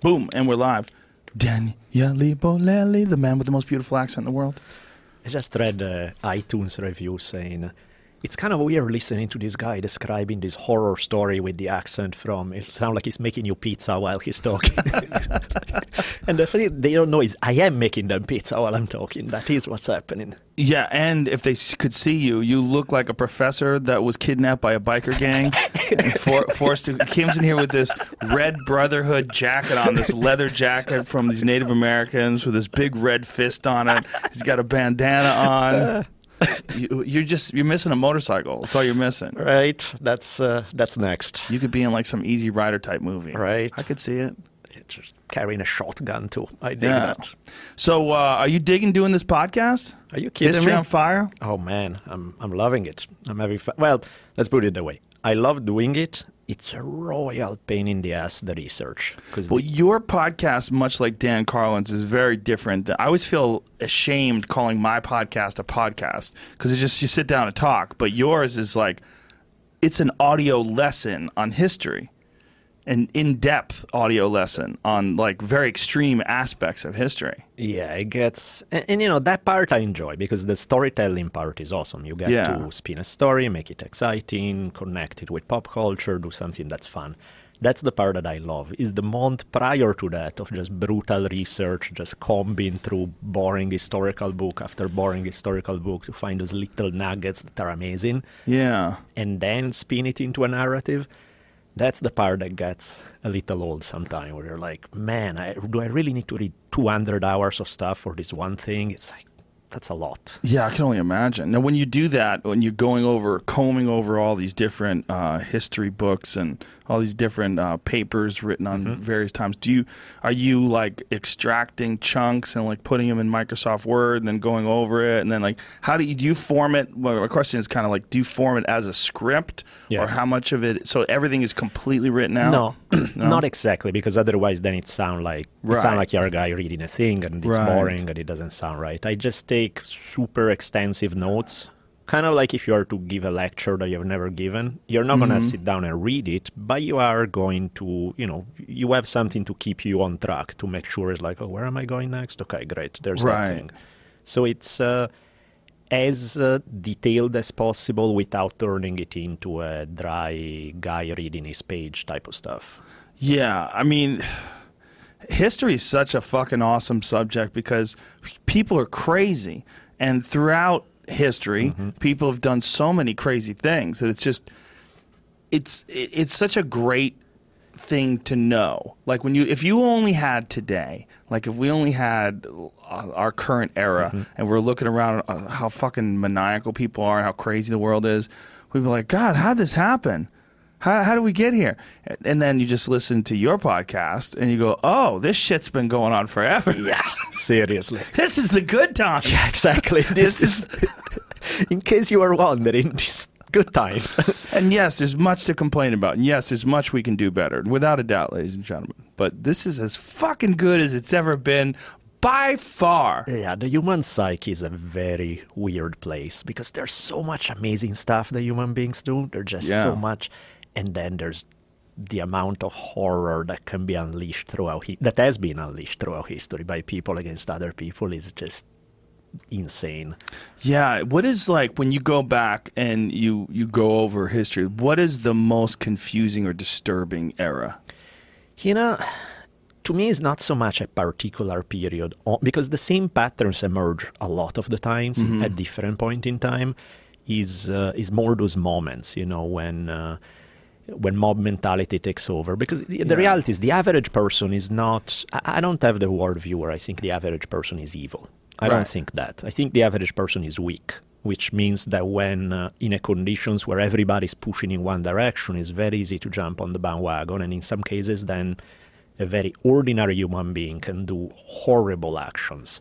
Boom, and we're live. Daniele Bolelli, the man with the most beautiful accent in the world. I just read uh, iTunes review saying it's kind of weird listening to this guy describing this horror story with the accent from it sounds like he's making you pizza while he's talking and the thing they don't know is i am making them pizza while i'm talking that is what's happening Yeah, and if they could see you, you look like a professor that was kidnapped by a biker gang and for, forced to. Comes in here with this red Brotherhood jacket on, this leather jacket from these Native Americans with this big red fist on it. He's got a bandana on. Uh. You, you're just you're missing a motorcycle. That's all you're missing. right that's uh, that's next You could be in like some Easy Rider type movie. Right. I could see it. just carrying a shotgun too i dig Yeah. that So, uh, are you digging doing this podcast? are you kidding History me on Fire? Oh man, I'm I'm loving it. I'm having fun. Well, let's put it that way. I love doing it. It's a royal pain in the ass the research Well, your podcast, much like Dan Carlin's, is very different. I always feel ashamed calling my podcast a podcast because it's just you sit down and talk. But yours is like it's an audio lesson on history, an in-depth audio lesson on like very extreme aspects of history. yeah, it gets and, and, you know that part I enjoy because the storytelling part is awesome. You get Yeah. to spin a story, make it exciting, connect it with pop culture, do something that's fun. That's the part that I love. Is the month prior to that of just brutal research, just combing through boring historical book after boring historical book to find those little nuggets that are amazing. Yeah. and then spin it into a narrative, that's the part that gets a little old sometimes. Where you're like, man, I, do I really need to read 200 hours of stuff for this one thing? It's like, that's a lot. Yeah, I can only imagine. Now, when you do that, when you're going over, combing over all these different uh, history books and all these different uh, papers written on Mm-hmm. various times, do you are you like extracting chunks and like putting them in Microsoft Word and then going over it and then like how do you do you form it? Well, my question is kind of like, do you form it as a script Yeah. or how much of it? So everything is completely written out. No, not exactly, because otherwise then it sound like it sound like you're a guy reading a thing and it's Right. boring and it doesn't sound right. I just take super extensive notes. Kind of like if you are to give a lecture that you've never given, you're not going to sit down and read it, but you are going to, you know, you have something to keep you on track to make sure it's like, oh, where am I going next? Okay, great, there's Right. that thing. So it's uh, as uh, detailed as possible without turning it into a dry guy reading his page type of stuff. Yeah, I mean, history is such a fucking awesome subject because people are crazy, and throughout history, people have done so many crazy things that it's just, it's it's such a great thing to know. Like when you, if you only had today, like if we only had uh, our current era, and we're looking around how fucking maniacal people are and how crazy the world is, we'd be like, God, how'd this happen? How, how do we get here? And then you just listen to your podcast and you go, oh, this shit's been going on forever. Yeah, seriously. This is the good times. Yeah, exactly. This is, in case you are wondering, these good times. And yes, there's much to complain about. And yes, there's much we can do better, without a doubt, ladies and gentlemen. But this is as fucking good as it's ever been by far. yeah, the human psyche is a very weird place because there's so much amazing stuff that human beings do. There's just Yeah. so much, and then there's the amount of horror that can be unleashed throughout that has been unleashed throughout history by people against other people is just insane. Yeah, what is like when you go back and you you go over history? What is the most confusing or disturbing era? You know, to me, it's not so much a particular period because the same patterns emerge a lot of the times at different point in time. Is uh, is more those moments, you know, when uh, when mob mentality takes over. Because the, the Yeah. reality is, the average person is not. I, I don't have the word viewer. I think the average person is evil. I Right. don't think that. I think the average person is weak, which means that when uh, in a conditions where everybody's pushing in one direction, it's very easy to jump on the bandwagon, and in some cases, then a very ordinary human being can do horrible actions.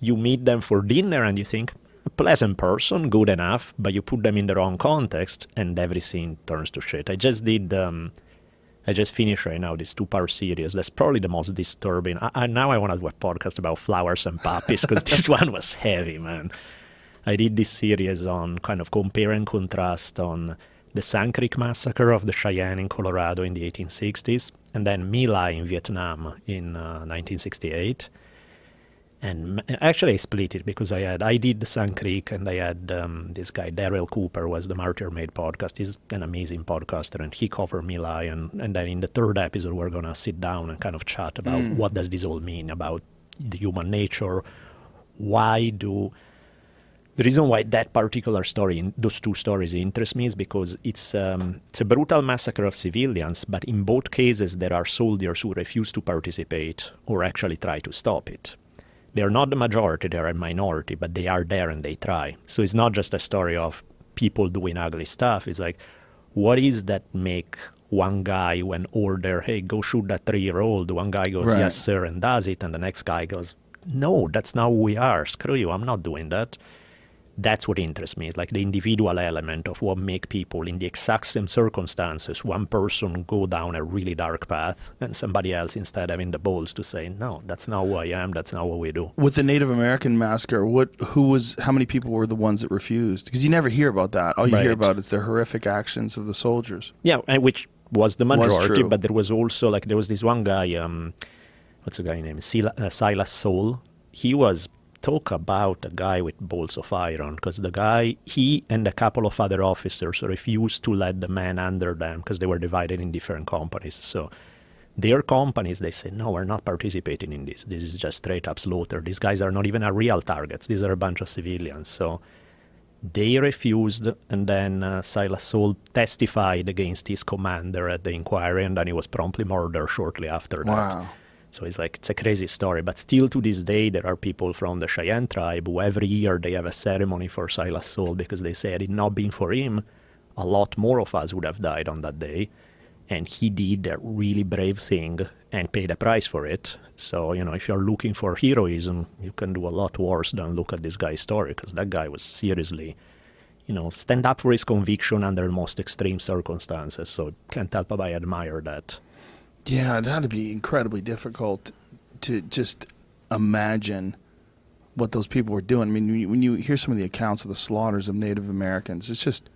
You meet them for dinner and you think, pleasant person, good enough, but you put them in the wrong context and everything turns to shit. I just did, um, I just finished right now this two part series. That's probably the most disturbing. I, I, now I want to do a podcast about flowers and puppies because this one was heavy, man. I did this series on kind of compare and contrast on the Sand Creek massacre of the Cheyenne in Colorado in the 1860s, and then My Lai in Vietnam in uh, 1968. And actually, I split it because I had I did the Sand Creek, and I had um, this guy Darryl Cooper was the Martyr Made podcast. He's an amazing podcaster, and he covered My Lai. And, and then in the third episode, we're gonna sit down and kind of chat about mm. what does this all mean about the human nature. Why do the reason why that particular story, those two stories, interest me is because it's um, it's a brutal massacre of civilians, but in both cases there are soldiers who refuse to participate or actually try to stop it. They are not the majority; they are a minority, but they are there and they try. So it's not just a story of people doing ugly stuff. It's like, what is that make one guy when order, hey, go shoot that three-year-old? One guy goes, right. yes, sir, and does it, and the next guy goes, no, that's not who we are. Screw you, I'm not doing that that's what interests me. Like the individual element of what make people in the exact same circumstances, one person go down a really dark path and somebody else instead having the balls to say, no, that's not who I am, that's not what we do. With the Native American massacre, what who was how many people were the ones that refused? Because you never hear about that. All you right. hear about is the horrific actions of the soldiers. Yeah, which was the majority, was but there was also like there was this one guy, um, what's the guy name? Uh, Silas Soule He was talk about a guy with balls of iron because the guy, he and a couple of other officers refused to let the men under them because they were divided in different companies. So their companies, they say, no, we're not participating in this. This is just straight up slaughter. These guys are not even a real targets. These are a bunch of civilians. So they refused, and then uh, Silas Soule testified against his commander at the inquiry, and then he was promptly murdered shortly after that. Wow. So it's like it's a crazy story. But still to this day, there are people from the Cheyenne tribe who every year they have a ceremony for Silas Soule because they say had it not been for him, a lot more of us would have died on that day. And he did a really brave thing and paid a price for it. So, you know, if you're looking for heroism, you can do a lot worse than look at this guy's story because that guy was seriously, you know, stand up for his conviction under the most extreme circumstances. So can't help but I admire that. Yeah, it had to be incredibly difficult to just imagine what those people were doing. I mean, when you hear some of the accounts of the slaughters of Native Americans, it's just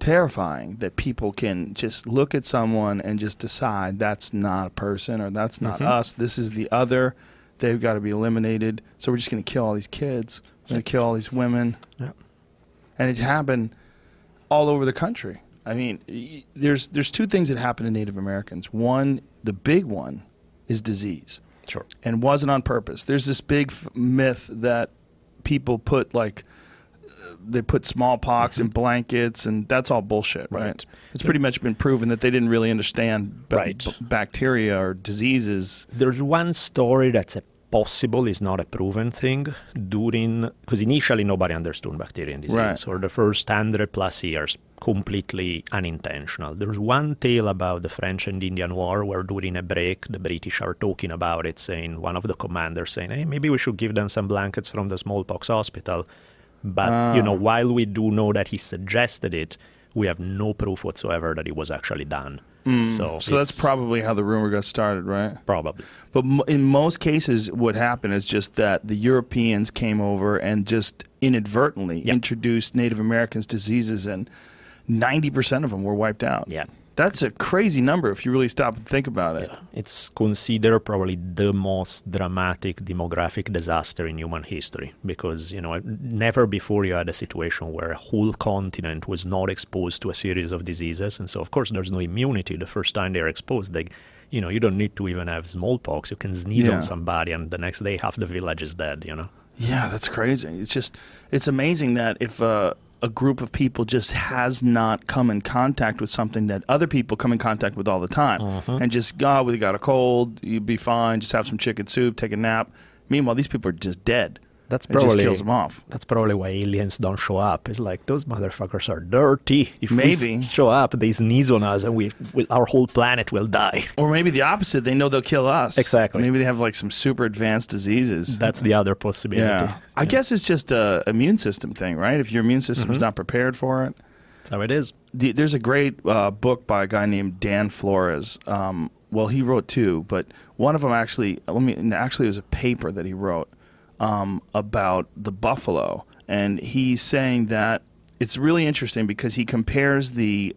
terrifying that people can just look at someone and just decide that's not a person or that's not mm-hmm. us. This is the other. They've got to be eliminated. So we're just going to kill all these kids. We're going to kill all these women. Yeah. And it happened all over the country. I mean, there's there's two things that happen to Native Americans. One, the big one, is disease. Sure. And wasn't on purpose. There's this big f- myth that people put like they put smallpox mm-hmm. in blankets, and that's all bullshit, right? right? It's pretty much been proven that they didn't really understand b- right. b- bacteria or diseases. There's one story that's a possible is not a proven thing during because initially nobody understood bacterial disease right. or the first 100 plus years completely unintentional there's one tale about the french and indian war where during a break the british are talking about it saying one of the commanders saying hey maybe we should give them some blankets from the smallpox hospital but uh. you know while we do know that he suggested it we have no proof whatsoever that it was actually done Mm, so, so that's probably how the rumor got started, right? Probably. But in most cases, what happened is just that the Europeans came over and just inadvertently yep. introduced Native Americans diseases, and ninety percent of them were wiped out. Yeah. That's a crazy number if you really stop and think about it. Yeah. It's considered probably the most dramatic demographic disaster in human history because, you know, never before you had a situation where a whole continent was not exposed to a series of diseases. And so, of course, there's no immunity the first time they're exposed. They, you know, you don't need to even have smallpox. You can sneeze yeah. on somebody and the next day half the village is dead, you know? Yeah, that's crazy. It's just, it's amazing that if, uh, a group of people just has not come in contact with something that other people come in contact with all the time. Uh-huh. and just god we got a cold. You'd be fine. Just have some chicken soup. Take a nap. Meanwhile these people are just dead that's probably it just kills them off. That's probably why aliens don't show up. It's like those motherfuckers are dirty. If maybe we show up, they sneeze on us, and we, we, our whole planet will die. Or maybe the opposite. They know they'll kill us. Exactly. Maybe they have like some super advanced diseases. That's the other possibility. Yeah. I guess it's just a immune system thing, right? If your immune system's mm-hmm. not prepared for it. That's how it is. The, there's a great uh, book by a guy named Dan Flores. Um, well, he wrote two, but one of them actually, let me actually it was a paper that he wrote um, about the buffalo, and he's saying that it's really interesting because he compares the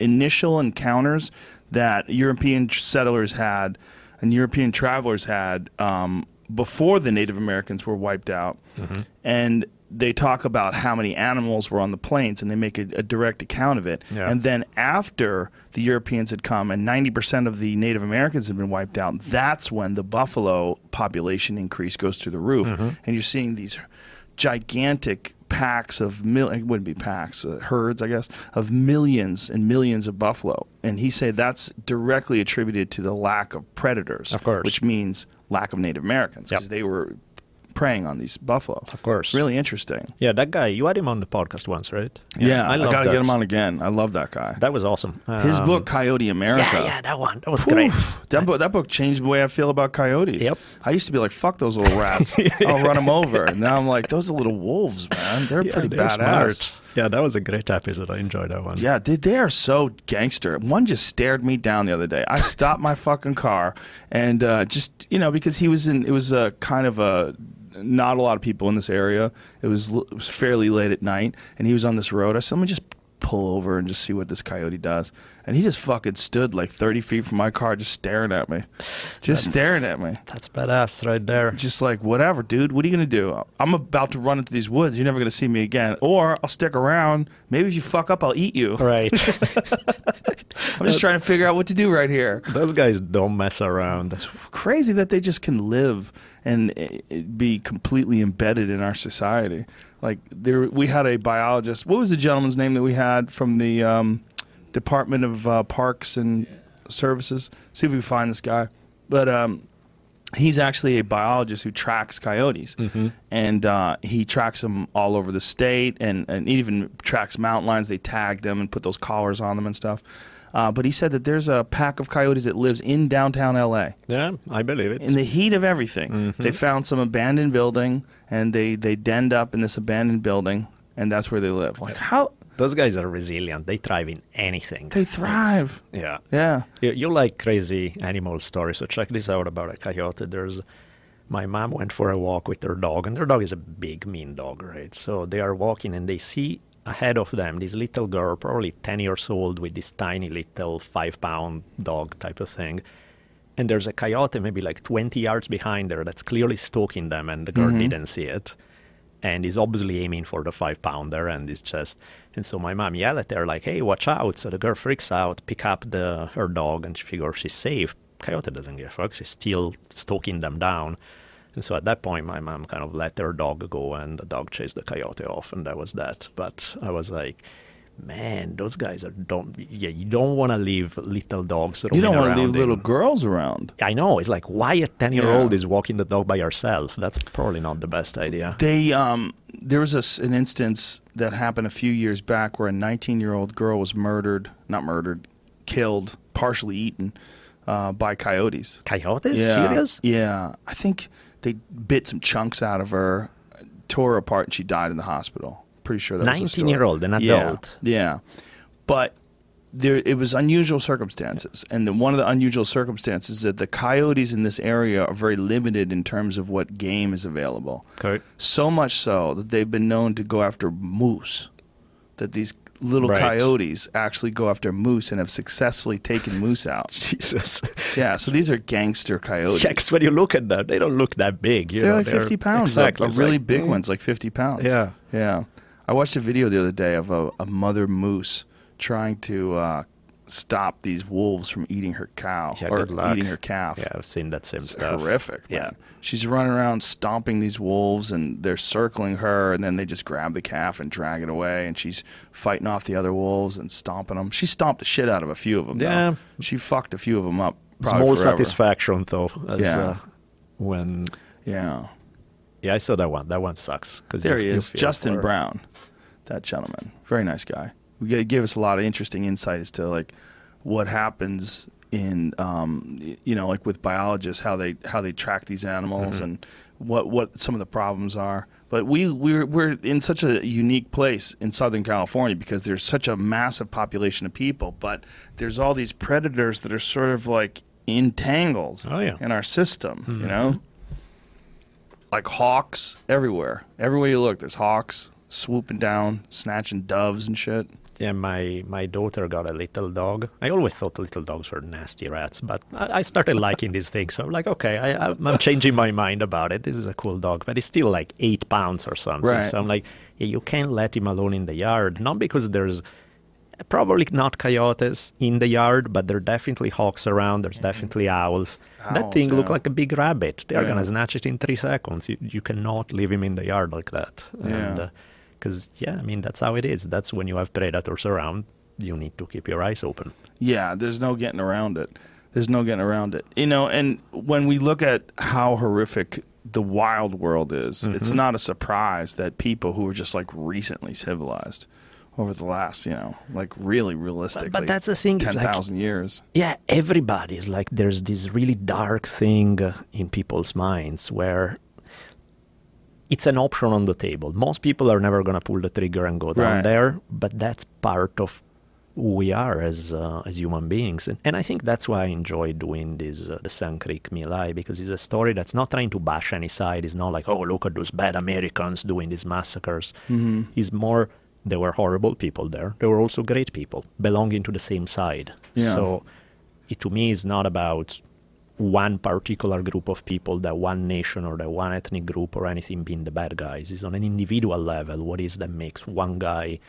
initial encounters that European settlers had and European travelers had um, before the Native Americans were wiped out, and they talk about how many animals were on the plains, and they make a, a direct account of it. Yeah. And then after the Europeans had come and 90% of the Native Americans had been wiped out, that's when the buffalo population increase goes through the roof. And you're seeing these gigantic packs of mil- it wouldn't be packs uh, herds i guess of millions and millions of buffalo and he said that's directly attributed to the lack of predators Of course. which means lack of native americans Yep. because they were preying on these buffalo Of course. really interesting Yeah, that guy. You had him on the podcast once, right? yeah, i, love gotta get him on again i love that guy That was awesome. his Um, book coyote america Yeah, yeah, that one. That was great. That book, that book changed the way I feel about coyotes. Yep. I used to be like, "Fuck those little rats! I'll run them over." And now I'm like, "Those are little wolves, man. They're Yeah, pretty they're badass." smart. Yeah, that was a great episode. I enjoyed that one. Yeah, dude, they are so gangster. One just stared me down the other day. I stopped my fucking car and uh, just you know because he was in. It was a kind of a not a lot of people in this area. It was it was fairly late at night, and he was on this road. I said, "Let me just pull over and just see what this coyote does." And he just fucking stood like thirty feet from my car, just staring at me, just That's- staring at me. That's badass right there. Just like whatever, dude. What are you gonna do? I'm about to run into these woods. You're never gonna see me again. Or I'll stick around. Maybe if you fuck up, I'll eat you. Right. I'm just trying to figure out what to do right here. Those guys don't mess around. It's crazy that they just can live and eh, be completely embedded in our society. Like there, we had a biologist. What was the gentleman's name that we had from the um, Department of uh, Parks and Services? See if we can find this guy. But um, he's actually a biologist who tracks coyotes, and uh, he tracks them all over the state, and and even tracks mountain lions. They tag them and put those collars on them and stuff. Uh, but he said that there's a pack of coyotes that lives in downtown L.A. Yeah, I believe it. In the heat of everything, Mm-hmm. they found some abandoned building, and they they denned up in this abandoned building, and that's where they live. Like how Those guys are resilient. They thrive in anything. they thrive. Yeah. Yeah. You, you like crazy animal stories, so check this out about a coyote. There's my mom went for a walk with her dog, and their dog is a big, mean dog, right? So they are walking, and they see ahead of them this little girl, probably 10 years old, with this tiny little five pound dog type of thing. And there's a coyote maybe like 20 yards behind her that's clearly stalking them, and the girl mm-hmm. didn't see it. And is obviously aiming for the five pounder and is just and so my mom yelled at her like hey watch out. So the girl freaks out pick up the her dog and she figures she's safe. Coyote doesn't give a fuck. She's still stalking them down and so at that point my mom kind of let her dog go and the dog chased the coyote off and that was that but i was like man those guys are don't yeah you don't want to leave little dogs around. You don't want to leave little girls around. I know. It's like why a ten year old Yeah. is walking the dog by herself. That's probably not the best idea. They um, there was a an instance that happened a few years back where a 19 year old girl was murdered, not murdered, killed, partially eaten uh, by coyotes. Coyotes? yeah, Serious? Yeah, I think they bit some chunks out of her, tore her apart, and she died in the hospital. Pretty sure that was the 19 story. year old, an Yeah, adult. Yeah, but there it was unusual circumstances, and the, one of the unusual circumstances is that the coyotes in this area are very limited in terms of what game is available. Okay. So much so that they've been known to go after moose. That these little Right. coyotes actually go after moose and have successfully taken moose out. Jesus. Yeah, so these are gangster coyotes. Yeah, 'cause when you look at them, they don't look that big. You They're know, like 50 pounds. Exactly. It's really like, big mm, one's like 50 pounds. Yeah. Yeah. I watched a video the other day of a, a mother moose trying to uh, stop these wolves from eating her cow Yeah, or eating her calf. Yeah, I've seen that same It's stuff. horrific. Yeah. She's running around stomping these wolves and they're circling her and then they just grab the calf and drag it away and she's fighting off the other wolves and stomping them. She stomped the shit out of a few of them. though. Yeah. She fucked a few of them up. Small forever. satisfaction, though. As, Yeah. uh, when Yeah. yeah, I saw that one. That one sucks. There he is, Justin Brown, that gentleman. Very nice guy. Gave us a lot of interesting insight as to like what happens in um, you know like with biologists how they how they track these animals Mm-hmm. and what what some of the problems are. But we we're we're in such a unique place in Southern California because there's such a massive population of people, but there's all these predators that are sort of like entangled Oh, yeah. in our system. You know like hawks everywhere. Everywhere you look, there's hawks, swooping down, snatching doves and shit. Yeah, my, my daughter got a little dog. I always thought little dogs were nasty rats, but I, I started liking these things. So I'm like, okay, I, I'm changing my mind about it. This is a cool dog, but it's still like eight pounds or something. Right. So I'm like, yeah, you can't let him alone in the yard. Not because there's probably not coyotes in the yard, but there are definitely hawks around. There's mm-hmm. definitely owls. that Owls, thing looked like a big rabbit. They're Yeah. gonna snatch it in three seconds. You, you cannot leave him in the yard like that. Yeah. Uh, Because yeah, I mean that's how it is. That's when you have predators around. You need to keep your eyes open. Yeah, there's no getting around it. There's no getting around it. You know, and when we look at how horrific the wild world is, it's Mm-hmm. not a surprise that people who are just like recently civilized over the last, you know, like really realistically, that's the thing, it's ten like- thousand years. Yeah, everybody is like there's this really dark thing in people's minds where it's an option on the table. Most people are never going to pull the trigger and go down Right. there, but that's part of who we are as uh, as human beings, and, and I think that's why I enjoy doing this uh, the Sand Creek My Lai because it's a story that's not trying to bash any side. It's not like oh look at those bad Americans doing these massacres. Mm-hmm. It's more there were horrible people there. There were also great people belonging to the same side. Yeah. So it to me is not about one particular group of people, that one nation or that one ethnic group or anything being the bad guys. It's on an individual level. What is that makes one guy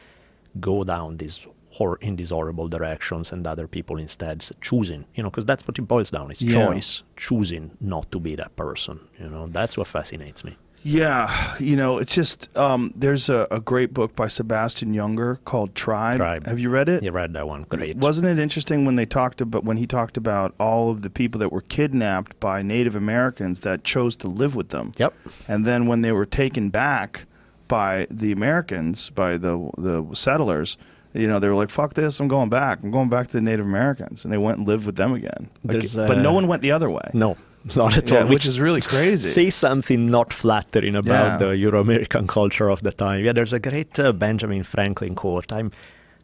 go down this hor- in these horrible directions and other people instead choosing, you know, because that's what it boils down. It's Yeah. choice, choosing not to be that person. You know, that's what fascinates me. Yeah, you know, it's just um, there's a, a great book by Sebastian Junger called Tribe. Tribe. Have you read it? You read that one, great. Wasn't it interesting when they talked about when he talked about all of the people that were kidnapped by Native Americans that chose to live with them? Yep. And then when they were taken back by the Americans, by the the settlers, you know, they were like, "Fuck this! I'm going back. I'm going back to the Native Americans," and they went and lived with them again. Like, There's, but no one went the other way. No, not at Yeah, all. which is really crazy. Say something not flattering about Yeah. the Euro-American culture of the time. Yeah, there's a great uh, Benjamin Franklin quote. I'm,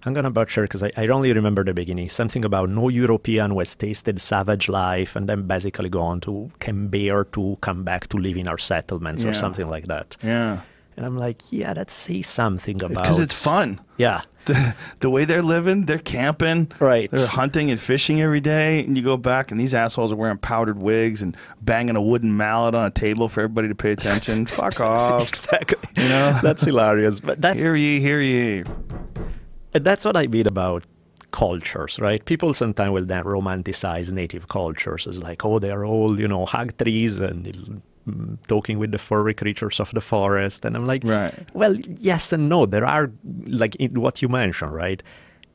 I'm gonna butcher because I, I only remember the beginning. Something about no European who has tasted savage life and then basically go on to can bear to come back to live in our settlements or something like that. yeah, And I'm like, yeah, that says something about because it's fun. Yeah, the, the way they're living, they're camping, Right. They're hunting and fishing every day, and you go back, and these assholes are wearing powdered wigs and banging a wooden mallet on a table for everybody to pay attention. Fuck off! exactly. You know? that's hilarious. But that's Hear ye, hear ye. And that's what I mean about cultures, right? People sometimes will then romanticize native cultures as like, oh, they're all, you know, hug trees and Mm, talking with the furry creatures of the forest. And I'm like, Right. well, yes and no. There are, like in what you mentioned, right?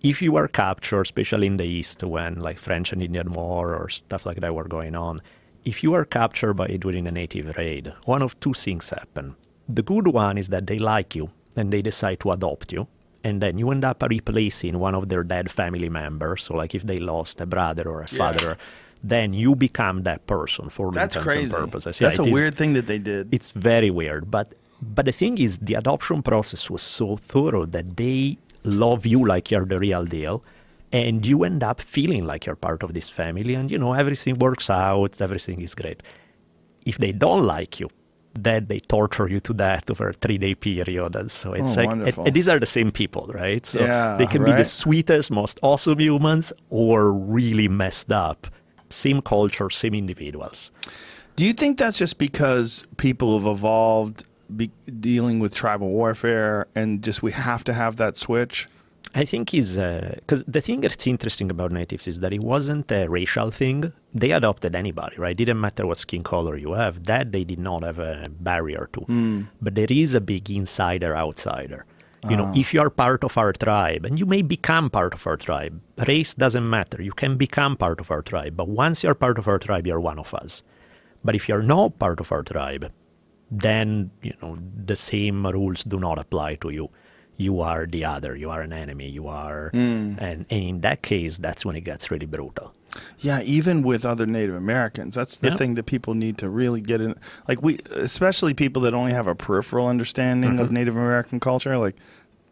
If you were captured, especially in the East when like French and Indian War or stuff like that were going on, if you are captured by during a native raid, one of two things happen. The good one is that they like you and they decide to adopt you. And then you end up replacing one of their dead family members. So, like if they lost a brother or a Yeah. father, then you become that person for That's intents crazy. and purposes. Yeah, That's a is- weird thing that they did. it's very weird but but the thing is the adoption process was so thorough that they love you like you're the real deal and you end up feeling like you're part of this family and you know everything works out everything is great if they don't like you then they torture you to death over a three day period and so it's Oh, like and, and these are the same people right so Yeah, they can be the sweetest most awesome humans or really messed up same culture same individuals Do you think that's just because people have evolved dealing with tribal warfare and just we have to have that switch? I think is because uh, the thing that's interesting about natives is that it wasn't a racial thing. They adopted anybody, right? Didn't matter what skin color you have. That they did not have a barrier to. Hmm. But there is a big insider outsider. You know, if you are part of our tribe, and you may become part of our tribe, race doesn't matter. You can become part of our tribe. But once you're part of our tribe, you're one of us. But if you're not part of our tribe, then you know the same rules do not apply to you. You are the other. You are an enemy. You are, and, and in that case, that's when it gets really brutal. Yeah, even with other Native Americans, that's the Yeah. thing that people need to really get in. Like we, especially people that only have a peripheral understanding Mm-hmm. of Native American culture. Like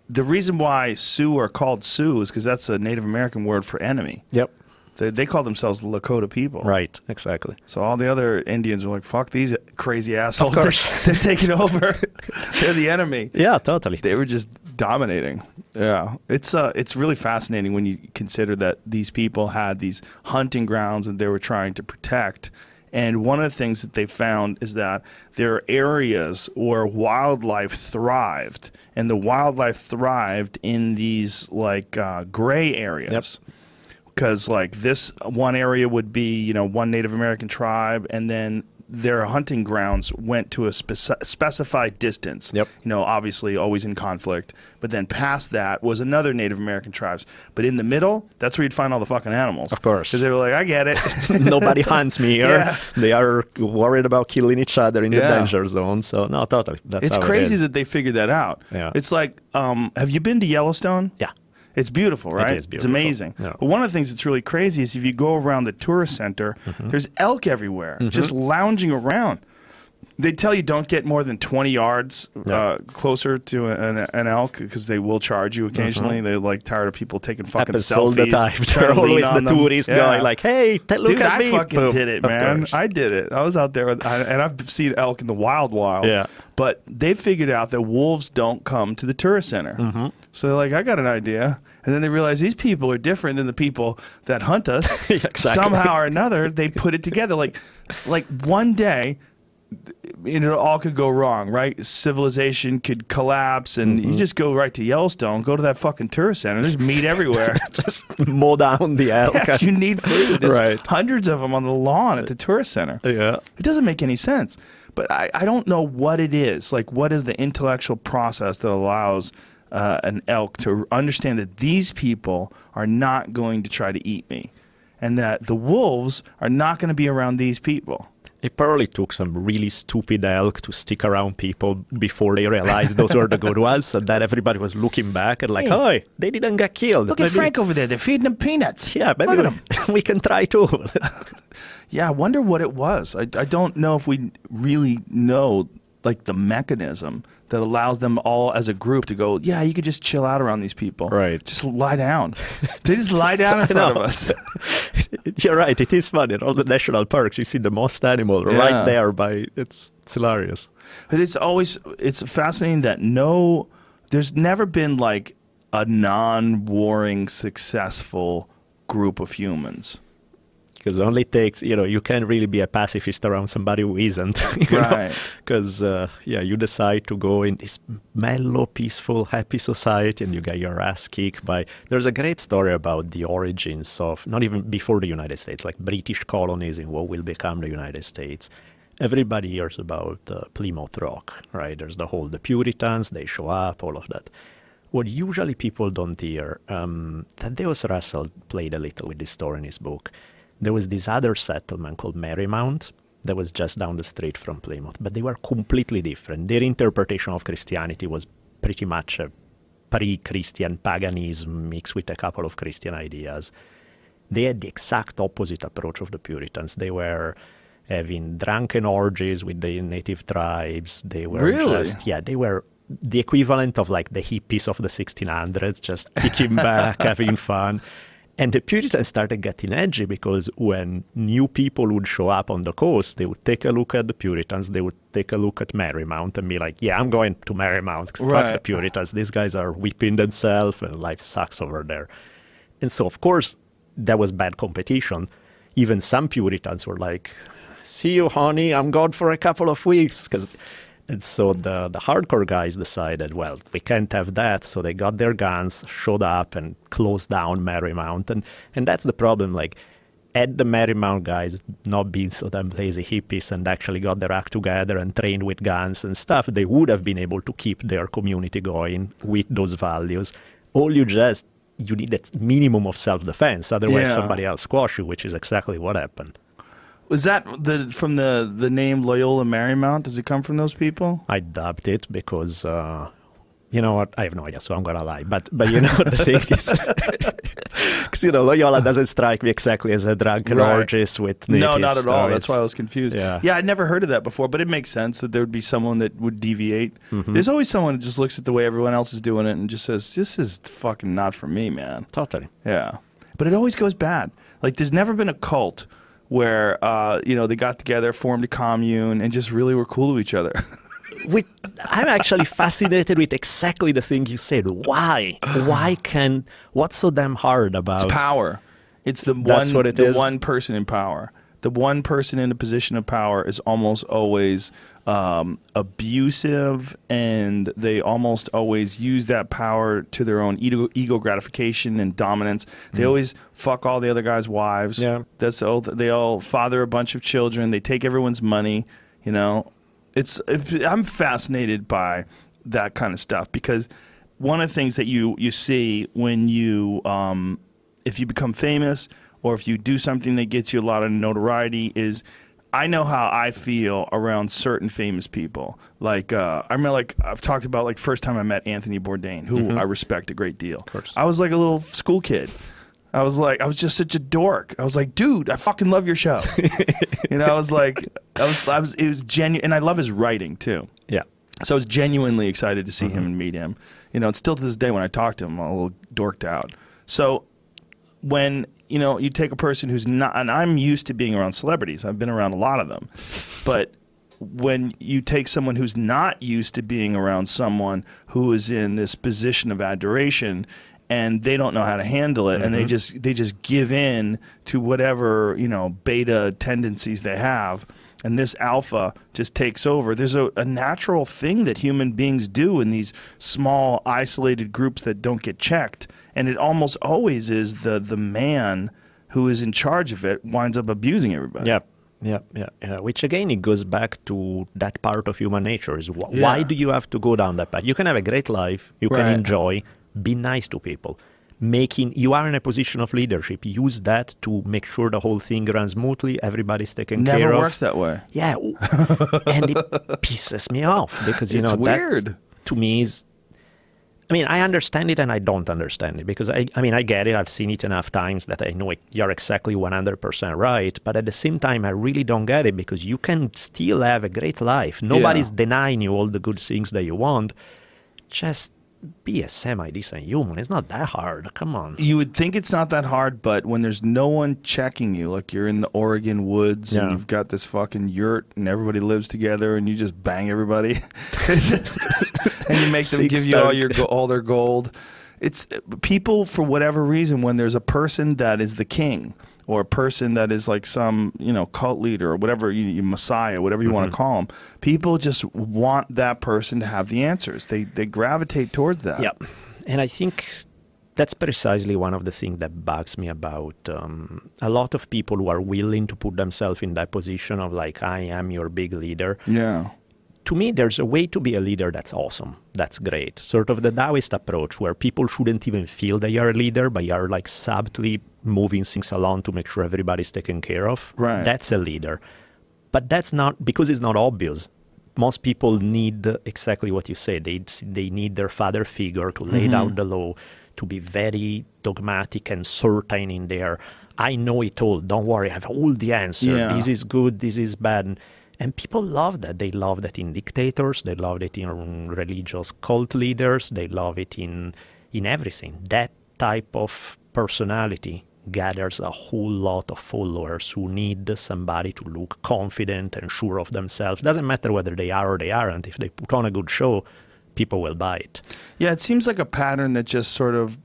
the reason why Sioux are called Sioux is because that's a Native American word for enemy. Yep. They, they call themselves Lakota people. Right, exactly. So all the other Indians were like, "Fuck these crazy assholes! They're, they're taking over. they're the enemy." Yeah, totally. They were just dominating. Yeah, it's uh, it's really fascinating when you consider that these people had these hunting grounds and they were trying to protect. And one of the things that they found is that there are areas where wildlife thrived, and the wildlife thrived in these like uh, gray areas. Because like this one area would be you know one Native American tribe, and then their hunting grounds went to a speci- specified distance. Yep. You know, obviously always in conflict, but then past that was another Native American tribes. But in the middle, that's where you'd find all the fucking animals. Of course. because they were like, I get it. Nobody hunts me here. Yeah. They are worried about killing each other in the danger zone. So no, totally. That's it's how it crazy that they figured that out. Yeah. It's like, um, have you been to Yellowstone? yeah. It's beautiful, right? It's beautiful. amazing. Yeah. But one of the things that's really crazy is if you go around the tourist center, Mm-hmm. there's elk everywhere, just lounging around. They tell you don't get more than 20 yards Yeah. uh, closer to an, an elk because they will charge you occasionally. They're like tired of people taking fucking Happens selfies. all the time. They're always the them. tourist Yeah. guy, like, "Hey, t- look Dude, at I me!" fucking Boom. did it, man. I did it. I was out there, with, I, and I've seen elk in the wild, wild. Yeah. But they figured out that wolves don't come to the tourist center. Mm-hmm. So they're like, I got an idea. And then they realize these people are different than the people that hunt us. Yeah, exactly. Somehow or another, they put it together. Like, like one day, it all could go wrong, right? Civilization could collapse, and Mm-hmm. you just go right to Yellowstone, go to that fucking tourist center. There's meat everywhere. Just mow down the elk. Yeah, you need food, there's Right. hundreds of them on the lawn at the tourist center. yeah. It doesn't make any sense. But I, I don't know what it is. Like, what is the intellectual process that allows uh, an elk to understand that these people are not going to try to eat me and that the wolves are not going to be around these people? It probably took some really stupid elk to stick around people before they realized those were the good ones, and then everybody was looking back and like, Hey. "Oh, they didn't get killed." Look at Maybe- Frank over there. They're feeding him peanuts. Yeah, maybe Look at we, him. we can try too. Yeah, I wonder what it was. I, I don't know if we really know like the mechanism that allows them all as a group to go, yeah, you could just chill out around these people. Right. Just lie down. they just lie down in front of us. You're right. It is funny. In all the national parks, you see the most animal Yeah. right there. By it's, it's hilarious. But it's always it's fascinating that no there's never been like a non-warring successful group of humans. Because it only takes, you know, you can't really be a pacifist around somebody who isn't. Right. Because, uh, yeah, you decide to go in this mellow, peaceful, happy society and you get your ass kicked by. There's a great story about the origins of, not even before the United States, like British colonies in what will become the United States. Everybody hears about uh, Plymouth Rock, right? There's the whole, the Puritans, they show up, all of that. What usually people don't hear, um, Thaddeus Russell played a little with this story in his book. There was this other settlement called Merrymount that was just down the street from Plymouth, but they were completely different. Their interpretation of Christianity was pretty much a pre Christian paganism mixed with a couple of Christian ideas. They had the exact opposite approach of the Puritans. They were having drunken orgies with the native tribes. They were Really? just, yeah, they were the equivalent of like the hippies of the 1600s, just kicking back, having fun. And the Puritans started getting edgy because when new people would show up on the coast, they would take a look at the Puritans, they would take a look at Merrymount and be like, yeah, I'm going to Merrymount. Fuck the Puritans. These guys are whipping themselves and life sucks over there. And so, of course, that was bad competition. Even some Puritans were like, see you, honey, I'm gone for a couple of weeks. 'Cause- and so the, the hardcore guys decided, well, we can't have that. So they got their guns, showed up, and closed down Merrymount. And, and that's the problem. Like, had the Merrymount guys not been so damn lazy hippies and actually got their act together and trained with guns and stuff, they would have been able to keep their community going with those values. All you just you need a minimum of self-defense, otherwise Yeah. somebody else squash you, which is exactly what happened. Was that the from the the name Loyola Marymount? Does it come from those people? I dubbed it because, uh, you know what? I have no idea, so I'm gonna lie. But but you know the thing is, because you know Loyola doesn't strike me exactly as a drunken Right. orgist with No, not at all. so That's why I was confused. Yeah. yeah, I'd never heard of that before, but it makes sense that there would be someone that would deviate. Mm-hmm. There's always someone that just looks at the way everyone else is doing it and just says, "This is fucking not for me, man." totally. Yeah. But it always goes bad. Like, there's never been a cult where uh, you know they got together, formed a commune, and just really were cool to each other. with, I'm actually fascinated with exactly the thing you said. Why? Why can? What's so damn hard about power? It's the That's one what it the is? one person in power. The one person in a position of power is almost always um, abusive, and they almost always use that power to their own ego, ego gratification and dominance. They always fuck all the other guys' wives. Mm. Yeah. That's all. They all father a bunch of children. They take everyone's money. You know, it's. I'm fascinated by that kind of stuff because one of the things that you you see when you um, if you become famous or if you do something that gets you a lot of notoriety is I know how I feel around certain famous people. Like uh, I remember, like I've talked about, like first time I met Anthony Bourdain, who I respect a great deal. course. I was like a little school kid. I was like, I was just such a dork. I was like, dude, I fucking love your show. you know, I was like, I was, I was, it was genuine, and I love his writing too. Yeah. So I was genuinely excited to see him and meet him. You know, and still to this day when I talk to him, I'm a little dorked out. So when you know you take a person who's not, and I'm used to being around celebrities. I've been around a lot of them, but when you take someone who's not used to being around someone who is in this position of adoration and they don't know how to handle it and they mm-hmm. just they just give in to whatever you know beta tendencies they have and this alpha just takes over. There's a, a natural thing that human beings do in these small isolated groups that don't get checked and it almost always is the the man who is in charge of it winds up abusing everybody Yeah. Yeah, yeah, yeah. Which again, it goes back to that part of human nature: is wh- why do you have to go down that path? You can have a great life, you Right. can enjoy, be nice to people. Making you are in a position of leadership. Use that to make sure the whole thing runs smoothly. Everybody's taken care of. never works that way Yeah, and it pisses me off because you It's know weird. to me is. I mean, I understand it and I don't understand it because I, I mean, I get it. I've seen it enough times that I know it, you're exactly 100% right. But at the same time, I really don't get it because you can still have a great life. Nobody's denying you all the good things that you want. Just be a semi decent human. It's not that hard. Come on. you would think it's not that hard, but when there's no one checking you, like you're in the Oregon woods and you've got this fucking yurt and everybody lives together and you just bang everybody, and you make them Six give you all your all their gold. It's people for whatever reason when there's a person that is the king or a person that is like some you know cult leader or whatever you, you messiah whatever you want to call them people just want that person to have the answers. They they gravitate towards that. Yeah, and I think that's precisely one of the things that bugs me about um, a lot of people who are willing to put themselves in that position of like, I am your big leader. yeah To me, there's a way to be a leader that's awesome. That's great. Sort of the Taoist approach where people shouldn't even feel they are a leader, but are like subtly moving things along to make sure everybody's taken care of. Right. That's a leader. But that's not because it's not obvious. Most people need exactly what you said. They they need their father figure to lay down mm-hmm. the law, to be very dogmatic and certain in there. I know it all. Don't worry. I have all the answer. Yeah. This is good. This is bad. And people love that. They love that in dictators. They love it in religious cult leaders. They love it in in everything. That type of personality gathers a whole lot of followers who need somebody to look confident and sure of themselves. Doesn't matter whether they are or they aren't. If they put on a good show, people will buy it. Yeah, it seems like a pattern that just sort of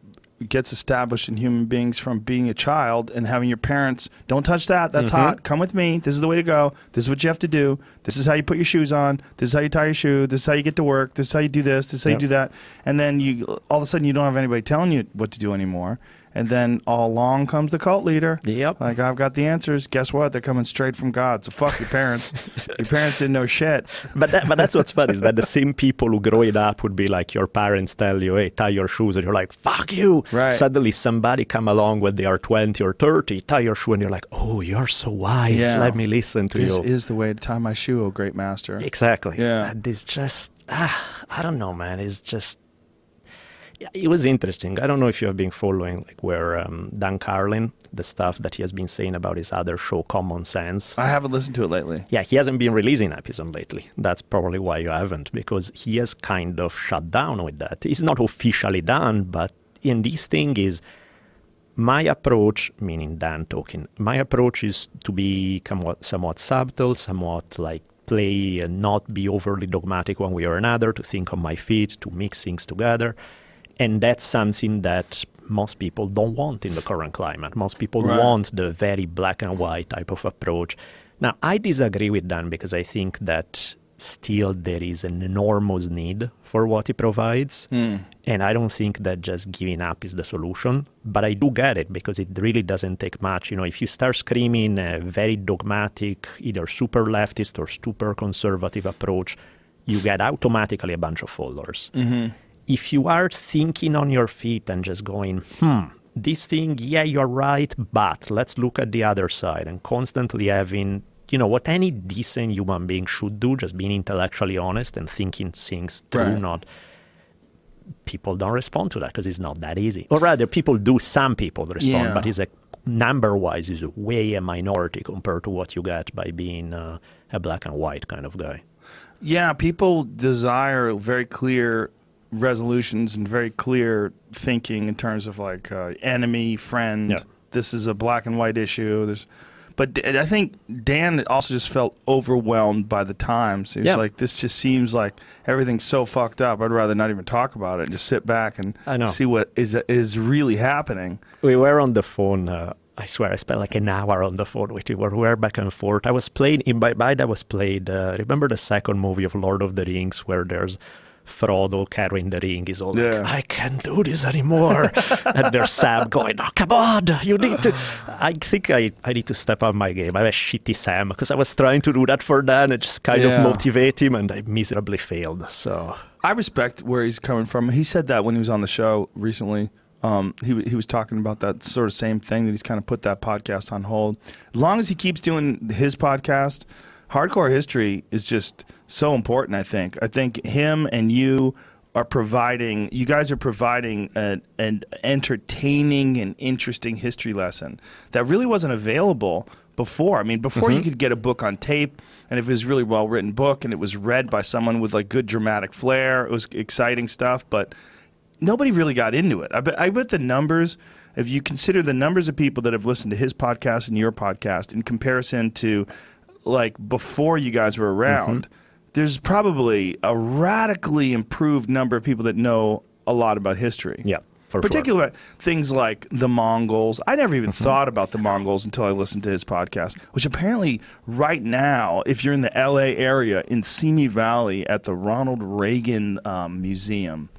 gets established in human beings from being a child and having your parents don't touch that that's mm-hmm. hot. Come with me. This is the way to go. This is what you have to do. This is how you put your shoes on. This is how you tie your shoe. This is how you get to work. This is how you do this. This is how Yep. you do that. And then you all of a sudden you don't have anybody telling you what to do anymore and then all along comes the cult leader Yep. like i've got the answers guess what they're coming straight from god so fuck your parents your parents didn't know shit But that, but that's what's funny is that the same people who growing up would be like your parents tell you, "Hey, tie your shoes," and you're like, "Fuck you!" Right. Suddenly, somebody come along when they are twenty or thirty, tie your shoe, and you're like, "Oh, you're so wise. Yeah. Let me listen to this you." This is the way to tie my shoe oh great master Exactly. Yeah. It's just, ah, I don't know, man. It's just, it was interesting. I don't know if you have been following, like, where um, Dan Carlin, the stuff that he has been saying about his other show, Common Sense. i haven't listened to it lately yeah, he hasn't been releasing episode lately. That's probably why you haven't, because he has kind of shut down with that. It's not officially done, but in this thing is my approach, meaning Dan talking, my approach is to be somewhat, somewhat subtle, somewhat like play and not be overly dogmatic one way or another, to think on my feet, to mix things together. And that's something that most people don't want in the current climate. Most people Right. want the very black and white type of approach. Now, I disagree with Dan because I think that still there is an enormous need for what he provides. Hmm. And I don't think that just giving up is the solution. But I do get it because it really doesn't take much. You know, if you start screaming a very dogmatic, either super leftist or super conservative approach, you get automatically a bunch of followers mm-hmm. If you are thinking on your feet and just going, hmm, this thing, yeah, you're right, but let's look at the other side and constantly having, you know, what any decent human being should do, just being intellectually honest and thinking things through, Right. not people don't respond to that because it's not that easy. Or rather, people do, some people respond, Yeah. but it's a number wise is way a minority compared to what you get by being uh, a black and white kind of guy. Yeah, people desire very clear resolutions and very clear thinking in terms of like uh, enemy, friend. Yeah. This is a black and white issue. There's, but D- I think Dan also just felt overwhelmed by the times. He was Yeah. like, "This just seems like everything's so fucked up. I'd rather not even talk about it and just sit back and I know. see what is is really happening." We were on the phone. Uh, I swear, I spent like an hour on the phone with you. We were back and forth. I was playing in by by that was played. Uh, remember the second movie of Lord of the Rings where there's Frodo carrying the ring. is all Yeah. like, "I can't do this anymore," and there's Sam going, "Oh, come on, you need to." I think I, I need to step up my game. I'm a shitty Sam because I was trying to do that for Dan and just kind Yeah. of motivate him, and I miserably failed. So I respect where he's coming from. He said that when he was on the show recently. Um, he he was talking about that sort of same thing that he's kind of put that podcast on hold. As long as he keeps doing his podcast, hardcore history is just so important. I think. I think him and you are providing. You guys are providing an, an entertaining and interesting history lesson that really wasn't available before. I mean, before you mm-hmm. could get a book on tape, and if it was a really well written book and it was read by someone with like good dramatic flair, it was exciting stuff. But nobody really got into it. I bet, I bet the numbers, if you consider the numbers of people that have listened to his podcast and your podcast in comparison to like before you guys were around, mm-hmm. There's probably a radically improved number of people that know a lot about history. yeah, for sure. Particularly things like the Mongols. I never even thought about the Mongols until I listened to his podcast, which apparently right now, if you're in the LA area in Simi Valley at the Ronald Reagan um, Museum,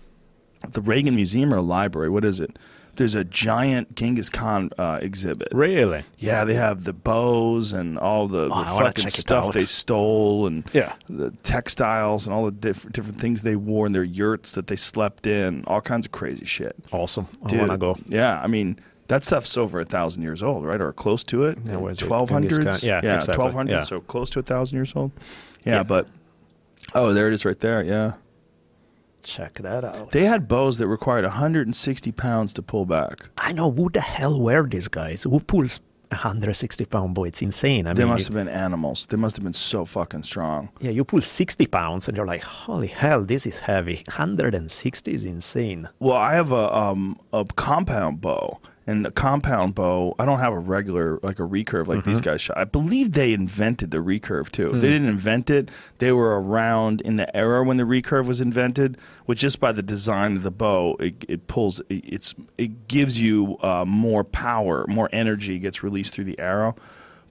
the Reagan Museum or library, what is it? There's a giant Genghis Khan uh, exhibit. Really? Yeah, they have the bows and all the, the Oh, wanna fucking stuff they stole and Yeah. the textiles and all the different different things they wore in their yurts that they slept in, all kinds of crazy shit. Awesome. I wanna go. Yeah, I mean that stuff's over a thousand years old, right, or close to it. Yeah? Twelve hundreds. Yeah, yeah, exactly. hundred. Yeah. So close to a thousand years old. Yeah, Yeah. but oh, there it is, right there. Yeah, Check that out. they had bows that required 160 pounds to pull back. I know who the hell were these guys? Who pulls 160 pound bow? It's insane. I They mean, must you- have been animals. They must have been so fucking strong. yeah, you pull 60 pounds and you're like, holy hell, this is heavy. 160 is insane. Well, I have a um a compound bow, and a compound bow. I don't have a regular like a recurve like these guys shot. I believe they invented the recurve too. They didn't invent it. They were around in the era when the recurve was invented. Which just by the design of the bow, it, it pulls. It, it's it gives you uh, more power, more energy gets released through the arrow.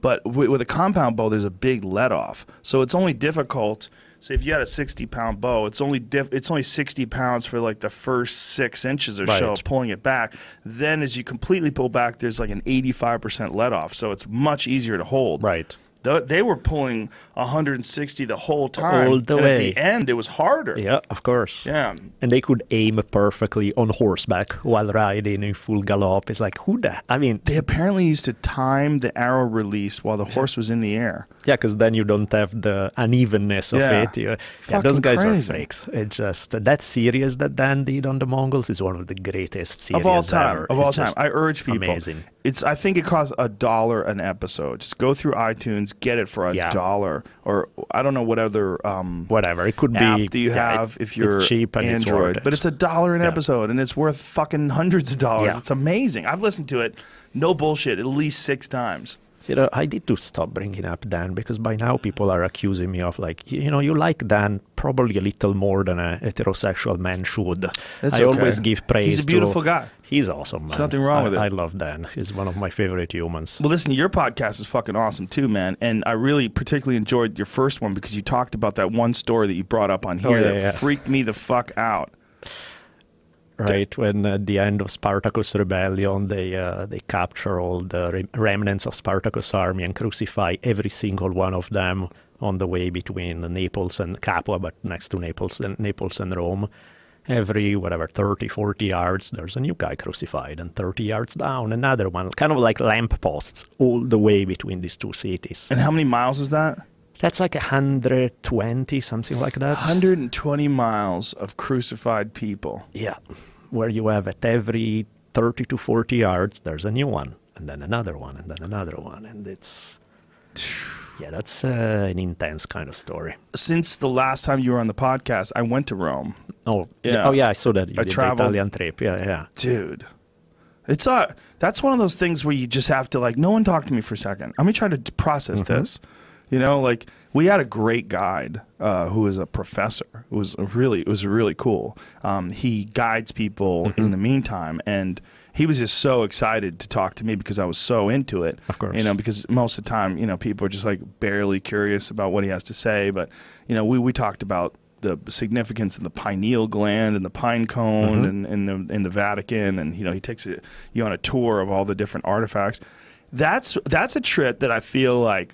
But with, with a compound bow, there's a big let off, so it's only difficult. Say if you had a 60 pound bow, it's only diff- it's only 60 pounds for like the first six inches or so Right. of pulling it back. Then as you completely pull back, there's like an 85% let off, so it's much easier to hold. Right. Th- They were pulling 160 the whole time. All the and way. At the end, it was harder. Yeah, of course. Yeah. And they could aim perfectly on horseback while riding in full gallop. It's like, who the? I mean, They apparently used to time the arrow release while the horse was in the air. yeah, because then you don't have the unevenness of Yeah. it. You- yeah, those guys crazy. are freaks. It's just that series that Dan did on the Mongols is one of the greatest series of all time. ever. Of all It's time, I urge people. Amazing. It's. I think it costs a dollar an episode. Just go through iTunes, iTunes, get it for a Yeah. dollar, or I don't know what other um, Whatever. It could app be. do you yeah, have it's- if you're it's cheap and it's Android, worth it. but it's a dollar an Yeah. episode, and it's worth fucking hundreds of dollars. It's amazing. I've listened to it, no bullshit, at least six times. You know, I need to stop bringing up Dan because by now people are accusing me of like, you know, you like Dan probably a little more than a heterosexual man should. That's I okay. always give praise. He's a beautiful to, guy. He's awesome, man. nothing wrong I, with it. I love Dan. He's one of my favorite humans. Well, listen, your podcast is fucking awesome too, man. And I really particularly enjoyed your first one because you talked about that one story that you brought up on oh, here Oh, yeah, that yeah. freaked me the fuck out. Right when at the end of Spartacus rebellion they uh, they capture all the remnants of Spartacus army and crucify every single one of them on the way between Naples and Capua but next to Naples and Naples and Rome. Every whatever 30 40 yards there's a new guy crucified and 30 yards down another one kind of like lamp posts all the way between these two cities. And how many miles is that? that's like 120 something like that. 120 miles of crucified people. Yeah, where you have at every 30 to 40 yards, there's a new one, and then another one, and then another one. And it's, yeah, that's uh, an intense kind of story. Since the last time you were on the podcast, I went to Rome. Oh, Yeah. Oh, yeah, I saw that. You I did traveled- the Italian trip. Yeah, yeah. Dude. It's uh that's one of those things where you just have to like no one talk to me for a second. Let me try to process this. You know, like we had a great guide uh, who was a professor. It was really it was really cool. Um, he guides people in the meantime, and he was just so excited to talk to me because I was so into it. Of course. you know, because most of the time, you know, people are just like barely curious about what he has to say. But you know, we we talked about the significance of the pineal gland and the pine cone and, and the in the Vatican, and you know, he takes it, you on a tour of all the different artifacts. That's that's a trip that I feel like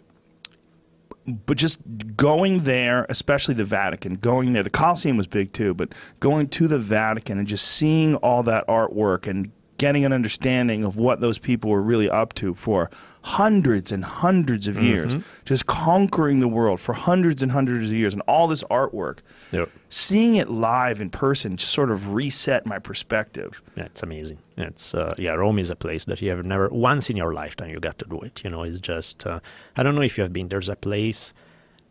but just going there, especially the Vatican, going there, the Colosseum was big too, but going to the Vatican and just seeing all that artwork and getting an understanding of what those people were really up to for hundreds and hundreds of years, just conquering the world for hundreds and hundreds of years, and all this artwork, Yep. seeing it live in person just sort of reset my perspective. Yeah, it's amazing. It's uh, yeah, Rome is a place that you have never once in your lifetime you got to do it. You know, it's just uh, I don't know if you have been. There's a place,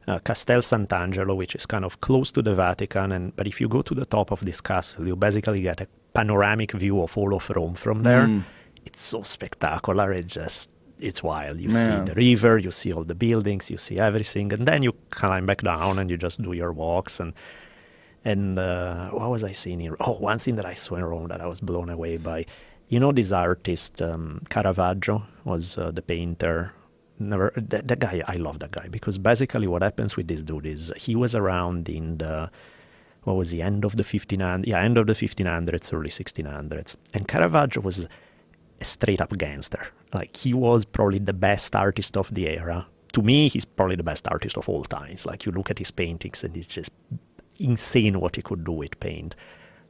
uh, Castel Sant'Angelo, which is kind of close to the Vatican, and but if you go to the top of this castle, you basically get a panoramic view of all of Rome from there. Mm. It's so spectacular. It's just it's wild. You Man. see the river, you see all the buildings, you see everything, and then you climb back down and you just do your walks and. And uh, what was I seeing here? Oh, one thing that I saw in Rome that I was blown away by. You know, this artist um, Caravaggio was uh, the painter. Never that, that guy. I love that guy because basically what happens with this dude is he was around in the what was the end of the 1500s? Yeah, end of the 1500s, early 1600s. And Caravaggio was a straight up gangster. Like he was probably the best artist of the era. To me, he's probably the best artist of all times. Like you look at his paintings and it's just insane what he could do with paint.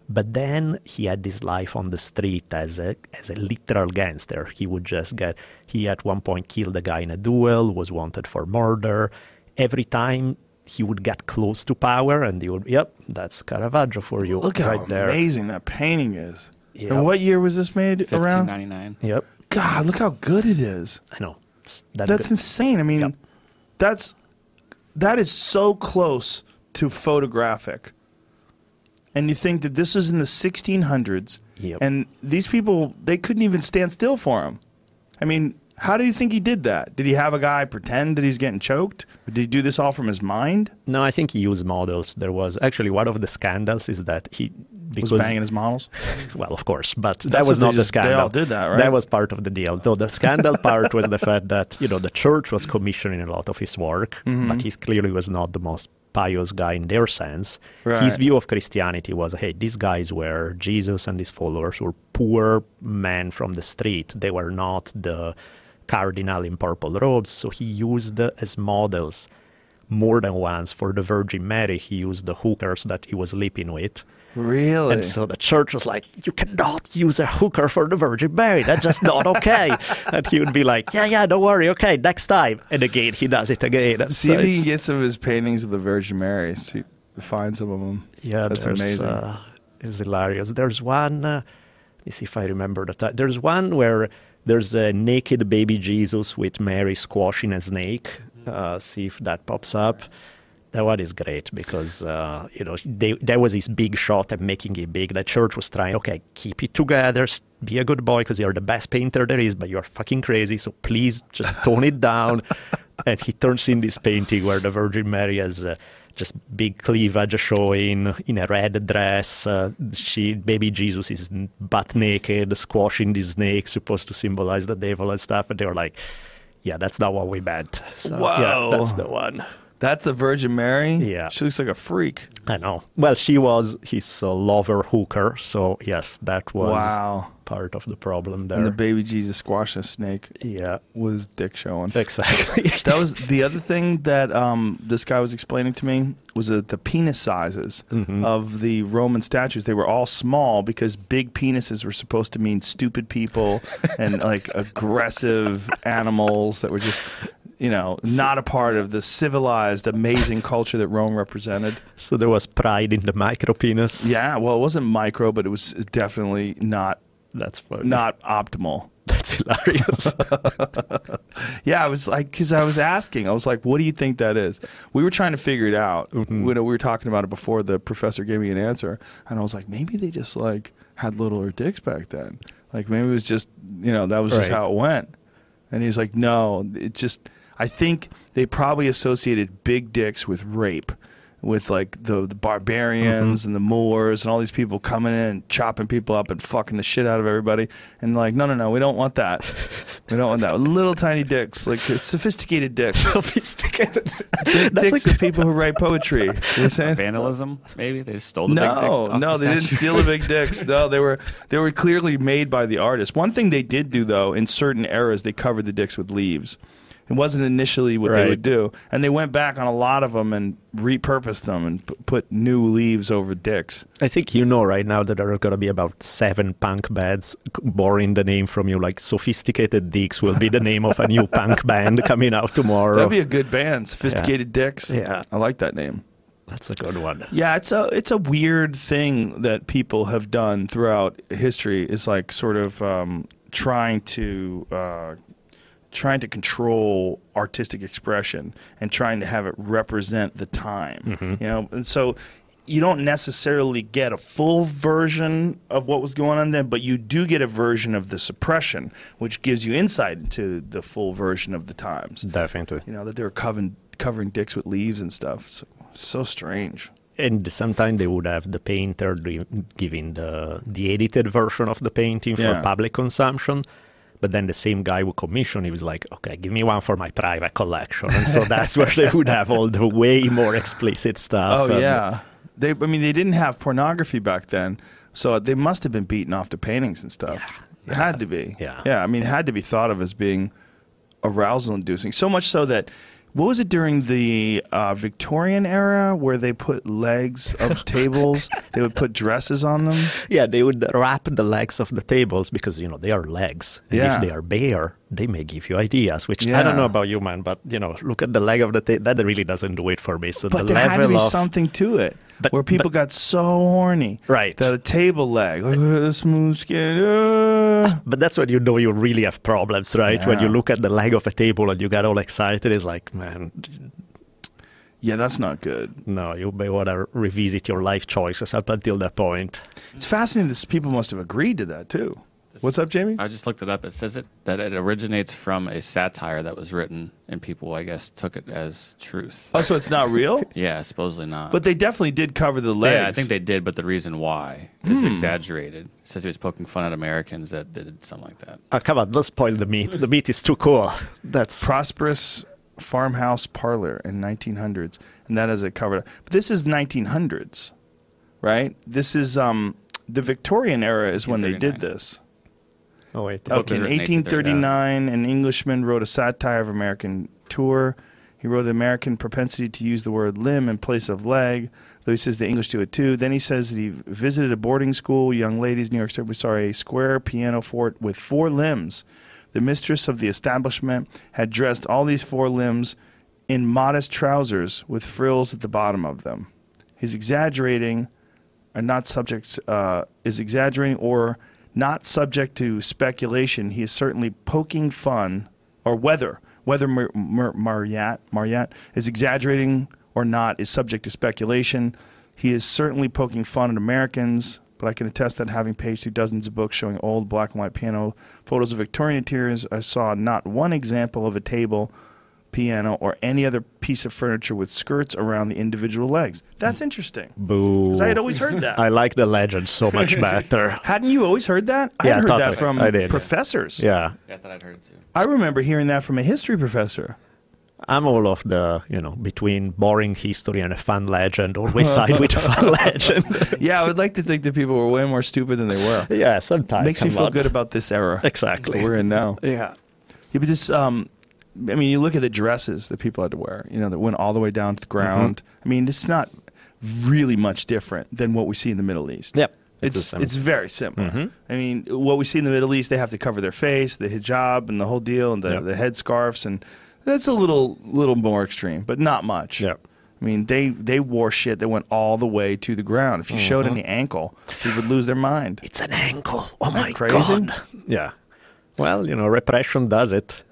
But then he had this life on the street as a as a literal gangster. He would just get he at one point killed a guy in a duel, was wanted for murder. Every time he would get close to power and he would yep, that's Caravaggio for you. Look how there. amazing that painting is. Yep. And what year was this made around? 1599. Yep. God, look how good it is. I know. That That's good. insane. I mean, Yep. that's that is so close to photographic. And you think that this was in the 1600s, Yep. and these people they couldn't even stand still for him. I mean, how do you think he did that? Did he have a guy pretend that he's getting choked? Did he do this all from his mind? No, I think he used models. There was actually one of the scandals is that he Was because banging his models? well, of course, but that That's was not they the just- they scandal. all did that, right? That was part of the deal. Though the scandal part was the fact that you know the church was commissioning a lot of his work, Mm-hmm. but he clearly was not the most pious guy in their sense. His view of Christianity was, hey, these guys were Jesus and his followers were poor men from the street. They were not the cardinal in purple robes, so he used as models more than once for the Virgin Mary. He used the hookers that he was sleeping with. Really? And so the church was like, you cannot use a hooker for the Virgin Mary. That's just not okay. and he would be like, yeah, yeah, don't worry. Okay, next time. And again, he does it again. And See so if he it's- can get some of his paintings of the Virgin Mary. See, find some of them. Yeah, that's amazing. Uh, it's hilarious. There's one. Uh, let me see if I remember the time. There's one where there's a naked baby Jesus with Mary squashing a snake, uh, see if that pops up. That one is great because uh, you know they, there was this big shot at making it big. The church was trying, okay, keep it together, be a good boy because you're the best painter there is, but you're fucking crazy. So please just tone it down. and he turns in this painting where the Virgin Mary has uh, just big cleavage showing in a red dress. Uh, she, baby Jesus, is butt naked, squashing the snake, supposed to symbolize the devil and stuff. And they were like, "Yeah, that's not what we meant." So, Whoa. yeah, that's the one. That's the Virgin Mary. Yeah. she looks like a freak. I know. Well, she was his uh, lover hooker, so yes, that was Wow. Part of the problem there. And the baby Jesus squash a snake yeah, was dick showing. exactly. That was the other thing that um, this guy was explaining to me was that the penis sizes Mm-hmm. of the Roman statues. They were all small because big penises were supposed to mean stupid people and like aggressive animals that were just, you know, not a part of the civilized, amazing culture that Rome represented. so there was pride in the micro penis. Yeah, well, it wasn't micro, but it was definitely not That's funny. not optimal. That's hilarious. Yeah, I was like, because I was asking, I was like, what do you think that is? We were trying to figure it out. Mm-hmm. We, we were talking about it before the professor gave me an answer, and I was like, maybe they just like had littler dicks back then. Like maybe it was just, you know, that was just how it went. And he's like, no, it just, I think they probably associated big dicks with rape. With like the, the barbarians Mm-hmm. and the Moors and all these people coming in and chopping people up and fucking the shit out of everybody, and like, no, no, no, we don't want that. We don't want that. Little tiny dicks, like uh, sophisticated dicks. Sophisticated. Dick- That's dicks like- of people who write poetry. You know what I'm saying? Vandalism, maybe they stole the big dick. No, off no, the they didn't steal the big dicks. No, they were they were clearly made by the artist. One thing they did do though, in certain eras, they covered the dicks with leaves. It wasn't initially what they would do, and they went back on a lot of them and repurposed them and p- put new leaves over dicks. I think you know right now that there are going to be about seven punk bands borrowing the name from you. Like Sophisticated Dicks will be the name of a new punk band coming out tomorrow. That'd be a good band, Sophisticated Dicks. Yeah. I like that name. That's a good one. Yeah, it's a it's a weird thing that people have done throughout history. Is like sort of um, trying to uh, trying to control artistic expression and trying to have it represent the time. Mm-hmm. You know, and so you don't necessarily get a full version of what was going on then, but you do get a version of the suppression, which gives you insight into the full version of the times. Definitely. You know that they were covering covering dicks with leaves and stuff. So, so strange. And sometimes they would have the painter giving the the edited version of the painting for Yeah. public consumption. But then the same guy who commissioned, he was like, "Okay, give me one for my private collection," and so that's where they would have all the way more explicit stuff. Oh yeah, they. I mean, they didn't have pornography back then, so they must have been beaten off to paintings and stuff. It had to be. Yeah. yeah. I mean, it had to be thought of as being arousal-inducing. So much so that. What was it during the uh, Victorian era where they put legs of tables? They would put dresses on them. Yeah, they would wrap the legs of the tables because you know they are legs. And Yeah. if they are bare, they may give you ideas. Which I don't know about you, man, but you know, look at the leg of the table. That really doesn't do it for me. So But the there had to be of something to it, But- where people got so horny, Right. That a table leg, the smooth skin. uh. But that's when you know you really have problems, right? When you look at the leg of a table and you get all excited, it's like, man, Yeah, that's not good. no, you may want to revisit your life choices up until that point. It's fascinating that people must have agreed to that too. What's up, Jamie? I just looked it up. It says it that it originates from a satire that was written, and people, I guess, took it as truth. Oh, so it's not real? Yeah, supposedly not. But they definitely did cover the legs. yeah, I think they did, but the reason why is exaggerated. It says he was poking fun at Americans that did something like that. Oh, come on, don't spoil the meat. The meat is too cool. That's prosperous farmhouse parlor in 1900s, and that is a cover. But this is 1900s, right? This is um the Victorian era is when they did this. Oh wait. Okay, in 1839, an Englishman wrote a satire of American tour. He wrote the American propensity to use the word limb in place of leg, though he says the English do it too. Then he says that he visited a boarding school, young ladies, New York State. We saw a square piano fort with four limbs. The mistress of the establishment had dressed all these four limbs in modest trousers with frills at the bottom of them. He's exaggerating, are not subjects uh, is exaggerating or not subject to speculation. He is certainly poking fun, or whether Whether Mar- Mar- Marryat, Marryat is exaggerating or not is subject to speculation. He is certainly poking fun at Americans, but I can attest that having paged through dozens of books showing old black and white piano photos of Victorian interiors, I saw not one example of a table, piano, or any other piece of furniture with skirts around the individual legs. That's interesting. Boo. 'Cause I had always heard that. I like the legend so much better. Hadn't you always heard that? I Yeah, had heard that from I did, professors. yeah. Yeah, I thought I'd heard it too. I remember hearing that from a history professor. I'm all of the, you know, between boring history and a fun legend, always side with a fun legend. Yeah, I would like to think that people were way more stupid than they were. yeah, sometimes. Makes me feel good about this era Exactly. we're in now. Yeah. Yeah, but this, um, I mean, you look at the dresses that people had to wear, you know, that went all the way down to the ground. Mm-hmm. I mean, it's not really much different than what we see in the Middle East. Yep. It's it's very similar. Mhm. I mean, what we see in the Middle East, they have to cover their face, the hijab, and the whole deal, and the, Yep. the head scarves, and that's a little little more extreme, but not much. Yep. I mean, they they wore shit that went all the way to the ground. If you showed Mm-hmm. any ankle, people would lose their mind. It's an ankle. Oh my crazy? god. Yeah. Well, you know, repression does it.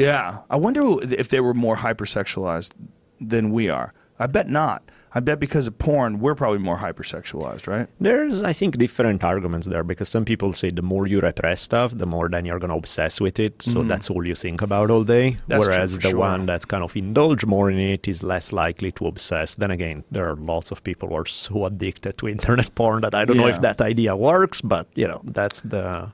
Yeah, I wonder if they were more hypersexualized than we are. I bet not. I bet because of porn, we're probably more hypersexualized, right? There's, I think, different arguments there because some people say the more you repress stuff, the more then you're going to obsess with it. So mm-hmm. that's all you think about all day. That's true Whereas the sure. one that's kind of indulge more in it is less likely to obsess. Then again, there are lots of people who are so addicted to internet porn that I don't know if that idea works, but you know, that's the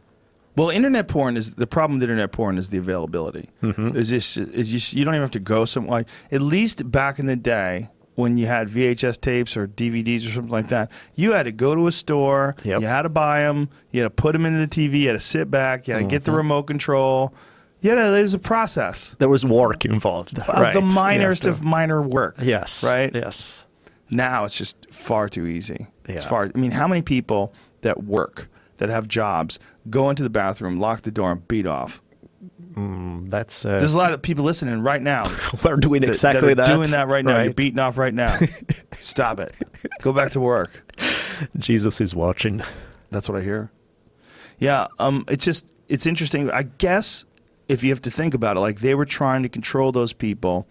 Well, internet porn is the problem with internet porn is the availability. Mm-hmm. Is this is just you don't even have to go somewhere. Like, at least back in the day when you had VHS tapes or DVDs or something like that, you had to go to a store. Yep. You had to buy them. You had to put them into the TV. You had to sit back. You had to get the Mm-hmm. remote control. Yeah, there's a process there was work involved. right. the You minorest to- of minor work. Yes. right. Yes. Now it's just far too easy. It's far. I mean, how many people that work that have jobs go into the bathroom, lock the door, and beat off? Mm, that's uh, There's a lot of people listening right now. we're doing that- exactly that. that. Doing that right now. You're beating off right now. Stop it. Go back to work. Jesus is watching. That's what I hear. Yeah. Um. It's just it's interesting. I guess if you have to think about it, like they were trying to control those people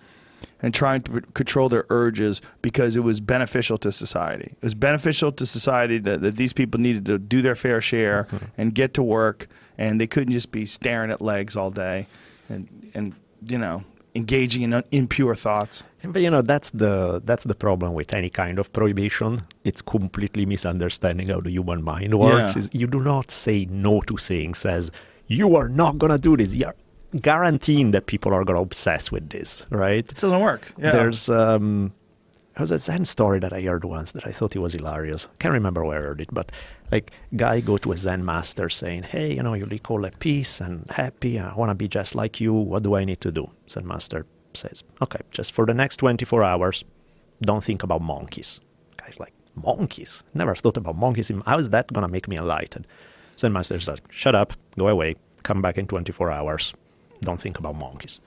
and trying to control their urges because it was beneficial to society. It was beneficial to society that, that these people needed to do their fair share Mm-hmm. and get to work, and they couldn't just be staring at legs all day, and and you know engaging in impure thoughts. But you know that's the that's the problem with any kind of prohibition. It's completely misunderstanding how the human mind works. Yeah. Is you do not say no to things as you are not gonna do this. You're guaranteeing that people are gonna obsess with this, right? It doesn't work. Yeah. There's um, there was a Zen story that I heard once that I thought it was hilarious. I can't remember where I heard it, but like guy go to a Zen master saying, "Hey, you know, you recall at peace and happy. I want to be just like you. What do I need to do?" Zen master says, "Okay, just for the next 24 hours, don't think about monkeys." Guy's like, "Monkeys? Never thought about monkeys. How is that gonna make me enlightened?" Zen master says, "Shut up. Go away. Come back in 24 hours. Don't think about monkeys."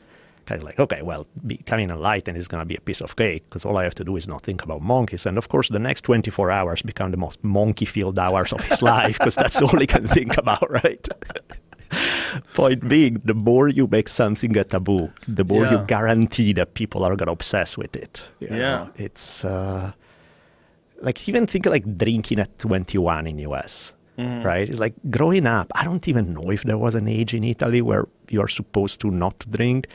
kind of like, okay, well, becoming enlightened is going to be a piece of cake because all I have to do is not think about monkeys. And of course, the next 24 hours become the most monkey filled hours of his life because that's all he can think about, right? Point being, the more you make something a taboo, the more Yeah. you guarantee that people are going to obsess with it. you Yeah. know? It's uh, like, even think like drinking at 21 in US. Mm-hmm. Right? It's like growing up. I don't even know if there was an age in Italy where you're supposed to not drink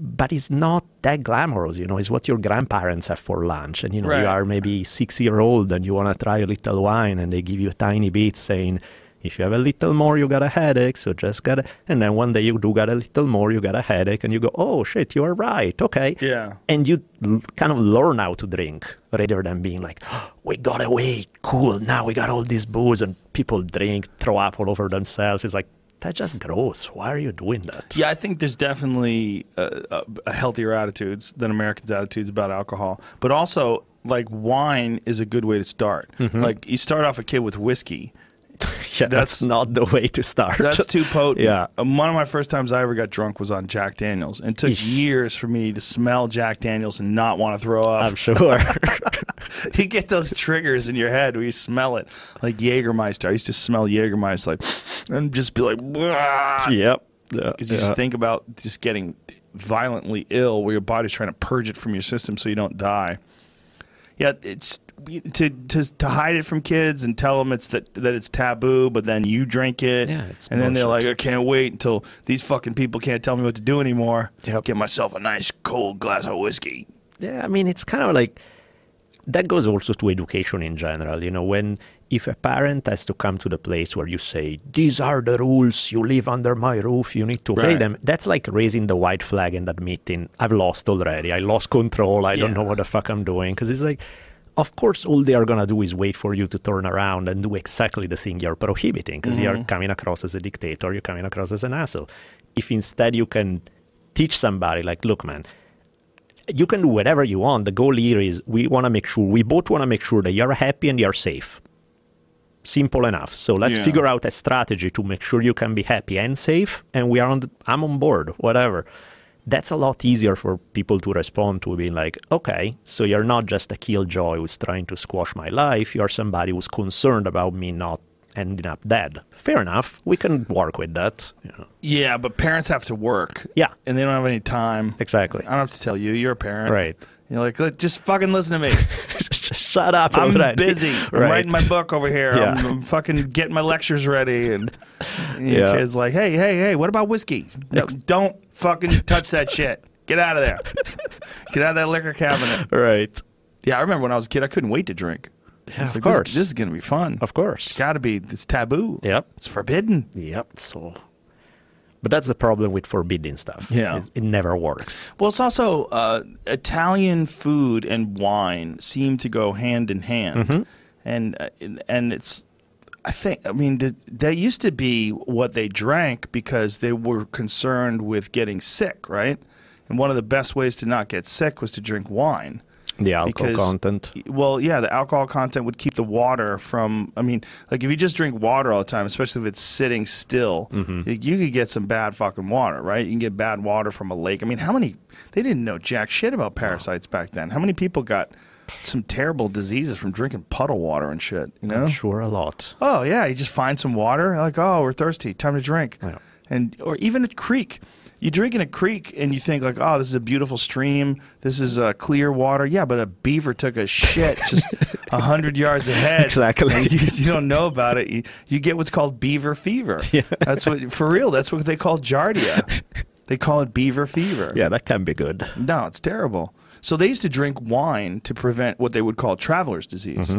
but it's not that glamorous, you know. It's what your grandparents have for lunch, and you know Right. you are maybe six year old and you want to try a little wine, and they give you a tiny bit, saying, "If you have a little more, you got a headache, so just get." A... And then one day you do get a little more, you got a headache, and you go, "Oh shit, you are right, okay." Yeah. And you l- kind of learn how to drink rather than being like, "We got away, cool. Now we got all this booze, and people drink, throw up all over themselves." It's like that's just gross. Why are you doing that? Yeah, I think there's definitely uh, uh, healthier attitudes than Americans' attitudes about alcohol. But also, like wine is a good way to start. Like you start off a kid with whiskey. Yeah, That's- that's, not the way to start. That's too potent. Yeah. Um, one of my first times I ever got drunk was on Jack Daniels, and it took years for me to smell Jack Daniels and not want to throw up. I'm sure. you get those triggers in your head where you smell it, like Jägermeister. I used to smell Jägermeister, like, and just be like, yep. Yeah, because you yeah. just think about just getting violently ill, where your body's trying to purge it from your system so you don't die. Yeah, it's to to to hide it from kids and tell them it's that that it's taboo, but then you drink it, Yeah, it's and then they're like. I can't wait until these fucking people can't tell me what to do anymore. Yep. Get myself a nice cold glass of whiskey. Yeah, I mean, it's kind of like that goes also to education in general. You know, when if a parent has to come to the place where you say, These are the rules, you live under my roof, you need to obey Right. them, that's like raising the white flag and admitting, I've lost already, I lost control, I don't know what the fuck I'm doing. Because it's like, of course, all they are going to do is wait for you to turn around and do exactly the thing you're prohibiting because you're mm-hmm. coming across as a dictator, you're coming across as an asshole. If instead you can teach somebody, like, look, man, you can do whatever you want. The goal here is we want to make sure, we both want to make sure that you're happy and you're safe. Simple enough. So let's Yeah. figure out a strategy to make sure you can be happy and safe. And we are on, the, I'm on board, whatever. That's a lot easier for people to respond to being like, okay, so you're not just a killjoy who's trying to squash my life. You're somebody who's concerned about me not ending up dead. Fair enough. We can work with that. You know. Yeah, but parents have to work. Yeah. and they don't have any time. Exactly. I don't have to tell you. You're a parent, Right. You're like, "Look, just fucking listen to me. Shut up. I'm already. busy. I'm Right. writing my book over here. Yeah. I'm, I'm fucking getting my lectures ready. And, your Yeah. kid's like, hey, hey, hey, what about whiskey? No, don't fucking touch that shit. Get out of there. Get out of that liquor cabinet. Right. Yeah, I remember when I was a kid, I couldn't wait to drink. Yeah, was of like, this- course. This, is going to be fun. Of course. It's got to be. It's taboo. Yep. It's forbidden. Yep. So, but that's the problem with forbidding stuff. Yeah. It's- it never works. Well, it's also uh, Italian food and wine seem to go hand in hand, Mm-hmm. and uh, and it's. I think. I mean, th- that used to be what they drank because they were concerned with getting sick, right? And one of the best ways to not get sick was to drink wine. The alcohol Because- content. Well, yeah, the alcohol content would keep the water from. I mean, like if you just drink water all the time, especially if it's sitting still, Mm-hmm. you, you could get some bad fucking water, right? You can get bad water from a lake. I mean, how many? They didn't know jack shit about parasites back then. How many people got some terrible diseases from drinking puddle water and shit? You know? I'm sure a lot. Oh yeah, you just find some water, like oh we're thirsty, time to drink, Yeah. and or even a creek. You drink in a creek and you think like, oh, this is a beautiful stream. This is uh, clear water. Yeah, but a beaver took a shit just a hundred yards ahead. Exactly. You, you don't know about it. You, you get what's called beaver fever. Yeah. That's what for real. That's what they call giardia. They call it beaver fever. Yeah, that can be good. No, it's terrible. So they used to drink wine to prevent what they would call traveler's disease,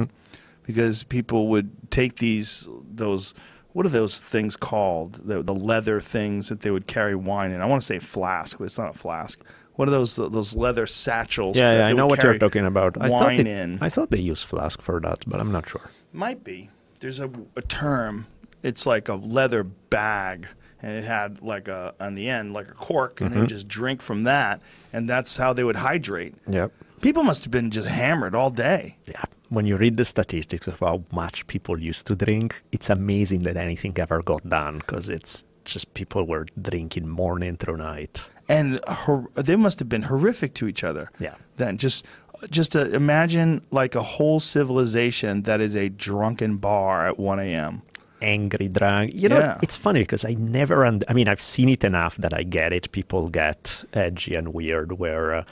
because people would take these those what are those things called the the leather things that they would carry wine in. I want to say flask, but it's not a flask. What are those those leather satchels? Yeah, yeah I know what you're talking about. I thought Wine they, in. I thought they use flask for that, but I'm not sure. Might be. There's a, a term. It's like a leather bag, and it had like a on the end like a cork, and they Mm-hmm. would just drink from that, and that's how they would hydrate. Yep. People must have been just hammered all day. Yeah. When you read the statistics of how much people used to drink, it's amazing that anything ever got done because it's just people were drinking morning through night. and hor- they must have been horrific to each other. Yeah. Then just just to imagine like a whole civilization that is a drunken bar at 1 a.m. angry drunk. You know, Yeah. it's funny because I never. I mean, I've seen it enough that I get it. People get edgy and weird where uh,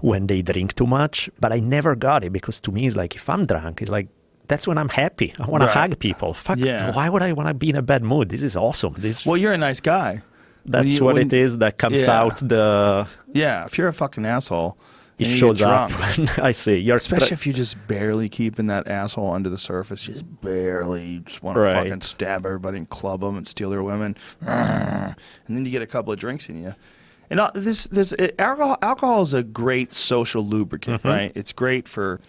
when they drink too much, but I never got it because to me, it's like if I'm drunk, it's like that's when I'm happy. I want Right. to hug people. Fuck. Yeah. Why would I want to be in a bad mood? This is awesome. This. Well, you're a nice guy. that's you- what it is that comes Yeah. out. The Yeah, if you're a fucking asshole, it shows up. I see. You're Especially if you're just barely keeping that asshole under the surface, just barely, just want to fucking stab everybody and club them and steal their women, and then you get a couple of drinks in you. And uh, this, this uh, alcohol, alcohol is a great social lubricant, Mm-hmm. right? It's great for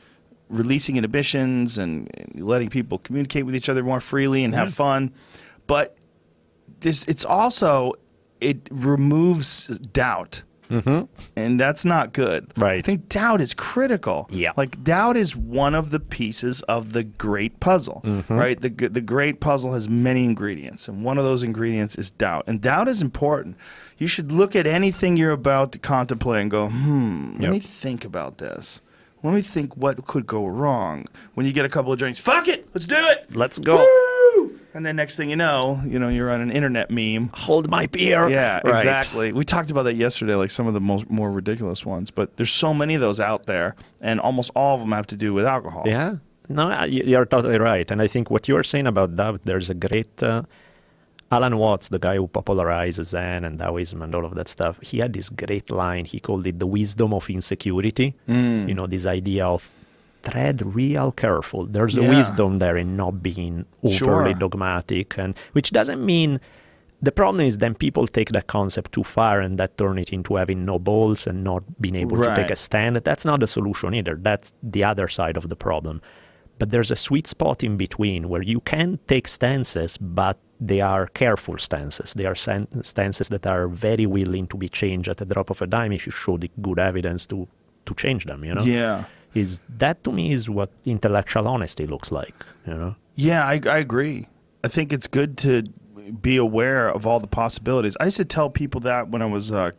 releasing inhibitions and, and letting people communicate with each other more freely and have fun. But this, it's also it removes doubt. And that's not good. Right. I think doubt is critical. Yeah. Like doubt is one of the pieces of the great puzzle, Mm-hmm. right? The the great puzzle has many ingredients, and one of those ingredients is doubt. And doubt is important. You should look at anything you're about to contemplate and go, "Hmm, let Yep. me think about this. Let me think what could go wrong." When you get a couple of drinks, fuck it, let's do it. Let's go. Woo! And then next thing you know, you know, you're on an internet meme. Hold my beer. Yeah, Right. exactly. We talked about that yesterday, like some of the most more ridiculous ones. But there's so many of those out there, and almost all of them have to do with alcohol. Yeah. No, you're totally right. And I think what you are saying about that, there's a great uh, Alan Watts, the guy who popularized Zen and Taoism and all of that stuff. He had this great line. He called it the wisdom of insecurity. Mm. You know, this idea of tread real careful. There's a wisdom there in not being overly Sure. dogmatic, and which doesn't mean. The problem is then people take that concept too far and that turn it into having no balls and not being able to take a stand. That's not the solution either. That's the other side of the problem. But there's a sweet spot in between where you can take stances, but they are careful stances. They are stances that are very willing to be changed at the drop of a dime if you show the good evidence to, to change them, you know? Yeah. Is that to me is what intellectual honesty looks like, you know? Yeah, I, I agree. I think it's good to be aware of all the possibilities. I used to tell people that when I was uh,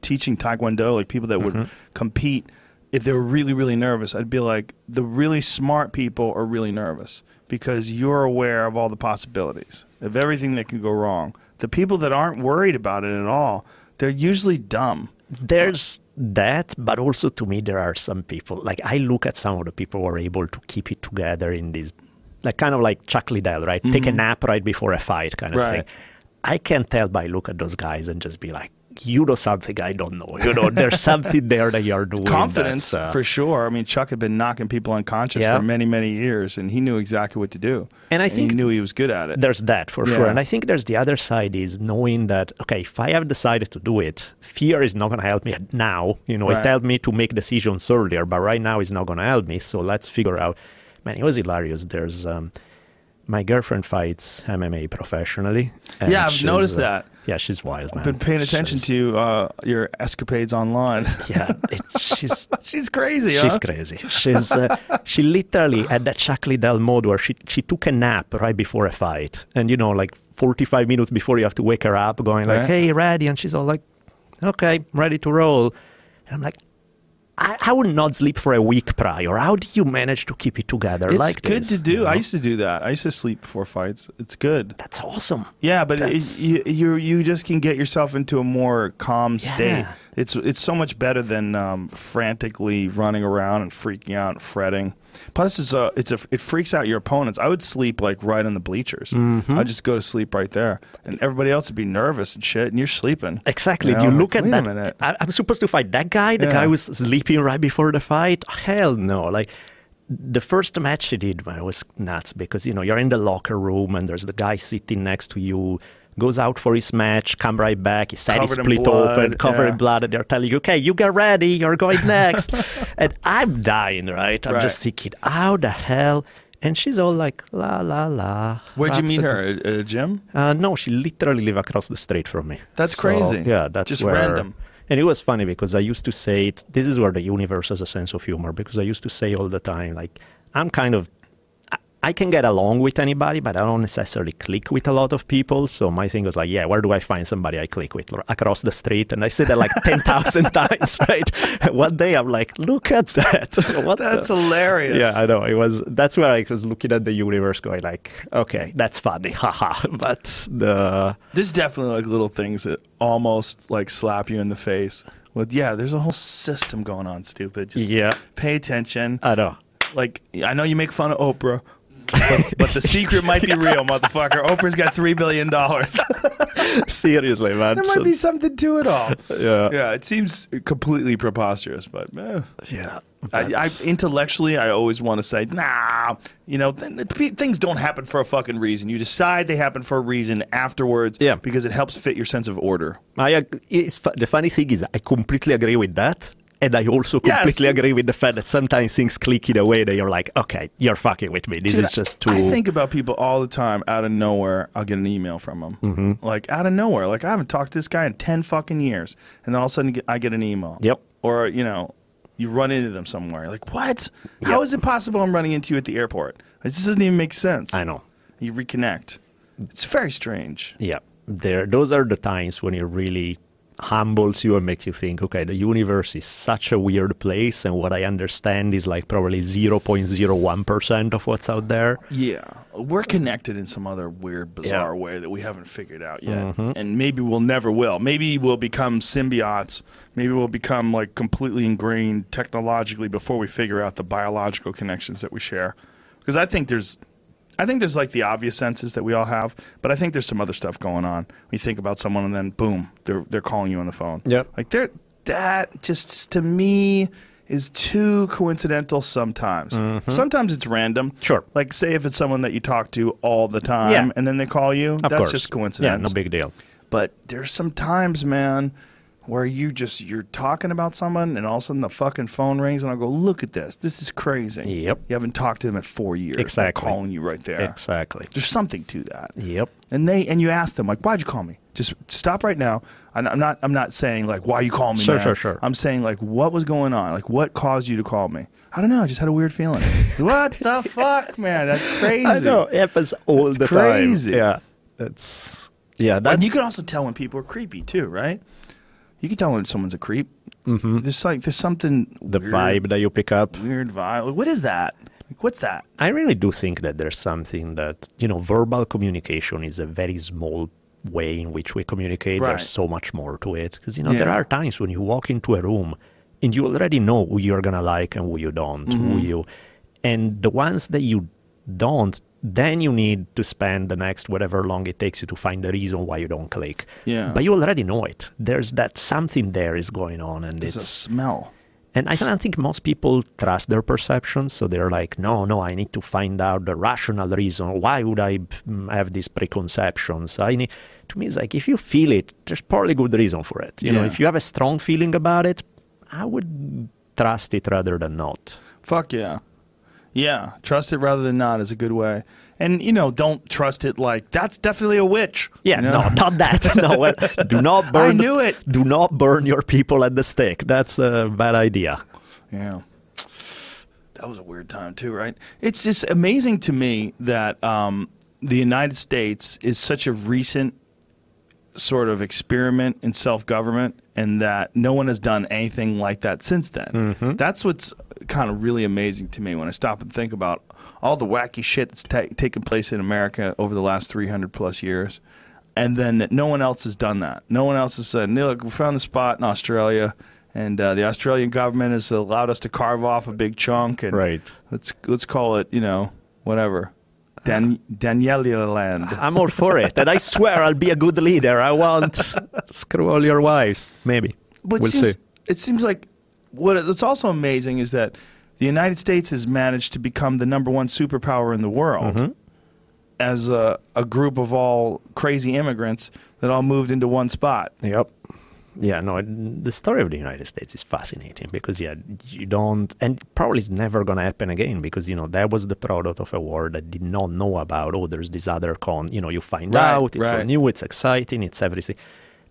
teaching Taekwondo, like people that would compete, if they were really, really nervous, I'd be like, the really smart people are really nervous because you're aware of all the possibilities, of everything that can go wrong. The people that aren't worried about it at all, they're usually dumb. There's that, but also to me, there are some people, like I look at some of the people who are able to keep it together in this, like kind of like Chuck Liddell, right? Take mm-hmm. a nap right before a fight kind of Right. thing. I can tell by look at those guys and just be like, you know something I don't know. You know, there's something there that you're doing. Confidence, uh, for sure. I mean, Chuck had been knocking people unconscious Yeah. for many, many years, and he knew exactly what to do. And I think he knew he was good at it. There's that for sure. And I think there's the other side is knowing that, okay, if I have decided to do it, fear is not going to help me now. You know, Right. it helped me to make decisions earlier, but right now it's not going to help me. So let's figure out. Man, it was hilarious. There's, um, my girlfriend fights MMA professionally. Yeah, I've noticed uh, that. Yeah, she's wild, man. been paying attention She's- to uh, your escapades online. Yeah, it, she's She's crazy. She's huh? crazy. She's uh, she literally had that Chuck Liddell mode where she she took a nap right before a fight, and you know, like 45 minutes before you have to wake her up, going like, Right. "Hey, ready?" And she's all like, "Okay, ready to roll." And I'm like, I, I would not sleep for a week prior. How do you manage to keep it together Like It's like good this, to do. you know? I used to do that. I used to sleep before fights. It's good. That's awesome. Yeah, but it, you, you you just can get yourself into a more calm state. Yeah. It's it's so much better than um, frantically running around and freaking out and fretting. Plus, it's a it's a it freaks out your opponents. I would sleep like right on the bleachers. Mm-hmm. I'd just go to sleep right there, and everybody else would be nervous and shit, and you're sleeping. Exactly. You Do you look like, at wait a that? minute. I, I'm supposed to fight that guy, the Yeah. guy was sleeping right before the fight. Hell no! Like the first match he did, man, was nuts because you know you're in the locker room and there's the guy sitting next to you. Goes out for his match, come right back. His head is split blood, open, covered yeah. in blood, and they're telling you, "Okay, you get ready. You're going next." and I'm dying, right? I'm Right. just thinking, "How the hell?" And she's all like, "La la la." Where'd you meet her? At a gym? uh, no, she literally lived across the street from me. That's crazy. Yeah, that's Just where, random. And it was funny because I used to say it. This is where the universe has a sense of humor because I used to say all the time, like, I'm kind of. I- can get along with anybody, but I don't necessarily click with a lot of people. So my thing was like, yeah, where do I find somebody I click with across the street? And I said that like ten thousand times, right? One day I'm like, look at that. what That's the- hilarious. yeah, I know. It was that's where I was looking at the universe, going like, okay, that's funny, haha. But the There's definitely like little things that almost like slap you in the face. With yeah, there's a whole system going on, stupid. Just yeah, pay attention. I know. Like I know you make fun of Oprah, but, but the secret might be real, motherfucker. Oprah's got three billion dollars. Seriously, man. there might So- be something to it all. yeah, Yeah, it seems completely preposterous, but eh. yeah. I, I intellectually, I always want to say, nah, you know, th- th- things don't happen for a fucking reason. You decide they happen for a reason afterwards, Yeah. because it helps fit your sense of order. I it's, the funny thing is, I completely agree with that. And I also Yes. completely agree with the fact that sometimes things click in a way that you're like, okay, you're fucking with me. This Dude, is just too. I think about people all the time. Out of nowhere, I'll get an email from them. Mm-hmm. Like out of nowhere, like I haven't talked to this guy in ten fucking years, and then all of a sudden I get an email. Yep. Or you know, you run into them somewhere. Like what? How Yep. is it possible I'm running into you at the airport? This doesn't even make sense. I know. You reconnect. It's very strange. Yeah, there. Those are the times when you really humbles you and makes you think, okay, the universe is such a weird place, and what I understand is like probably 0.01% of what's out there. Yeah, we're connected in some other weird, bizarre Yeah. way that we haven't figured out yet, mm-hmm. and maybe we'll never will. Maybe we'll become symbiotes. Maybe we'll become like completely ingrained technologically before we figure out the biological connections that we share. Because I think there's, I think there's like the obvious senses that we all have, but I think there's some other stuff going on. You think about someone, and then boom, they're they're calling you on the phone. Yep. like they're that just to me is too coincidental sometimes. Sometimes it's random. Mm-hmm. Sure. Like say if it's someone that you talk to all the time Yeah. and then they call you, Of that's course. just Yeah, coincidence. no big deal. But there's some times, man, where you just you're talking about someone and all of a sudden the fucking phone rings and I go, look at this. This is crazy. Yep. You haven't talked to them in four years. They're Exactly. calling you right there. Exactly. There's something to that. Yep. And they and you ask them like, why'd you call me? Just stop right now. And I'm not I'm not saying like why you call me. Sure, man. sure, sure. I'm saying like what was going on? Like what caused you to call me? I don't know. I just had a weird feeling. what the fuck, man? That's crazy. I know. It happens all the crazy. time. Yeah. That's, yeah. That, And you can also tell when people are creepy too, right? You can tell when someone's a creep. Mm-hmm. There's like there's something the weird, vibe that you pick up. weird vibe. What is that? Like, what's that? I really do think that there's something that, you know, verbal communication is a very small way in which we communicate. Right. There's so much more to it. Because, you know, there are times when you walk into a room and you already know who you're going to like and who you don't, Mm-hmm. who you. And the ones that you don't, then you need to spend the next whatever long it takes you to find the reason why you don't click. Yeah. But you already know it. There's that something there is going on, and It's a smell. and I don't think most people trust their perceptions, so they're like, no, no, I need to find out the rational reason. Why would I mm, have these preconceptions? I need. To me, it's like if you feel it, there's probably good reason for it. You know, if you have a strong feeling about it, I would trust it rather than not. Fuck yeah. Yeah. Trust it rather than not is a good way. And you know, don't trust it like that's definitely a witch. Yeah, you know? no, not that. no, well, do not burn. I knew it. Do not burn your people at the stake. That's a bad idea. Yeah. That was a weird time too, right? It's just amazing to me that um, the United States is such a recent sort of experiment in self-government and that no one has done anything like that since then. That's what's kind of really amazing to me when I stop and think about all the wacky shit that's ta- taken place in America over the last 300 plus years. And then no one else has done that. No one else has said, look, we found the spot in Australia and uh, the Australian government has allowed us to carve off a big chunk and Right. let's let's call it, you know, whatever. Dan- Daniela land. I'm all for it, and I swear I'll be a good leader. I won't screw all your wives. Maybe But we'll seems, see. It seems like what it's also amazing is that the United States has managed to become the number one superpower in the world Mm-hmm. as a, a group of all crazy immigrants that all moved into one spot. Yep. Yeah, no, the story of the United States is fascinating because, yeah, you don't, and probably it's never going to happen again because, you know, that was the product of a war that did not know about, oh, there's this other con. You know, you find Right, out, it's so right. new, it's exciting, it's everything.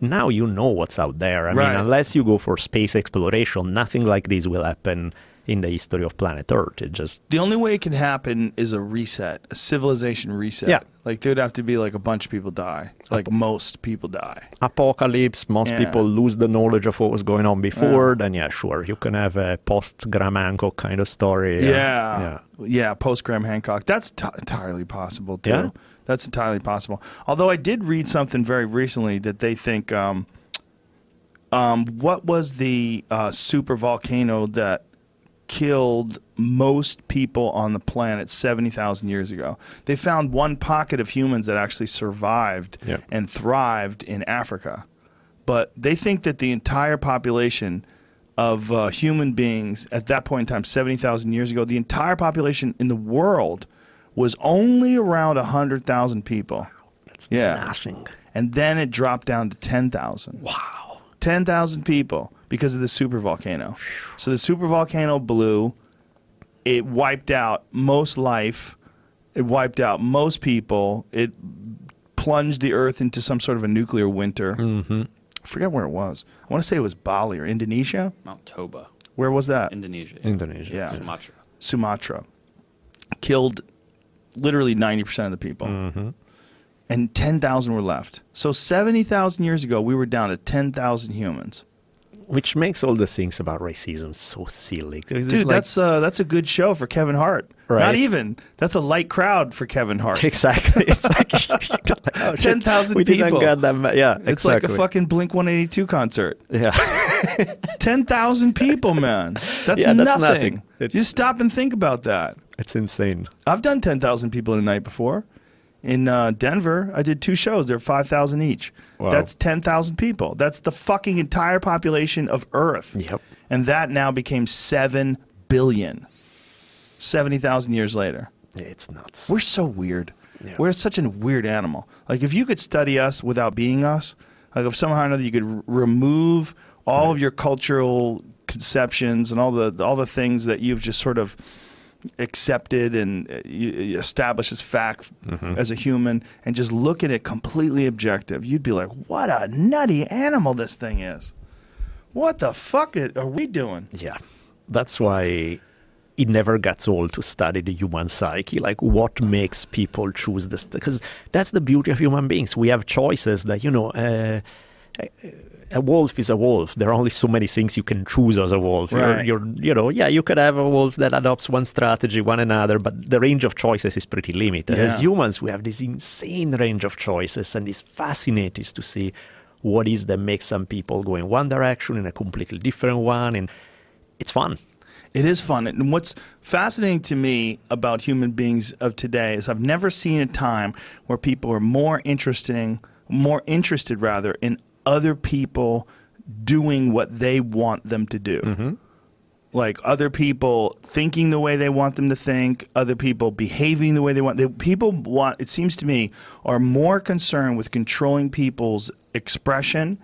Now you know what's out there. I Right. mean, unless you go for space exploration, nothing like this will happen in the history of planet Earth. It just, The only way it can happen is a reset, a civilization reset. Yeah. Like there'd have to be like a bunch of people die. Like most people die. apocalypse, most Yeah. people lose the knowledge of what was going on before, then yeah, sure, you can have a post Graham Hancock kind of story. Yeah. yeah. Yeah, post Graham Hancock. That's t- entirely possible, too. Yeah? That's entirely possible. Although I did read something very recently that they think um, um, what was the uh, super volcano that killed most people on the planet 70,000 years ago? They found one pocket of humans that actually survived Yeah. and thrived in Africa. But they think that the entire population of uh, human beings at that point in time, 70,000 years ago, the entire population in the world was only around 100,000 people. That's Yeah. nothing. And then it dropped down to 10,000. Wow. 10,000 people because of the super volcano. So the super volcano blew. It wiped out most life. It wiped out most people. It plunged the earth into some sort of a nuclear winter. Mm-hmm. I forget where it was. I want to say it was Bali or Indonesia. Mount Toba, Where was that? Indonesia, Indonesia. Yeah. Sumatra. Sumatra. Killed literally 90% of the people. and 10,000 were left. So 70,000 years ago, we were down to 10,000 humans. Which makes all the things about racism so silly. Dude, like- that's uh, that's a good show for Kevin Hart. Right. Not even. That's a light crowd for Kevin Hart. exactly. It's like oh, 10,000 we didn't people. get them. Yeah, It's like a fucking Blink 182 concert. yeah. 10,000 people, man. That's, Yeah, that's nothing. nothing. It- Just stop and think about that. It's insane. I've done 10,000 people in a night before. In uh, Denver, I did two shows. They're 5,000 each. Wow. That's 10,000 people. That's the fucking entire population of Earth. Yep. And that now became 7 billion. 70,000 years later. It's nuts. We're so weird. Yeah. We're such a weird animal. Like if you could study us without being us, like if somehow or another you could r- remove all of your cultural conceptions and all the all the things that you've just sort of accepted and uh, established as fact Mm-hmm. as a human and just look at it completely objective, you'd be like, "What a nutty animal this thing is! What the fuck are we doing?" Yeah. That's why it never gets old to study the human psyche, like what makes people choose this. Because that's the beauty of human beings. We have choices that, you know, uh, a wolf is a wolf. There are only so many things you can choose as a wolf. Right. You're, you're, you know, yeah, you could have a wolf that adopts one strategy, one another, but the range of choices is pretty limited. As humans, we have this insane range of choices, and it's fascinating to see what is that makes some people go in one direction and a completely different one, and it's fun. It is fun. And what's fascinating to me about human beings of today is I've never seen a time where people are more interesting, more interested rather in other people doing what they want them to do. Mm-hmm. Like other people thinking the way they want them to think, other people behaving the way they want. They, people want. It seems to me are more concerned with controlling people's expression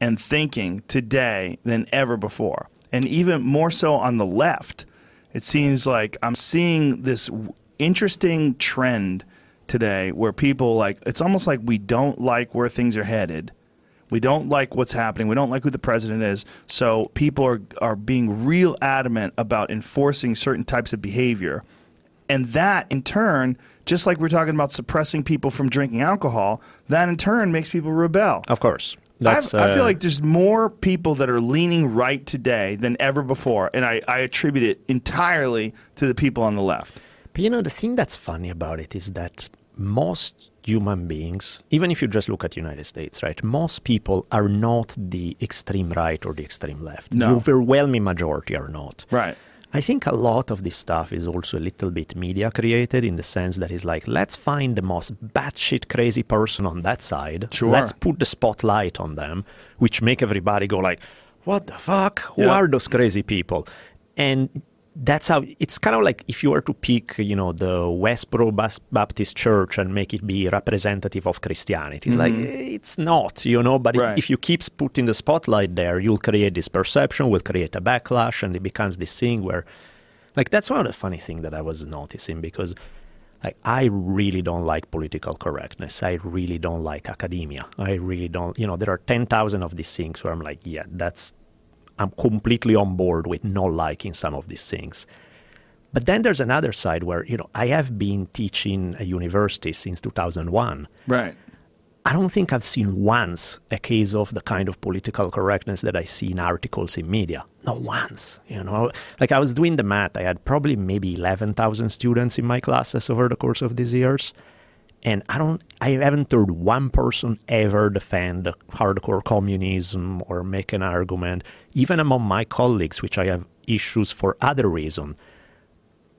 and thinking today than ever before. And even more so on the left. It seems like I'm seeing this interesting trend today where people like it's almost like we don't like where things are headed. We don't like what's happening. We don't like who the president is. So people are are being real adamant about enforcing certain types of behavior. And that in turn, just like we're talking about suppressing people from drinking alcohol, that in turn makes people rebel. Of course. I've- I feel uh, like there's more people that are leaning right today than ever before, and I, I attribute it entirely to the people on the left. But you know, the thing that's funny about it is that most human beings, even if you just look at United States, right, most people are not the extreme right or the extreme left. No. The overwhelming majority are not. Right. I think a lot of this stuff is also a little bit media created in the sense that it's like, let's find the most batshit crazy person on that side. Sure. Let's put the spotlight on them, which make everybody go like, what the fuck? Who Yeah. are those crazy people? And that's how it's kind of like if you were to pick, you know, the Westboro Baptist Church and make it be representative of Christianity. It's like eh, it's not, you know. But Mm-hmm. Right. if you keep putting the spotlight there, you'll create this perception, will create a backlash, and it becomes this thing where, like, that's one of the funny things that I was noticing because. Like, I really don't like political correctness. I really don't like academia. I really don't, you know, there are 10,000 of these things where I'm like, yeah, that's I'm completely on board with not liking some of these things. But then there's another side where, you know, I have been teaching a university since 2001. Right. I don't think I've seen once a case of the kind of political correctness that I see in articles in media. Not once, you know. Like I was doing the math, I had probably maybe 11,000 students in my classes over the course of these years. And I don't, I haven't heard one person ever defend hardcore communism or make an argument, even among my colleagues, which I have issues for other reason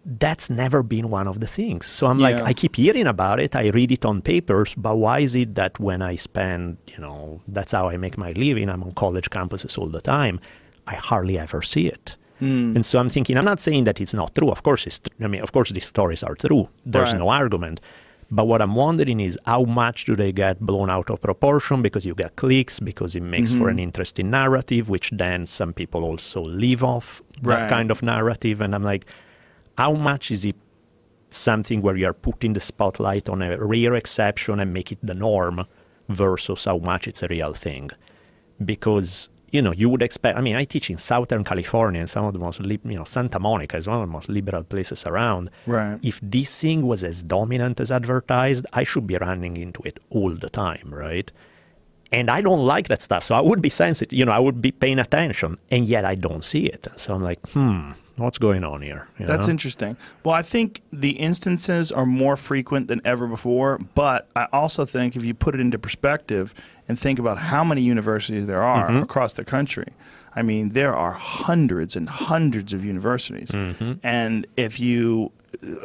that's never been one of the things. So I'm like, I keep hearing about it. I read it on papers, but why is it that when I spend, you know, that's how I make my living, I'm on college campuses all the time, I hardly ever see it. Hmm. And so I'm thinking, I'm not saying that it's not true. Of course, it's. I mean, of course, these stories are true. There's Right. no argument. But what I'm wondering is how much do they get blown out of proportion because you get clicks, because it makes for an mm-hmm. interesting narrative, which then some people also live off Right. that kind of narrative. And I'm like, how much is it something where you are putting the spotlight on a rare exception and make it the norm versus how much it's a real thing? Because you know, you would expect. I mean, I teach in Southern California, and some of the most, you know, Santa Monica is one of the most liberal places around. Right. If this thing was as dominant as advertised, I should be running into it all the time, right? And I don't like that stuff, so I would be sensitive. You know, I would be paying attention, and yet I don't see it. So I'm like, hmm, what's going on here? You That's know? interesting. Well, I think the instances are more frequent than ever before, but I also think if you put it into perspective and think about how many universities there are Mm-hmm. across the country, I mean, there are hundreds and hundreds of universities. Mm-hmm. And if you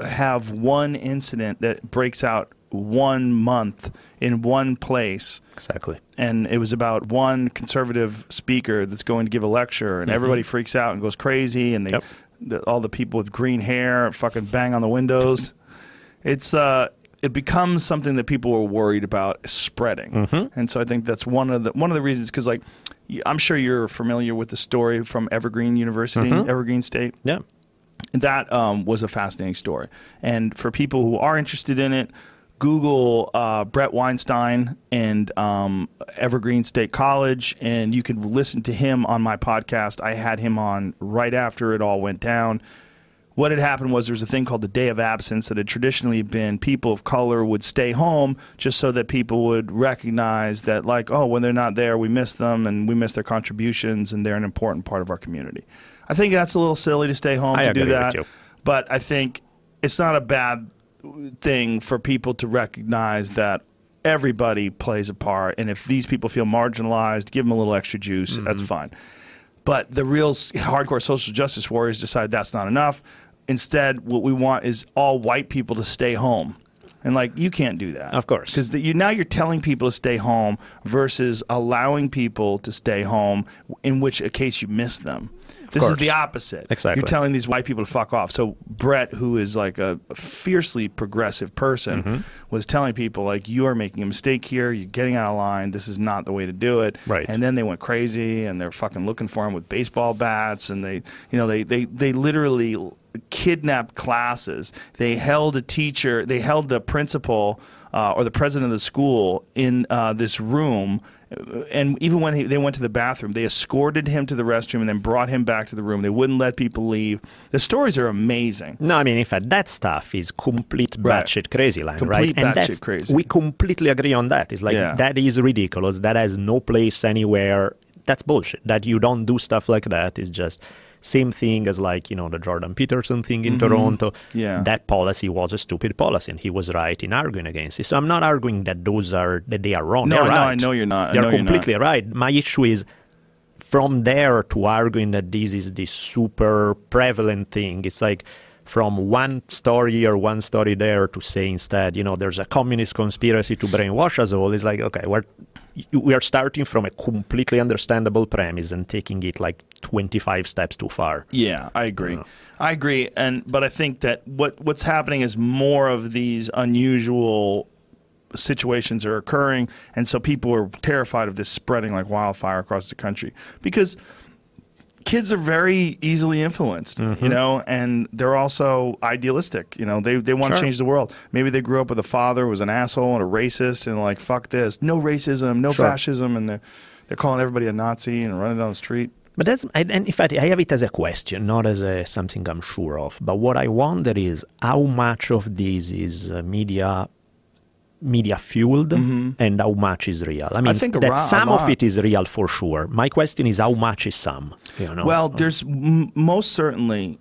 have one incident that breaks out one month in one place, exactly. and it was about one conservative speaker that's going to give a lecture, and everybody freaks out and goes crazy, and they, Yep. the, all the people with green hair fucking bang on the windows. It's uh, it becomes something that people are worried about spreading, and so I think that's one of the one of the reasons because like. I'm sure you're familiar with the story from Evergreen University, Evergreen State Yeah. that um, was a fascinating story. And for people who are interested in it, Google uh, Brett Weinstein and um, Evergreen State College, and you can listen to him on my podcast. I had him on right after it all went down. What had happened was there was a thing called the Day of Absence that had traditionally been people of color would stay home just so that people would recognize that, like, oh, when they're not there, we miss them and we miss their contributions and they're an important part of our community. I think that's a little silly to stay home I to do that, but I think it's not a bad thing for people to recognize that everybody plays a part, and if these people feel marginalized, give them a little extra juice. That's fine. But the real hardcore social justice warriors decide that's not enough. Instead, what we want is all white people to stay home. And like you can't do that, Of course. because you now you're telling people to stay home versus allowing people to stay home. In which case you miss them. This is the opposite. Exactly. You're telling these white people to fuck off. So Brett, who is like a fiercely progressive person, Mm-hmm. was telling people like you are making a mistake here. You're getting out of line. This is not the way to do it. Right. And then they went crazy and they're fucking looking for him with baseball bats and they, you know, they they they literally kidnapped classes. They held a teacher. They held the principal. Uh, or the president of the school in uh, this room, and even when he, they went to the bathroom, they escorted him to the restroom and then brought him back to the room. They wouldn't let people leave. The stories are amazing. No, I mean, in fact, that stuff is complete Right. batshit crazy land, Complete right? And batshit crazy. We completely agree on that. It's like Yeah. that is ridiculous. That has no place anywhere. That's bullshit. That you don't do stuff like that is just same thing as like you know the Jordan Peterson thing in Toronto. Mm-hmm. Yeah. that policy was a stupid policy, and he was right in arguing against it. So I'm not arguing that those are that they are wrong. No, They're no, right. I know you're not. Know you're not. completely right. My issue is from there to arguing that this is this super prevalent thing. It's like from one story or one story there to say instead, you know, there's a communist conspiracy to brainwash us all. It's like, okay, we're we are starting from a completely understandable premise and taking it like 25 steps too far. Yeah, I agree. I agree, and but I think that what what's happening is more of these unusual situations are occurring, and so people are terrified of this spreading like wildfire across the country because kids are very easily influenced, Mm-hmm. you know, and they're also idealistic. You know, they they want to change the world. Maybe they grew up with a father who was an asshole and a racist, and like fuck this, no racism, no Sure. fascism, and they're they're calling everybody a Nazi and running down the street. But that's, and and in fact, I have it as a question, not as a, something I'm sure of. But what I wonder is how much of this is uh, media media fueled and how much is real. I mean, think that ro- a some of it is real for sure. My question is how much is some? You know? Well, there's m- most certainly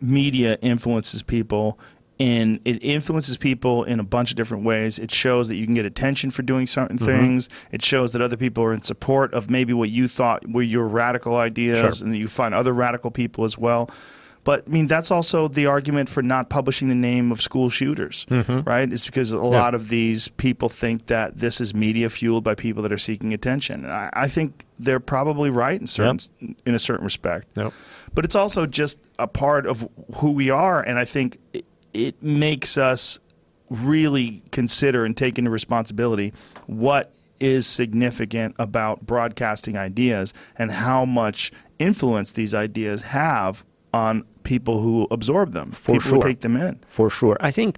media influences people, and it influences people in a bunch of different ways. It shows that you can get attention for doing certain Mm-hmm. things. It shows that other people are in support of maybe what you thought were your radical ideas, Sure. and that you find other radical people as well. But I mean, that's also the argument for not publishing the name of school shooters, mm-hmm. right? It's because a lot of these people think that this is media fueled by people that are seeking attention. And I, I think they're probably right in certain in a certain respect Yep. but it's also just a part of who we are and i think it, it makes us really consider and take into responsibility what is significant about broadcasting ideas and how much influence these ideas have on people who absorb them For people who sure. take them in for sure. I think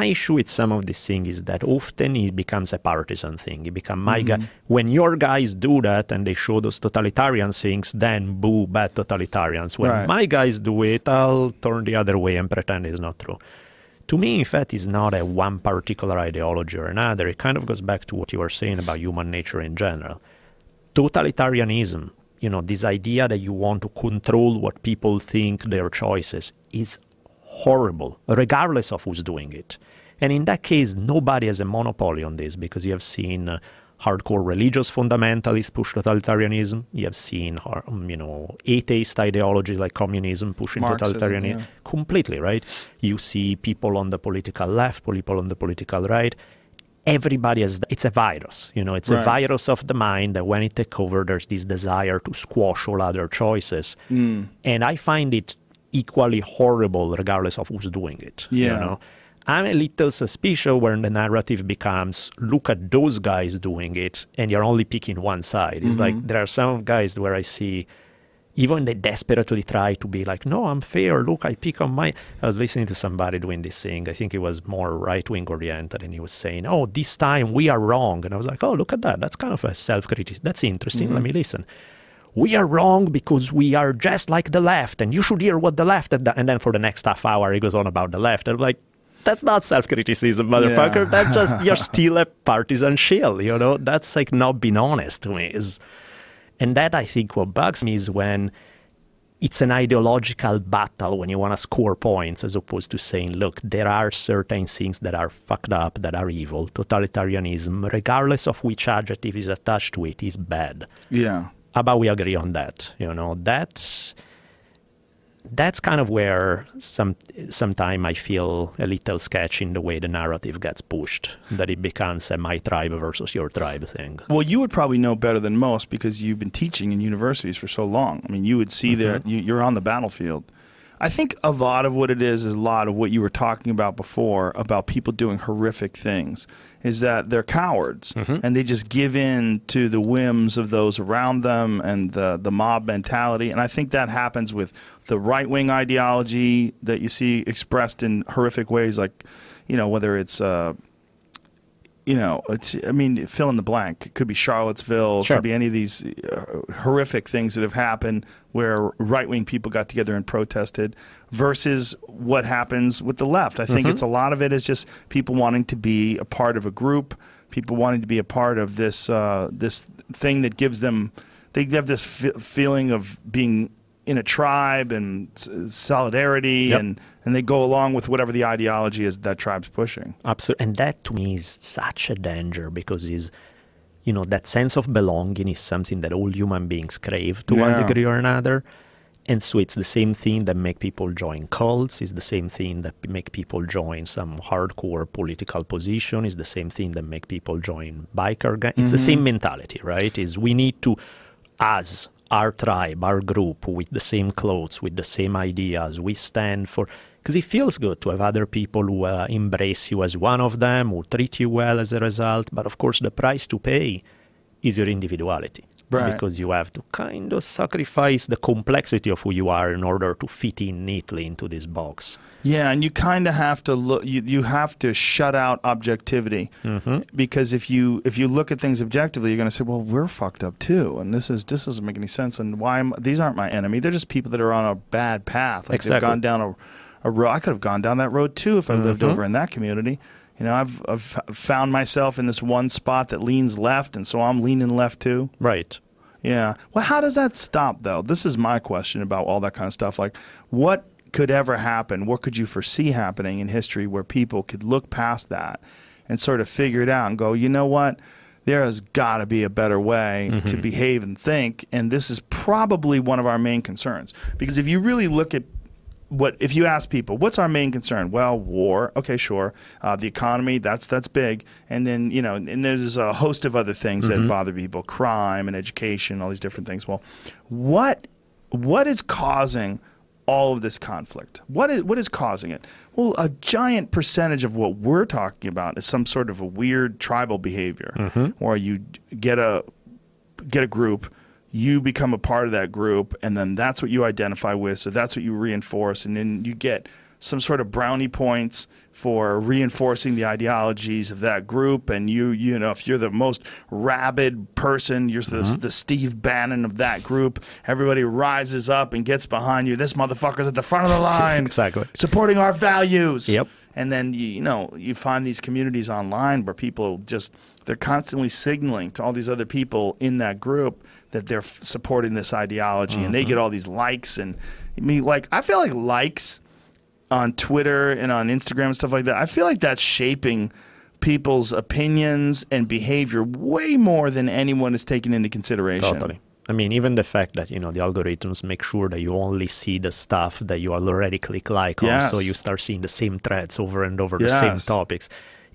my issue with some of these things is that often it becomes a partisan thing. It becomes my Mm-hmm. guy. When your guys do that and they show those totalitarian things, then boo, bad totalitarians. When Right. my guys do it, I'll turn the other way and pretend it's not true. To me, in fact, it's not a one particular ideology or another. It kind of goes back to what you were saying about human nature in general. Totalitarianism, you know, this idea that you want to control what people think their choices is horrible, regardless of who's doing it. And in that case, nobody has a monopoly on this because you have seen uh, hardcore religious fundamentalists push totalitarianism. You have seen, um, you know, atheist ideology like communism pushing Marxism, totalitarianism yeah. completely, right? You see people on the political left, people on the political right. Everybody has, it's a virus, you know, it's a virus of the mind that when it takes over, there's this desire to squash all other choices. Hmm. And I find it equally horrible regardless of who's doing it. Yeah. You know? I'm a little suspicious when the narrative becomes look at those guys doing it and you're only picking one side. It's like there are some guys where I see even they desperately try to be like, no, I'm fair. Look, I pick on my. I was listening to somebody doing this thing. I think it was more right wing oriented, and he was saying, oh, this time we are wrong. And I was like, oh, look at that. That's kind of a self criticism. That's interesting. Let mm-hmm. me listen. We are wrong because we are just like the left, and you should hear what the left. had done." And then for the next half hour, he goes on about the left. And I'm like, that's not self criticism, motherfucker. Yeah. That's just, you're still a partisan shill, you know? That's like not being honest to me. Is and that I think what bugs me is when it's an ideological battle when you want to score points as opposed to saying, look, there are certain things that are fucked up, that are evil. Totalitarianism, regardless of which adjective is attached to it, is bad. Yeah. How about we agree on that? You know, that's that's kind of where some sometime I feel a little sketch in the way the narrative gets pushed, that it becomes a my tribe versus your tribe thing. Well, you would probably know better than most because you've been teaching in universities for so long. I mean, you would see mm-hmm. there you, you're on the battlefield. I think a lot of what it is is a lot of what you were talking about before about people doing horrific things is that they're cowards and they just give in to the whims of those around them and the the mob mentality. And I think that happens with the right wing ideology that you see expressed in horrific ways, like you know whether it's. Uh, you know, it's, I mean, fill in the blank. It could be Charlottesville. It Sure. could be any of these uh, horrific things that have happened where right wing people got together and protested versus what happens with the left. I think it's a lot of it is just people wanting to be a part of a group, people wanting to be a part of this uh, this thing that gives them they have this f- feeling of being in a tribe and solidarity Yep. and and they go along with whatever the ideology is that tribe's pushing. Absolutely. And that to me is such a danger because is you know, that sense of belonging is something that all human beings crave to one degree or another. And so it's the same thing that make people join cults, it's the same thing that make people join some hardcore political position, it's the same thing that make people join biker gang. It's the mm-hmm. same mentality, right? Is we need to us, our tribe, our group, with the same clothes, with the same ideas, we stand for because it feels good to have other people who uh, embrace you as one of them, who treat you well as a result. But of course, the price to pay is your individuality. Right. Because you have to kind of sacrifice the complexity of who you are in order to fit in neatly into this box. Yeah, and you kind of have to look. You, you have to shut out objectivity mm-hmm. because if you if you look at things objectively, you're going to say, "Well, we're fucked up too," and this is this doesn't make any sense. And why am, these aren't my enemy? They're just people that are on a bad path. Like they've gone down a, a road. I could have gone down that road too if I lived mm-hmm. over in that community. You know, I've I've found myself in this one spot that leans left, and so I'm leaning left too. Right. Yeah. Well, how does that stop, though? This is my question about all that kind of stuff. Like, what could ever happen? What could you foresee happening in history where people could look past that and sort of figure it out and go, you know what? There has got to be a better way to mm-hmm. behave and think. And this is probably one of our main concerns. Because if you really look at what if you ask people what's our main concern? Well war. Okay sure. Uh, the economy. That's that's big. And then you know and there's a host of other things that bother people. Crime and education all these different things. Well what what is causing all of this conflict? What is what is causing it? Well a giant percentage of what we're talking about is some sort of a weird tribal behavior. Where you get a get a group you become a part of that group and then that's what you identify with so that's what you reinforce and then you get some sort of brownie points for reinforcing the ideologies of that group. And you, you know, if you're the most rabid person, you're the, mm-hmm. the Steve Bannon of that group. Everybody rises up and gets behind you. This motherfucker's at the front of the line, Exactly. supporting our values. Yep. And then you, you know you find these communities online where people just they're constantly signaling to all these other people in that group that they're f- supporting this ideology, and they mm-hmm. get all these likes and I mean like I feel like likes on Twitter and on Instagram and stuff like that. I feel like that's shaping people's opinions and behavior way more than anyone is taking into consideration. Totally. I mean, even the fact that you know the algorithms make sure that you only see the stuff that you already click like on, so you start seeing the same threads over and over the same topics.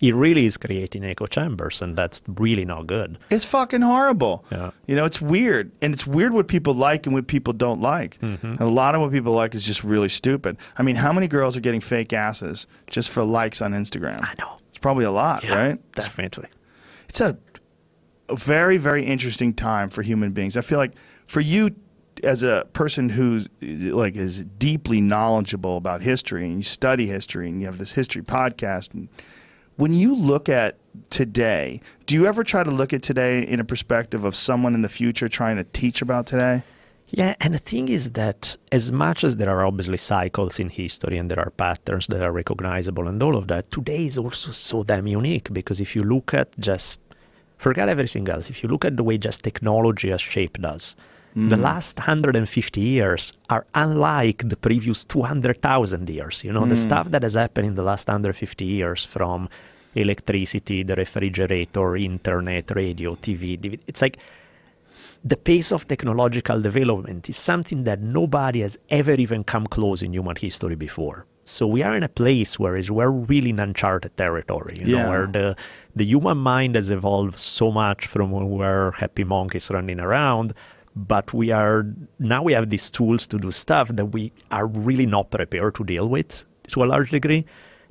It really is creating echo chambers, and that's really not good. It's fucking horrible. Yeah. You know, it's weird. And it's weird what people like and what people don't like. Mm-hmm. And a lot of what people like is just really stupid. I mean, how many girls are getting fake asses just for likes on Instagram? I know. It's probably a lot, Yeah, right? Definitely. It's a, a very, very interesting time for human beings. I feel like for you as a person who like is deeply knowledgeable about history and you study history and you have this history podcast and when you look at today, do you ever try to look at today in a perspective of someone in the future trying to teach about today? Yeah, and the thing is that as much as there are obviously cycles in history and there are patterns that are recognizable and all of that, today is also so damn unique because if you look at just forget everything else, if you look at the way just technology has shaped us, the last 150 years are unlike the previous 200,000 years. You know, the hmm. stuff that has happened in the last 150 years from electricity, the refrigerator, internet, radio, TV, DVD, it's like the pace of technological development is something that nobody has ever even come close in human history before. So we are in a place where is we're really in uncharted territory, you Yeah. know, where the the human mind has evolved so much from when we were happy monkeys running around, but we are now we have these tools to do stuff that we are really not prepared to deal with to a large degree,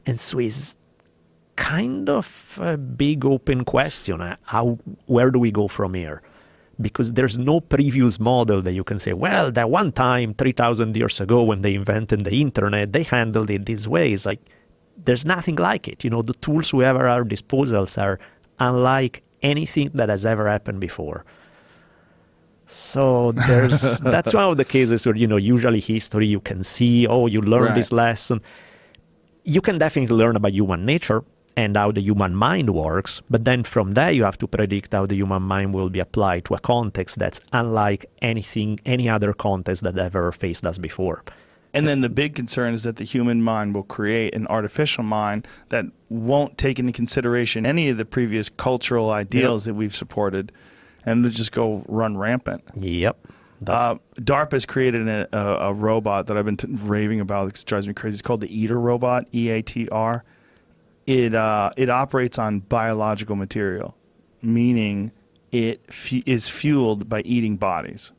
and so it's kind of a big open question. uh, How where do we go from here? Because there's no previous model that you can say, well, that one time, 3,000 years ago, when they invented the internet, they handled it this way. It's like, there's nothing like it. You know, the tools we have at our disposals are unlike anything that has ever happened before. So there's that's one of the cases where you know usually history you can see oh you learn Right. this lesson you can definitely learn about human nature and how the human mind works, but then from there you have to predict how the human mind will be applied to a context that's unlike anything, any other context that ever faced us before. And then the big concern is that the human mind will create an artificial mind that won't take into consideration any of the previous cultural ideals that we've supported and it'll just go run rampant. Yep. Uh, DARPA's created a, a, a robot that I've been t- raving about. It drives me crazy. It's called the Eater robot, E A T R. It uh, it operates on biological material, meaning it fu- is fueled by eating bodies.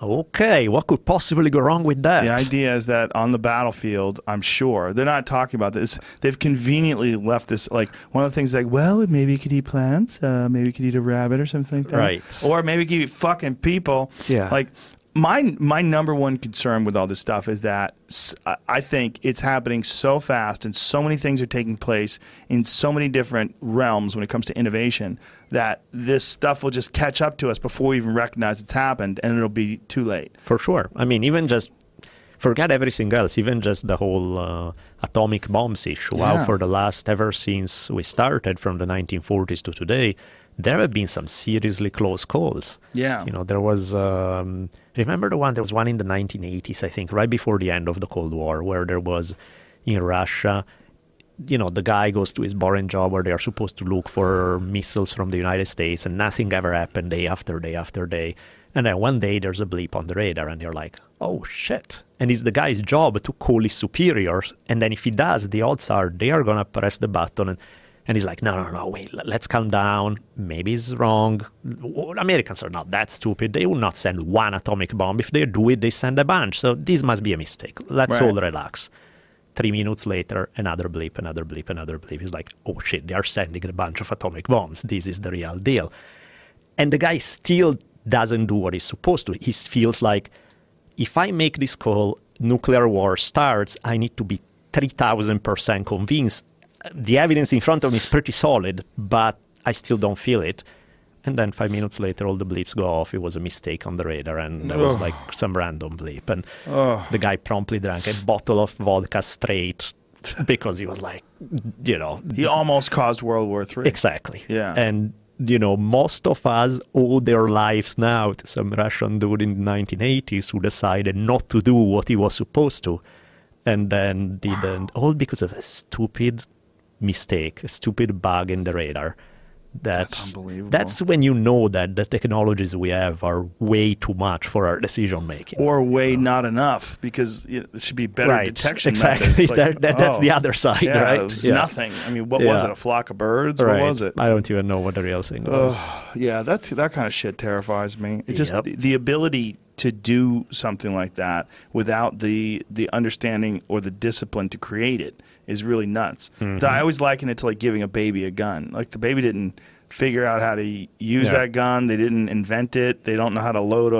Okay, what could possibly go wrong with that? The idea is that on the battlefield, I'm sure they're not talking about this. They've conveniently left this like one of the things like, well, maybe you could eat plants, uh, maybe you could eat a rabbit or something like that, Right. Or maybe you could eat fucking people. Yeah. Like my my number one concern with all this stuff is that I think it's happening so fast and so many things are taking place in so many different realms when it comes to innovation that this stuff will just catch up to us before we even recognize it's happened and it'll be too late. For sure. I mean, even just forget everything else, even just the whole uh, atomic bombs issue. Yeah. How for the last, ever since we started from the 1940s to today, there have been some seriously close calls. Yeah. You know, there was, um, remember the one, there was one in the 1980s, I think, right before the end of the Cold War, where there was in Russia, you know, the guy goes to his boring job where they are supposed to look for missiles from the United States, and nothing ever happened day after day after day. And then one day there's a bleep on the radar, and you're like, oh shit. And it's the guy's job to call his superiors. And then if he does, the odds are they are going to press the button. And, and he's like, no, no, no, wait, let's calm down. Maybe he's wrong. Americans are not that stupid. They will not send one atomic bomb. If they do it, they send a bunch. So this must be a mistake. Let's Right. all relax. Three minutes later, another bleep, another bleep, another bleep. He's like, oh shit, they are sending a bunch of atomic bombs. This is the real deal. And the guy still doesn't do what he's supposed to. He feels like if I make this call, nuclear war starts, I need to be 3000% convinced. The evidence in front of me is pretty solid, but I still don't feel it. And then five minutes later, all the bleeps go off. It was a mistake on the radar, and there was Ugh. like some random bleep. And Oh, the guy promptly drank a bottle of vodka straight because he was like, you know, he almost caused World War Three. Exactly. Yeah. And you know, most of us owe their lives now to some Russian dude in the 1980s who decided not to do what he was supposed to, and then didn't. All because of a stupid mistake, a stupid bug in the radar. That's, That's unbelievable. That's when you know that the technologies we have are way too much for our decision making. Or way not enough because you know, there should be better right. detection exactly. methods. Like, That- that- that's oh, the other side, yeah, right? It was Yeah. nothing. I mean, what was it? A flock of birds? right. What was it? I don't even know what the real thing was. Ugh, yeah, that's that kind of shit terrifies me. It's just Yep. the, the ability to do something like that without the the understanding or the discipline to create it is really nuts. Mm-hmm. I always liken it to like giving a baby a gun. Like the baby didn't figure out how to use Yeah. that gun. They didn't invent it. They don't know how to load a,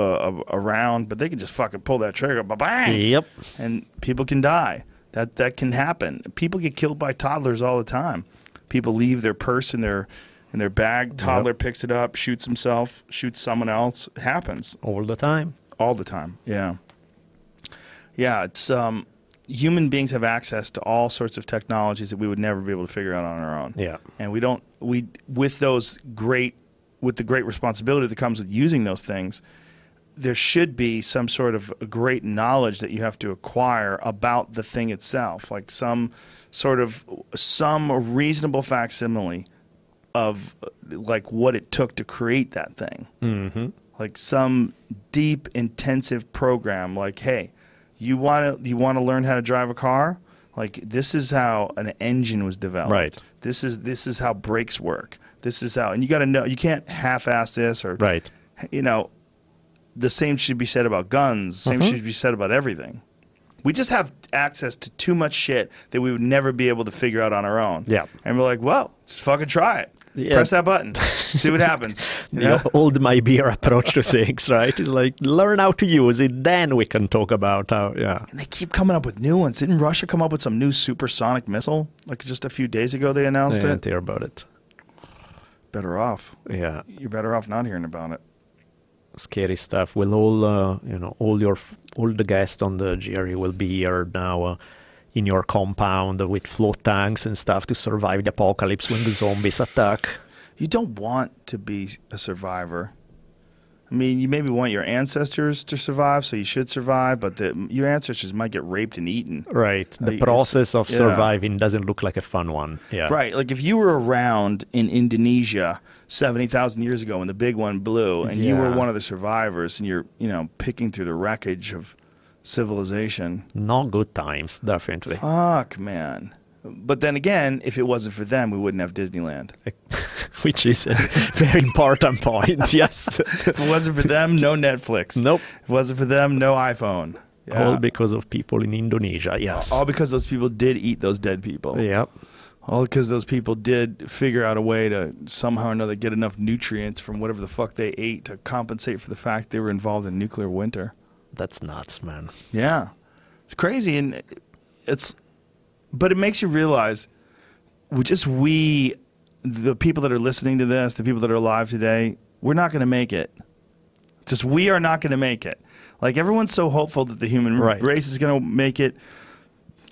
a, a round, but they can just fucking pull that trigger, ba bang, Yep. and people can die. That that can happen. People get killed by toddlers all the time. People leave their purse in their in their bag. Toddler picks it up, shoots himself, shoots someone else. It happens All the time. all the time. Yeah, yeah. It's um, human beings have access to all sorts of technologies that we would never be able to figure out on our own. Yeah. and we don't. We with those great with the great responsibility that comes with using those things. There should be some sort of great knowledge that you have to acquire about the thing itself, like some sort of some reasonable facsimile of like what it took to create that thing Mm-hmm. like some deep intensive program like hey you want to you want to learn how to drive a car like this is how an engine was developed Right. this is this is how brakes work this is how and you got to know you can't half-ass this or Right. you know the same should be said about guns same Mhm. should be said about everything we just have access to too much shit that we would never be able to figure out on our own Yeah. and we're like well just fucking try it Yeah. press that button see what happens you The know? old my beer approach to things, right? It's like learn how to use it, then we can talk about how. Yeah. And they keep coming up with new ones. Didn't Russia come up with some new supersonic missile? Like just a few days ago they announced I it? didn't hear about it. Better off. Yeah. You're better off not hearing about it. Scary stuff. Will all uh, you know all your all the guests on the GRE will be here now. Uh, in your compound with float tanks and stuff to survive the apocalypse when the zombies attack. You don't want to be a survivor. I mean, you maybe want your ancestors to survive, so you should survive, but the, your ancestors might get raped and eaten. Right. The Like, process of yeah. surviving doesn't look like a fun one. Yeah. Right. Like if you were around in Indonesia 70,000 years ago when the big one blew and you were one of the survivors and you're, you know, picking through the wreckage of civilization. Not good times, definitely. Fuck, man. But then again, if it wasn't for them, we wouldn't have Disneyland. Which is a very important point. Yes. If it wasn't for them, no Netflix. nope. If it wasn't for them, no iPhone. Yeah. All because of people in Indonesia. Yes. All because those people did eat those dead people. Yep. All because those people did figure out a way to somehow or another get enough nutrients from whatever the fuck they ate to compensate for the fact they were involved in nuclear winter. That's nuts, man. Yeah. It's crazy and it's but it makes you realize we just we the people that are listening to this, the people that are alive today, we're not going to make it. Just we are not going to make it. Like everyone's so hopeful that the human Right. race is going to make it.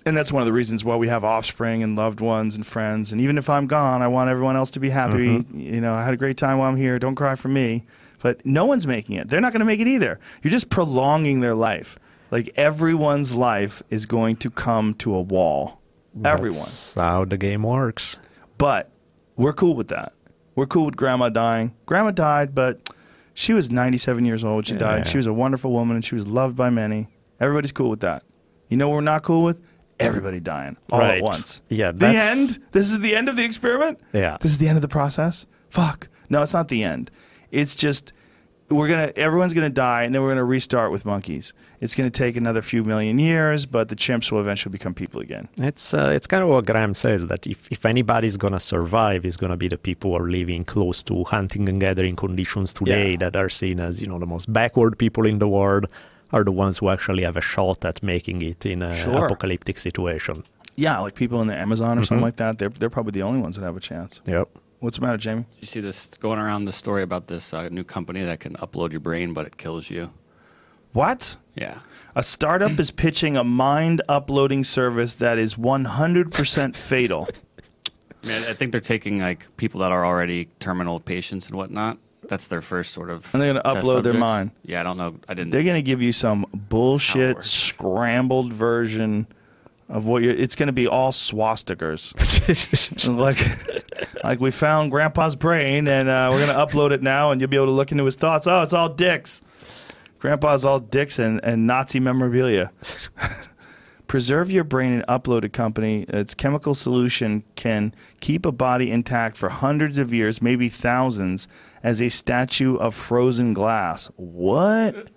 And that's one of the reasons why we have offspring and loved ones and friends. And even if I'm gone, I want everyone else to be happy. Mm-hmm. You know, I had a great time while I'm here. Don't cry for me. But no one's making it. They're not going to make it either. You're just prolonging their life. Like everyone's life is going to come to a wall. Everyone. That's how the game works. But we're cool with that. We're cool with grandma dying. Grandma died, but she was 97 years old when she Yeah. died. She was a wonderful woman and she was loved by many. Everybody's cool with that. You know what we're not cool with? Everybody dying all at Right. once. Yeah, The end? This is the end of the experiment? Yeah. This is the end of the process? Fuck. No, it's not the end. It's just we're gonna everyone's gonna die and then we're gonna restart with monkeys. It's gonna take another few million years, but the chimps will eventually become people again. It's uh, it's kind of what Graham says that if, if anybody's gonna survive, it's gonna be the people who are living close to hunting and gathering conditions today Yeah. that are seen as you know the most backward people in the world are the ones who actually have a shot at making it in an Sure. apocalyptic situation. Yeah, like people in the Amazon or something like that. They're they're probably the only ones that have a chance. Yep. What's the matter, Jamie? You see this going around the story about this uh, new company that can upload your brain, but it kills you. What? Yeah. A startup is pitching a mind uploading service that is 100% fatal. I mean, I think they're taking like people that are already terminal patients and whatnot. That's their first sort of. And they're gonna test upload their mind. Yeah, I don't know. I didn't. They're going to give you some bullshit scrambled version of what you it's going to be all swastikas. like like we found grandpa's brain and uh, we're going to upload it now and you'll be able to look into his thoughts. Oh, it's all dicks. Grandpa's all dicks and, and Nazi memorabilia. Preserve your brain and upload a company. Its chemical solution can keep a body intact for hundreds of years, maybe thousands, as a statue of frozen glass. What?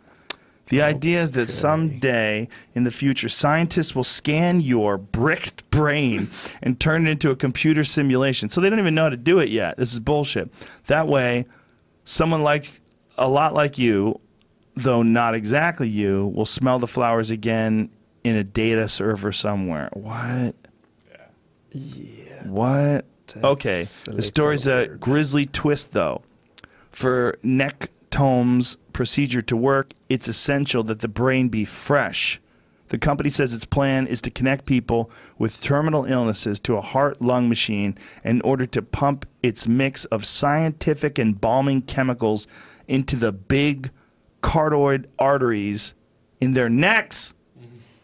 The idea is that someday in the future, scientists will scan your bricked brain and turn it into a computer simulation. So they don't even know how to do it yet. This is bullshit. That way, someone like a lot like you, though not exactly you, will smell the flowers again in a data server somewhere. What? Yeah. What? okay. The story's a grisly twist, though. For Nectome's procedure to work, it's essential that the brain be fresh. The company says its plan is to connect people with terminal illnesses to a heart lung machine in order to pump its mix of scientific embalming chemicals into the big carotid arteries in their necks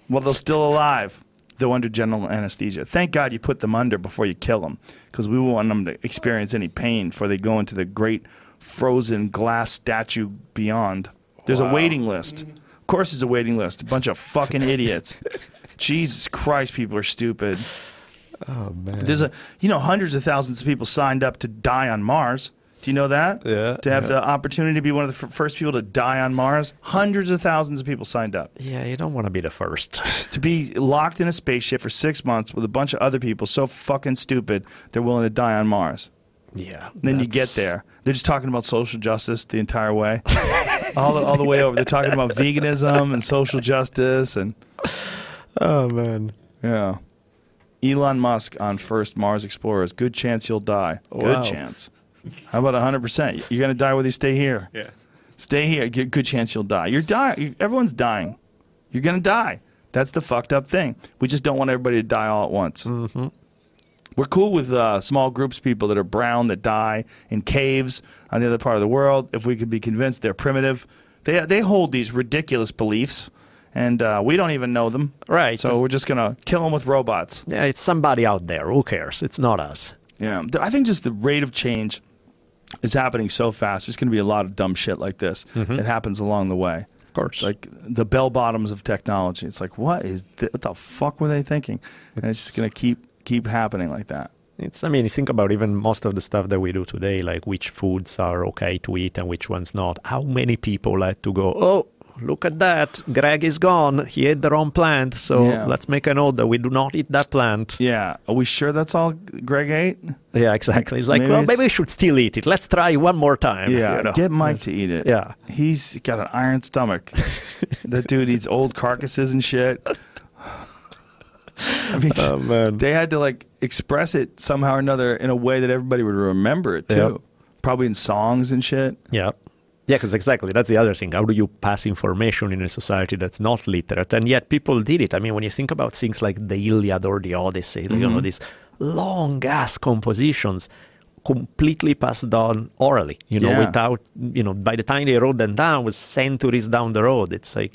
while they're still alive, though under general anesthesia. Thank God you put them under before you kill them, because we won't want them to experience any pain before they go into the great frozen glass statue beyond. There's a waiting list. Of course, there's a waiting list. A bunch of fucking idiots. Jesus Christ, people are stupid. Oh man. There's a, you know, hundreds of thousands of people signed up to die on Mars. Do you know that? Yeah, To have yeah. the opportunity to be one of the f- first people to die on Mars, hundreds of thousands of people signed up yeah, you don't want to be the first. to be locked in a spaceship for six months with a bunch of other people so fucking stupid they're willing to die on Mars. yeah. Then you get there. They're just talking about social justice the entire way. all, the, all the way over. They're talking about veganism and social justice and Oh man. yeah. Elon Musk on first Mars Explorers. Good chance you'll die. Wow. Good chance. How about 100%? You're going to die whether you stay here. Yeah. Stay here. Good good chance you'll die. You're dying. Everyone's dying. You're going to die. That's the fucked up thing. We just don't want everybody to die all at once. Mm-hmm. We're cool with uh, small groups of people that are brown that die in caves on the other part of the world. If we could be convinced they're primitive, they they hold these ridiculous beliefs, and uh, we don't even know them. Right. So we're just gonna kill them with robots. Yeah, it's somebody out there. Who cares? It's not us. Yeah, I think just the rate of change is happening so fast. There's going to be a lot of dumb shit like this. It happens along the way. Of course. It's like the bell bottoms of technology. It's like what is th- what the fuck were they thinking? And it's just going to keep keep happening like that. It's, I mean, you think about even most of the stuff that we do today, like which foods are okay to eat and which ones not. How many people like to go, oh, look at that. Greg is gone. He ate the wrong plant. So Yeah. let's make a note that we do not eat that plant. Yeah, are we sure that's all Greg ate? Yeah, exactly. It's like, Maybe well, it's- maybe we should still eat it. Let's try one more time. Yeah, you know? get Mike to eat it. Yeah. he's got an iron stomach. that dude eats old carcasses and shit. I mean, Oh, they had to like express it somehow or another in a way that everybody would remember it too. Yep. Probably in songs and shit. Yeah. Yeah, because exactly that's the other thing. How do you pass information in a society that's not literate? And yet people did it. I mean, when you think about things like the Iliad or the Odyssey, you Mm-hmm. know, these long ass compositions completely passed on orally, you know, Yeah. without, you know, by the time they wrote them down, was centuries down the road. It's like,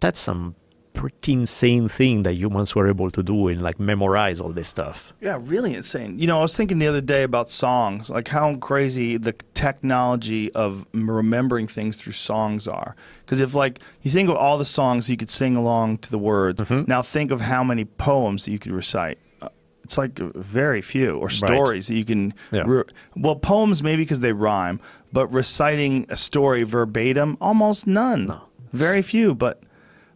that's some pretty insane thing that humans were able to do and like memorize all this stuff. Yeah, really insane. You know, I was thinking the other day about songs, like how crazy the technology of remembering things through songs are. Because if, like, you think of all the songs you could sing along to the words, Mm-hmm. now think of how many poems that you could recite. Uh, It's like very few, or stories that you can. Yeah. re- well, poems maybe because they rhyme, but reciting a story verbatim, almost none. No. Very few, but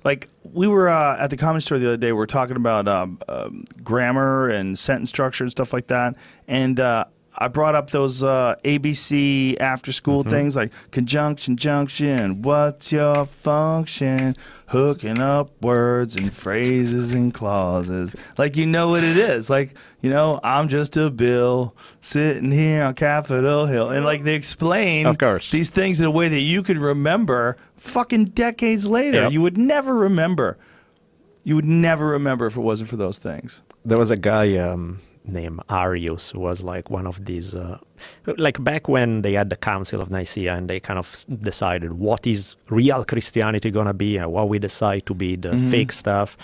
like we were uh, at the comedy store the other day. We were talking about um, um, grammar and sentence structure and stuff like that. And uh, I brought up those uh, ABC after school Mm-hmm. things like conjunction, junction. What's your function? Hooking up words and phrases and clauses. Like you know what it is. Like you know, I'm just a bill sitting here on Capitol Hill, and like they explain Of course. these things in a way that you could remember fucking decades later. Yep. You would never remember. You would never remember if it wasn't for those things. there was a guy um, named Arius who was like one of these, uh, like back when they had the Council of Nicaea and they kind of decided what is real Christianity gonna be and what we decide to be the Mm-hmm. fake stuff.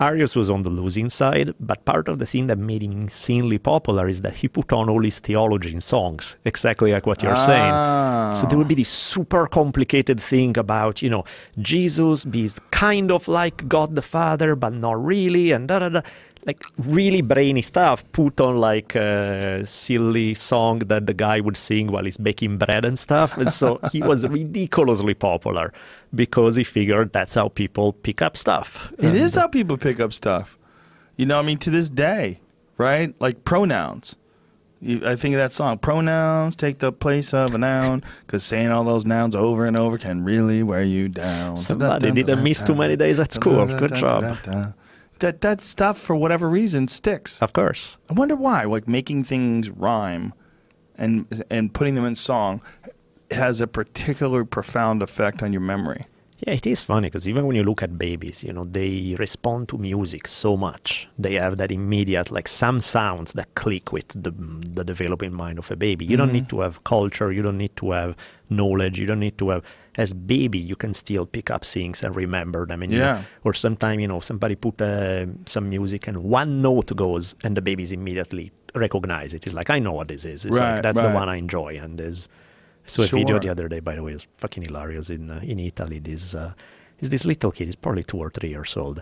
Arius was on the losing side, but part of the thing that made him insanely popular is that he put on all his theology in songs, exactly like what you're saying. So there would be this super complicated thing about, you know, Jesus being kind of like God the Father, but not really, and da da da. Like really brainy stuff put on like a silly song that the guy would sing while he's baking bread and stuff. And so he was ridiculously popular because he figured that's how people pick up stuff. It is how people pick up stuff. You know, I mean, to this day, right? Like pronouns. I think of that song, pronouns take the place of a noun, because saying all those nouns over and over can really wear you down. Somebody didn't miss too many days at school. Good job. That that stuff, for whatever reason, sticks. Of course. I wonder why. Like making things rhyme, and and putting them in song, has a particular profound effect on your memory. Yeah, it is funny because even when you look at babies, you know, they respond to music so much. They have that immediate, like some sounds that click with the, the developing mind of a baby. You don't need to have culture, you don't need to have knowledge, you don't need to have. As baby, you can still pick up things and remember them. And, you know, Yeah. or sometimes, you know, somebody put uh, some music and one note goes and the babies immediately recognize it. It's like, I know what this is. It's Right, like, that's right. the one I enjoy. And there's, so a Sure. video the other day, by the way, it was fucking hilarious in uh, in Italy. This uh, is this little kid. He's probably two or three years old,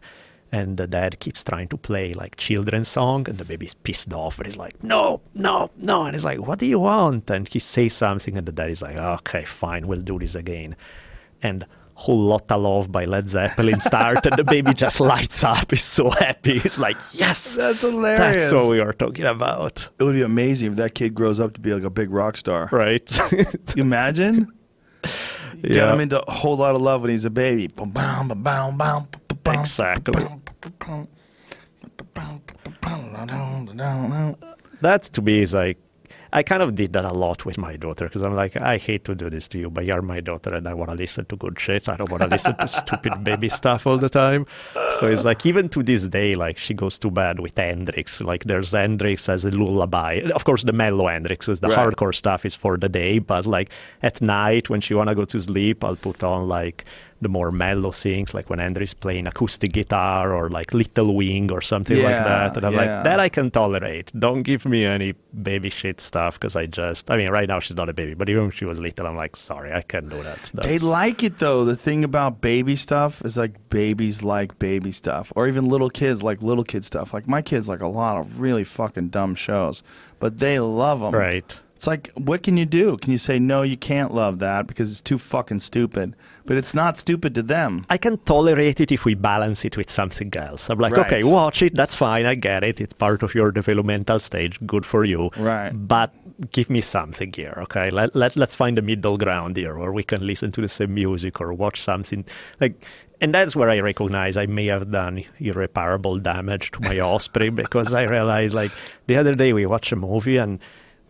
and the dad keeps trying to play like children's song, and the baby's pissed off, and he's like, "No, no, no!" And he's like, "What do you want?" And he says something, and the dad is like, "Okay, fine, we'll do this again." And whole lot of love by Led Zeppelin start, and the baby just lights up. He's so happy. He's like, "Yes, That's hilarious. that's what we are talking about." It would be amazing if that kid grows up to be like a big rock star. Right? You imagine? Get Yeah. him into a whole lot of love when he's a baby. Exactly. that to me is like I kind of did that a lot with my daughter because I'm like, I hate to do this to you, but you're my daughter and I want to listen to good shit. I don't want to listen to stupid baby stuff all the time. So it's like, even to this day, like she goes to bed with Hendrix. Like there's Hendrix as a lullaby. Of course, the mellow Hendrix, is the Right. hardcore stuff is for the day. But like at night when she want to go to sleep, I'll put on like the more mellow things, like when Hendrix playing acoustic guitar or like Little Wing or something like that. And I'm yeah. like, that I can tolerate. Don't give me any baby shit stuff because I just, I mean, right now she's not a baby, but even when she was little, I'm like, sorry, I can't do that. They like it though. The thing about baby stuff is like babies like baby stuff, or even little kids like little kid stuff. Like my kids like a lot of really fucking dumb shows, but they love them. Right. It's like, what can you do? Can you say no? You can't love that because it's too fucking stupid. But it's not stupid to them. I can tolerate it if we balance it with something else. I'm like, Right. okay, watch it. That's fine. I get it. It's part of your developmental stage. Good for you. Right. But give me something here, okay? Let, let, let's find a middle ground here where we can listen to the same music or watch something. Like, and that's where I recognize I may have done irreparable damage to my offspring because I realized, like, the other day we watched a movie and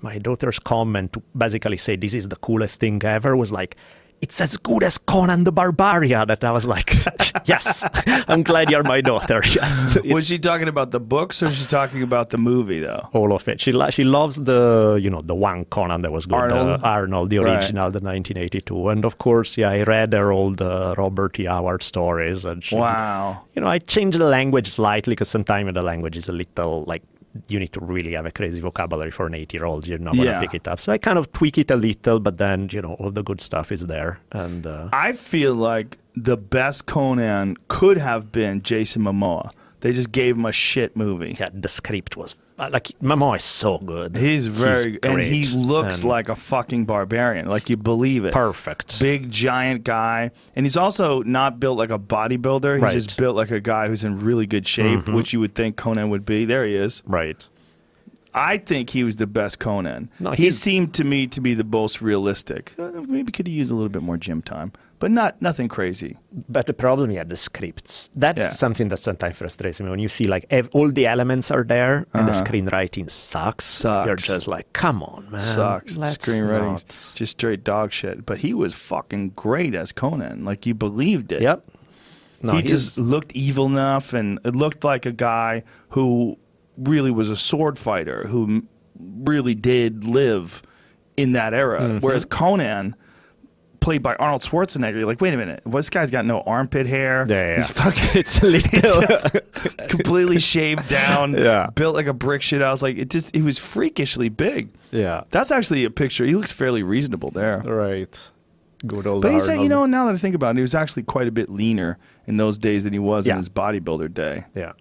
my daughter's comment to basically say this is the coolest thing ever was like, it's as good as Conan the Barbarian. That I was like, yes, I'm glad you're my daughter. Yes. Was she talking about the books or was she talking about the movie though? all of it. She she loves the you know the one Conan that was good, Arnold? the Arnold, the Right. original, the 1982, and of course, yeah, I read her all the Robert E. Howard stories, and she, Wow. you know, I changed the language slightly because sometimes the language is a little like you need to really have a crazy vocabulary for an eight-year-old. You're not gonna pick it up, so I kind of tweak it a little, but then you know all the good stuff is there, and uh, I feel like the best Conan could have been Jason Momoa. They just gave him a shit movie. yeah, the script was like Momoa is so good. He's very good. and he looks and like a fucking barbarian. Like you believe it. perfect. Big giant guy, and he's also not built like a bodybuilder. He's Right. just built like a guy who's in really good shape, mm-hmm. which you would think Conan would be. There he is. Right. I think he was the best Conan. No, he seemed to me to be the most realistic. Uh, maybe could have used a little bit more gym time, but not nothing crazy. But the problem, yeah, the scripts. That's Yeah. something that sometimes frustrates me when you see like ev- all the elements are there and the Uh-huh. screenwriting sucks. Sucks. You're just like, come on, man. Sucks. Screenwriting, not." just straight dog shit. But he was fucking great as Conan. Like you believed it. Yep. No, he just looked evil enough, and it looked like a guy who really was a sword fighter who really did live in that era. Mm-hmm. Whereas Conan, played by Arnold Schwarzenegger, you're like, wait a minute, this guy's got no armpit hair. Yeah, yeah, He's fucking it's little. completely shaved down. Yeah. built like a brick shit. I was like, it just he was freakishly big. yeah. That's actually a picture. He looks fairly reasonable there. Right. Good old But he said, you know, now that I think about it, he was actually quite a bit leaner in those days than he was in his bodybuilder day. Yeah.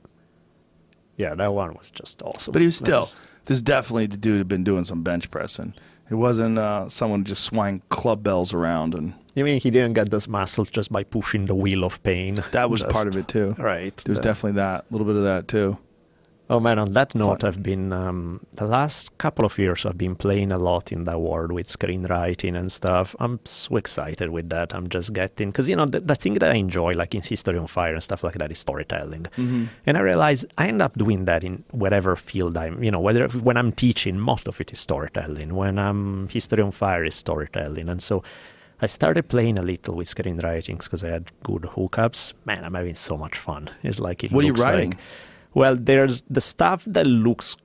Yeah, that one was just awesome. But he was still, Nice. this definitely the dude had been doing some bench pressing. It wasn't uh, someone just swinging club bells around, and You mean he didn't get those muscles just by pushing the wheel of pain? that was Just- part of it too. Right. There was The- definitely that, a little bit of that too. Oh man, on that note, Fun. I've been um, the last couple of years I've been playing a lot in that world with screenwriting and stuff. I'm so excited with that. I'm just getting because you know the, the thing that I enjoy, like in History on Fire and stuff like that, is storytelling. Mm-hmm. And I realize I end up doing that in whatever field I'm. You know, whether when I'm teaching, most of it is storytelling. When I'm History on Fire is storytelling, and so. I started playing a little with screenwriting because I had good hookups. Man, I'm having so much fun. It's like it What are you writing? Like, well, there's the stuff that looks.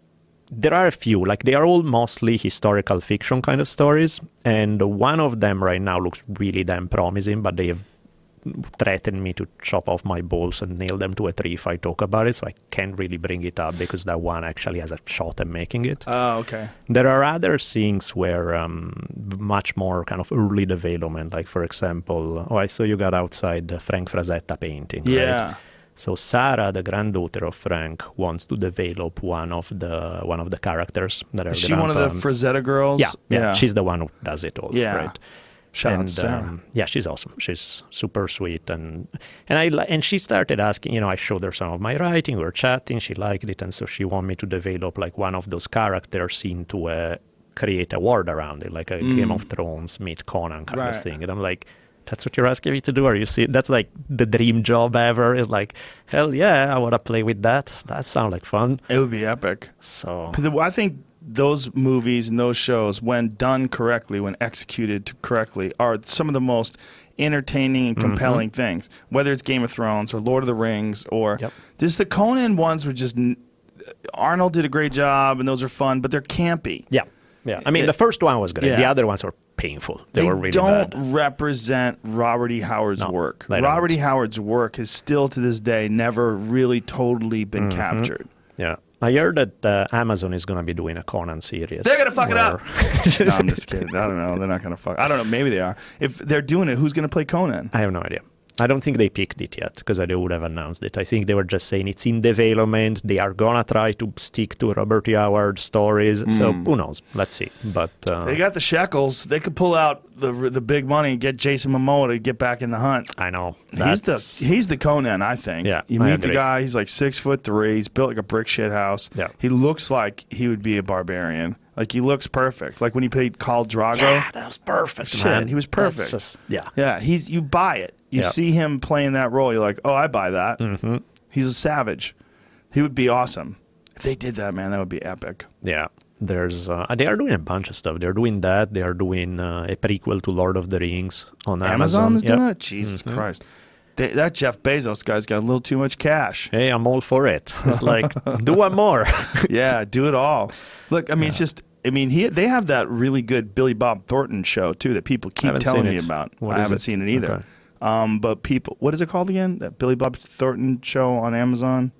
There are a few, like they are all mostly historical fiction kind of stories, and one of them right now looks really damn promising. But they have threatened me to chop off my balls and nail them to a tree if I talk about it, so I can't really bring it up because that one actually has a shot at making it. Oh, okay. There are other things where um, much more kind of early development, like for example, oh, I saw you got outside the Frank Frazetta painting. right? Yeah. So Sarah, the granddaughter of Frank, wants to develop one of the one of the characters that are. Is she one of the grandpa- Frazetta girls? yeah, yeah, she's the one who does it all. Yeah. right? Shout out and to Sarah. um, yeah, she's awesome. She's super sweet, and and I and she started asking. You know, I showed her some of my writing. We were chatting. She liked it, and so she wanted me to develop like one of those characters into a create a world around it, like a Game of Thrones meet Conan kind Mm. Right. of thing. And I'm like. That's what you're asking me to do? Are you see? That's like the dream job ever. It's like, hell yeah, I want to play with that. That sounds like fun. It would be epic. so I think those movies and those shows, when done correctly, when executed correctly, are some of the most entertaining and mm-hmm. compelling things. Whether it's Game of Thrones or Lord of the Rings or Yep. just the Conan ones were just. Arnold did a great job, and those are fun, but they're campy. yeah, yeah. I mean, It- the first one was great. The other ones were painful. They, They, were really bad. They don't bad. represent Robert E. Howard's No, work. Robert don't. E. Howard's work has still to this day never really totally been Mm-hmm. captured. Yeah. I heard that uh, Amazon is going to be doing a Conan series. They're gonna fuck it up. no, I'm just kidding. I don't know. They're not gonna fuck. I don't know. Maybe they are. If they're doing it, who's gonna play Conan? I have no idea. I don't think they picked it yet because they would have announced it. I think they were just saying it's in development. They are gonna try to stick to Robert E. Howard stories. So who knows? Let's see. But uh, Hmm. They got the shekels. They could pull out the the big money and get Jason Momoa to get back in the hunt. I know He's the he's the Conan, I think. Yeah, you meet the guy. He's like six foot three. He's built like a brick shit house. Yeah. he looks like he would be a barbarian. Like he looks perfect. Like when he played Khal Drogo. yeah, that was perfect. Shit, man. he was That's perfect. just yeah. Yeah, he's you buy it. You Yeah. see him playing that role, you're like, oh, I buy that. Mm-hmm. He's a savage. He would be awesome if they did that, man. That would be epic. Yeah. There's uh, they are doing a bunch of stuff. They're doing that. They are doing uh, a prequel to Lord of the Rings on Amazon, Amazon. is Yep. Doing that. Jesus Christ, They, that Jeff Bezos guy's got a little too much cash. Hey, I'm all for it. It's like do one more. yeah, do it all. Look, I mean, it's just. I mean, he they have that really good Billy Bob Thornton show too that people keep telling me about. What I haven't it? seen it either. Okay. Um, but people, what is it called again? That Billy Bob Thornton show on Amazon.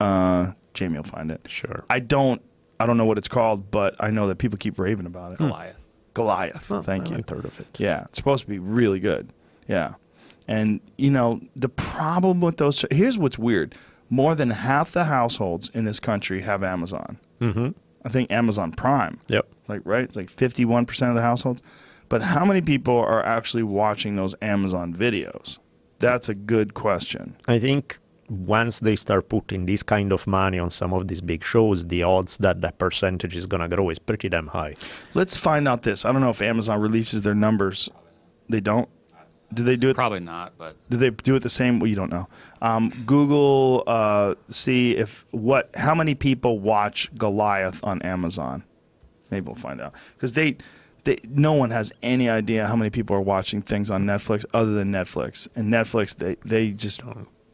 Uh, Jamie will find it. Sure. I don't. I don't know what it's called, but I know that people keep raving about it. Goliath. Goliath. Oh, Thank I you. haven't heard of it. Yeah, it's supposed to be really good. Yeah. And, you know, the problem with those, here's what's weird. More than half the households in this country have Amazon. Mm-hmm. I think Amazon Prime. Yep. Like, right? It's like 51% of the households. But how many people are actually watching those Amazon videos? That's a good question. I think once they start putting this kind of money on some of these big shows, the odds that that percentage is going to grow is pretty damn high. Let's find out this. I don't know if Amazon releases their numbers. They don't. Do they do it? Probably not, but Do they do it the same? Well, you don't know. Um, Google, uh, see if what how many people watch Goliath on Amazon. Maybe we'll find out because they, they no one has any idea how many people are watching things on Netflix other than Netflix. And Netflix, they they just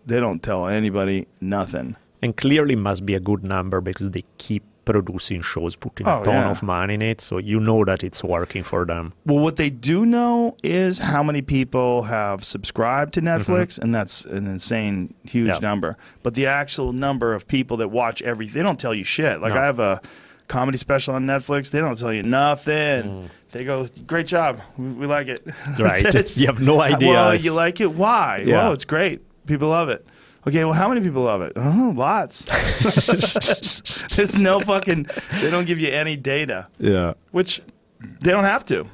they don't tell anybody nothing. And clearly must be a good number because they keep producing shows, putting Oh, a ton yeah. of money in it. So you know that it's working for them. Well, what they do know is how many people have subscribed to Netflix, and that's an insane, huge Mm-hmm. Yeah. number. But the actual number of people that watch everything, they don't tell you shit. Like No. I have a comedy special on Netflix, they don't tell you nothing. Mm. They go, "Great job, we, we like it." Right. it. You have no idea Well, if- you like it? Why? Yeah. Well, it's great. People love it. Okay, well, how many people love it? Oh, lots. There's no fucking. They don't give you any data Yeah. which they don't have to.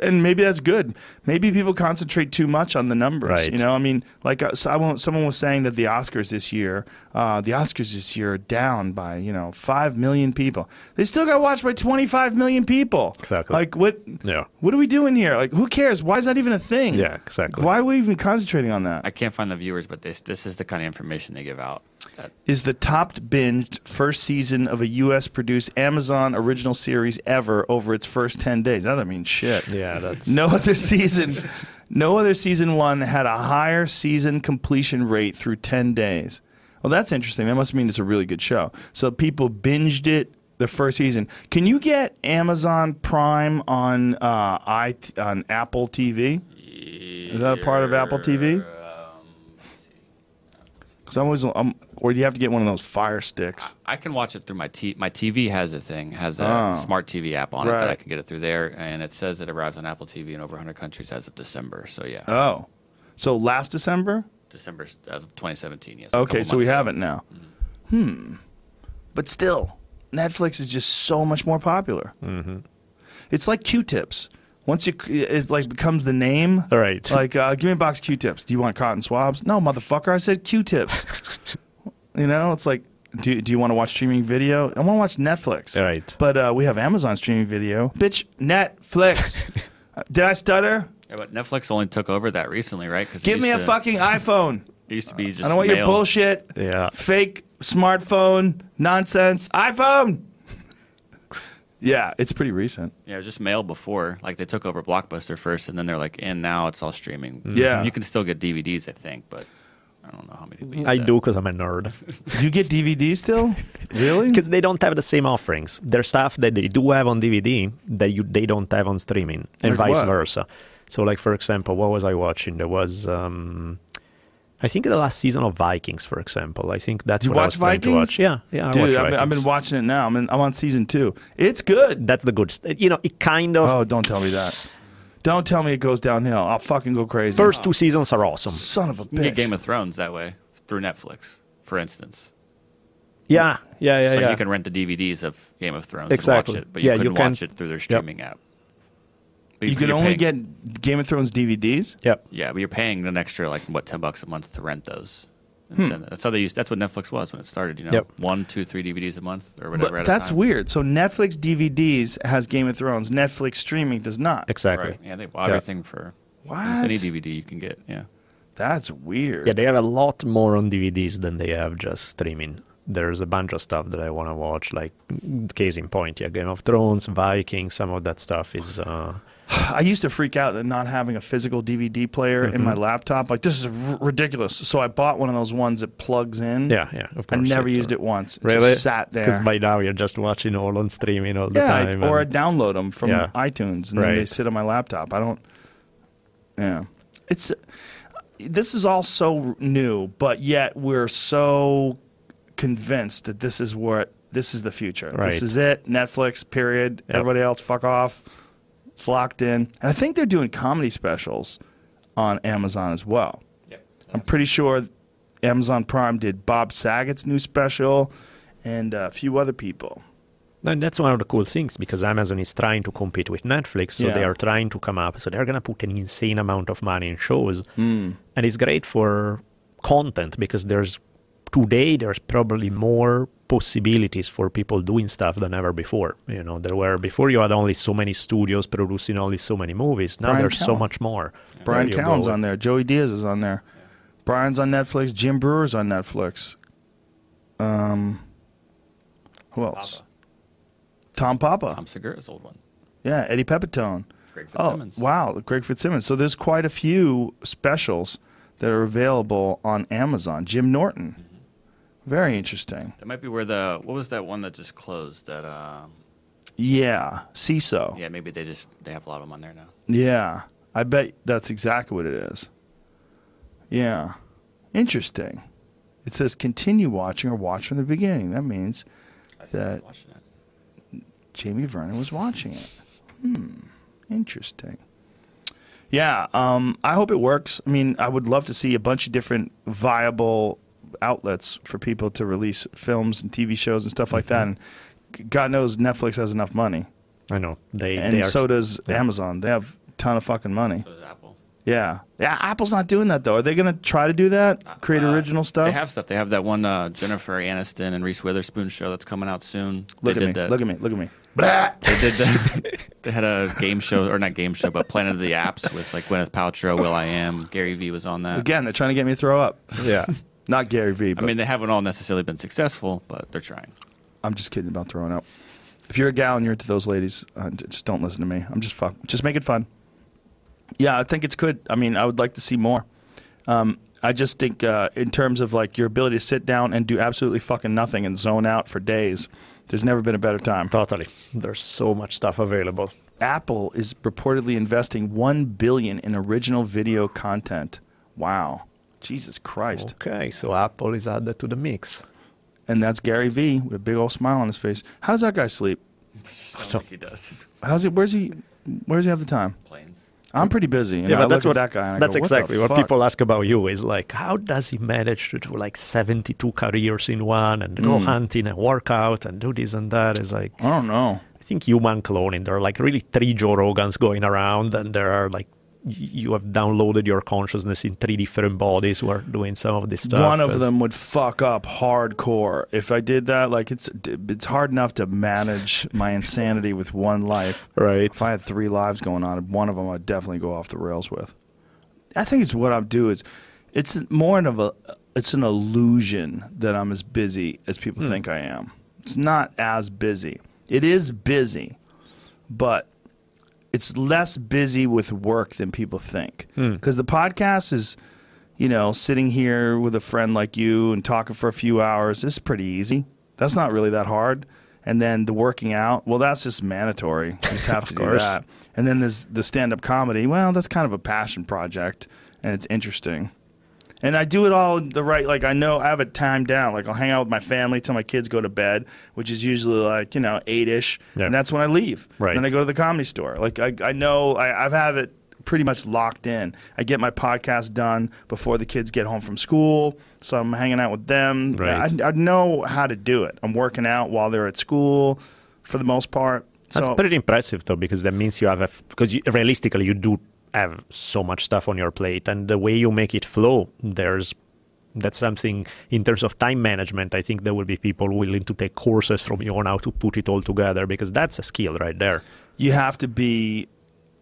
And maybe that's good. Maybe people concentrate too much on the numbers. Right. You know, I mean, like uh, someone, someone was saying that the Oscars this year, uh, the Oscars this year are down by you know five million people. They still got watched by twenty five million people. Exactly. Like what? Yeah. What are we doing here? Like, who cares? Why is that even a thing? Yeah, exactly. Why are we even concentrating on that? I can't find the viewers. But this this is the kind of information they give out. That, is the top binged first season of a U.S. produced Amazon original series ever over its first 10 days. That doesn't mean shit. Yeah, that's No other season, no other season one had a higher season completion rate through 10 days. Well, that's interesting. That must mean it's a really good show. So people binged it the first season. Can you get Amazon Prime on uh, i on Apple TV? Is that a part of Apple TV? Because I'm always, I'm, or do you have to get one of those Fire Sticks? I can watch it through my t- my TV has a thing has a Oh. smart TV app on it that I can get it through there, and it says it arrives on Apple TV in over 100 countries as of December. So yeah, Oh, so last December? December of 2017. Yes. Okay, so we months have ago. it now. Hmm. But still, Netflix is just so much more popular. Mm-hmm. It's like Q-tips. Once you, it like becomes the name. Right. Like, uh, give me a box of Q-tips. Do you want cotton swabs? No, motherfucker. I said Q-tips. you know, it's like, do, do you want to watch streaming video? I want to watch Netflix. Right. But uh, we have Amazon streaming video. Bitch, Netflix. Did I stutter? Yeah, but Netflix only took over that recently, right? 'Cause it Give me a to- fucking iPhone. It used to be just. I don't want your bullshit. Yeah. Fake smartphone nonsense. iPhone. Yeah, it's pretty recent. Yeah, it was just mail before. Like they took over Blockbuster first, and then they're like, and now it's all streaming. Yeah. you can still get DVDs, I think, but I don't know how many. people I that. do because I'm a nerd. Do you get DVDs still? Really? Because they don't have the same offerings. There's stuff that they do have on DVD that you they don't have on streaming, and Like vice what? versa. So, like for example, what was I watching? There was, um, I think, the last season of Vikings, for example. I think that's You what I watch was trying to Vikings? watch. Yeah, yeah. I Dude, watch I've been, I've been watching it now. I'm, in, I'm on season two. It's good. That's the good. St- you know, it kind of. Oh, don't tell me that. Don't tell me it goes downhill. I'll fucking go crazy. First two seasons are awesome. son of a You get. Game of Thrones that way through Netflix, for instance. Yeah, yeah, yeah, so yeah. you can rent the DVDs of Game of Thrones Exactly. and watch it, but you Yeah, couldn't can- watch it through their streaming app. But you can only paying- get Game of Thrones DVDs. Yep. Yeah, but you're paying an extra like what ten bucks a month to rent those. Hmm. Send it. That's how they used. That's what Netflix was when it started. You know, Yep. one, two, three DVDs a month or whatever. But at a that's time. weird. So Netflix DVDs has Game of Thrones. Netflix streaming does not. Exactly. Right. Yeah, they bought Yeah. everything for What? almost any DVD you can get. Yeah. That's weird. Yeah, they have a lot more on DVDs than they have just streaming. There's a bunch of stuff that I want to watch, like case in point, yeah, Game of Thrones, Vikings. Some of that stuff is. Uh, I used to freak out at not having a physical DVD player in Mm-hmm. my laptop. Like this is r- ridiculous. So I bought one of those ones that plugs in. yeah, yeah, of course. I never used it once. It Really? just sat there. Because by now you're just watching all on streaming all the yeah, I- time. or I download them from Yeah. iTunes and then they sit on my laptop. I don't. Yeah, it's. This is all so new, but yet we're so convinced that this is what this is the future. This is it. Netflix. Period. Yep. Everybody else, fuck off. It's locked in. And I think they're doing comedy specials on Amazon as well. I'm pretty sure Amazon Prime did Bob Saget's new special and a few other people. And that's one of the cool things because Amazon is trying to compete with Netflix, so they are trying to come up. So they're going to put an insane amount of money in shows, Hmm. and it's great for content because there's today there's probably more possibilities for people doing stuff than ever before. You know, there were before you had only so many studios producing only so many movies. Now Brian there's so much more. Brian Where you Callen's go. on there. Joey Diaz is on there. Brian's on Netflix. Jim Breuer's on Netflix. Um, who else? Papa. Tom Papa. Tom Segura's old one. Yeah, Eddie Pepitone. Greg Fitzsimmons. Oh, Fitzsimmons. wow, Greg Fitzsimmons. So there's quite a few specials that are available on Amazon. Jim Norton. Very interesting. That might be where the what was that one that just closed? That um, Yeah, Seeso. yeah, maybe they just they have a lot of them on there now. Yeah, I bet that's exactly what it is. Yeah, interesting. It says continue watching or watch from the beginning. That means That- it. Jamie Vernon was watching it. Hmm, interesting. Yeah, um, I hope it works. I mean, I would love to see a bunch of different viable outlets for people to release films and TV shows and stuff like that. And God knows Netflix has enough money, I know they and they are so does yeah. Amazon. They have a ton of fucking money. So does Apple. Yeah, yeah. Apple's not doing that though. Are they going to try to do that? Create Uh, original stuff? They have stuff. They have that one uh, Jennifer Aniston and Reese Witherspoon show that's coming out soon. look they at me. that. Look at me. Look at me. They did the, They had a game show, or not game show, but Planet of the Apps with like Gwyneth Paltrow, will.i.am, Gary Vee was on that. Again, they're trying to get me to throw up. yeah. Not Gary Vee, I mean, they haven't all necessarily been successful, but they're trying. I'm just kidding about throwing up. If you're a gal and you're into those ladies, uh, just don't listen to me. I'm just fuck. Just make it fun. Yeah, I think it's good. I mean, I would like to see more. Um, I just think uh, in terms of like your ability to sit down and do absolutely fucking nothing and zone out for days, there's never been a better time. Totally. There's so much stuff available. Apple is reportedly investing one billion in original video content. Wow, Jesus Christ! Okay, so Apple is added to the mix. And that's Gary Vee with a big old smile on his face. How does that guy sleep? I don't think he does. How's he? Where's he? Where's he have the time? Planes. I'm pretty busy. And yeah, I but that's what that guy. And that's go, exactly what fuck? people ask about you is like, how does he manage to do like 72 careers in one and go Mm. hunting and work out and do this and that? Is like, I don't know. I think human cloning. There are like really three Joe Rogans going around, and there are like y- you have downloaded your consciousness in three different bodies who are doing some of this stuff. One of them would fuck up hardcore if I did that. Like it's it's hard enough to manage my insanity with one life. right? If I had three lives going on, one of them I'd definitely go off the rails with. I think it's what I'm do is it's more of a it's an illusion that I'm as busy as people Hmm. think I am. It's not as busy. It is busy, but it's less busy with work than people think. Hmm. Because the podcast is, you know, sitting here with a friend like you and talking for a few hours. Is pretty easy. That's not really that hard. And then the working out, well, that's just mandatory. You just have to do course. that. And then there's the stand up comedy. Well, that's kind of a passion project, and it's interesting. And I do it all the right. Like I know I have it timed down. Like I'll hang out with my family till my kids go to bed, which is usually like you know eight ish, Yeah. and that's when I leave. Right. Then I go to the comedy store. Like I, I know I, I've have it pretty much locked in. I get my podcast done before the kids get home from school, so I'm hanging out with them. Right. I, I know how to do it. I'm working out while they're at school, for the most part. That's so, pretty impressive, though, because that means you have a because you, realistically you do have so much stuff on your plate, and the way you make it flow, there's that's something in terms of time management. I think there will be people willing to take courses from you on how to put it all together because that's a skill right there. you have to be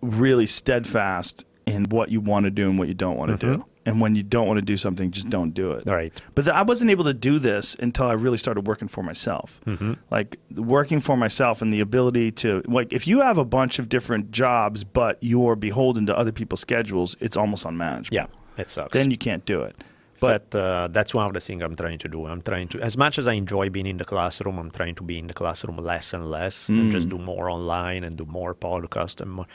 really steadfast in what you want to do and what you don't want to Mhm. do. And when you don't want to do something, just don't do it. Right. But th- I wasn't able to do this until I really started working for myself. Mm-hmm. Like working for myself and the ability to like if you have a bunch of different jobs but you're beholden to other people's schedules, it's almost unmanageable. Yeah, it sucks. Then you can't do it. But But uh, that's one of the things I'm trying to do. I'm trying to, as much as I enjoy being in the classroom, I'm trying to be in the classroom less and less, and Mm. just do more online and do more podcast and more.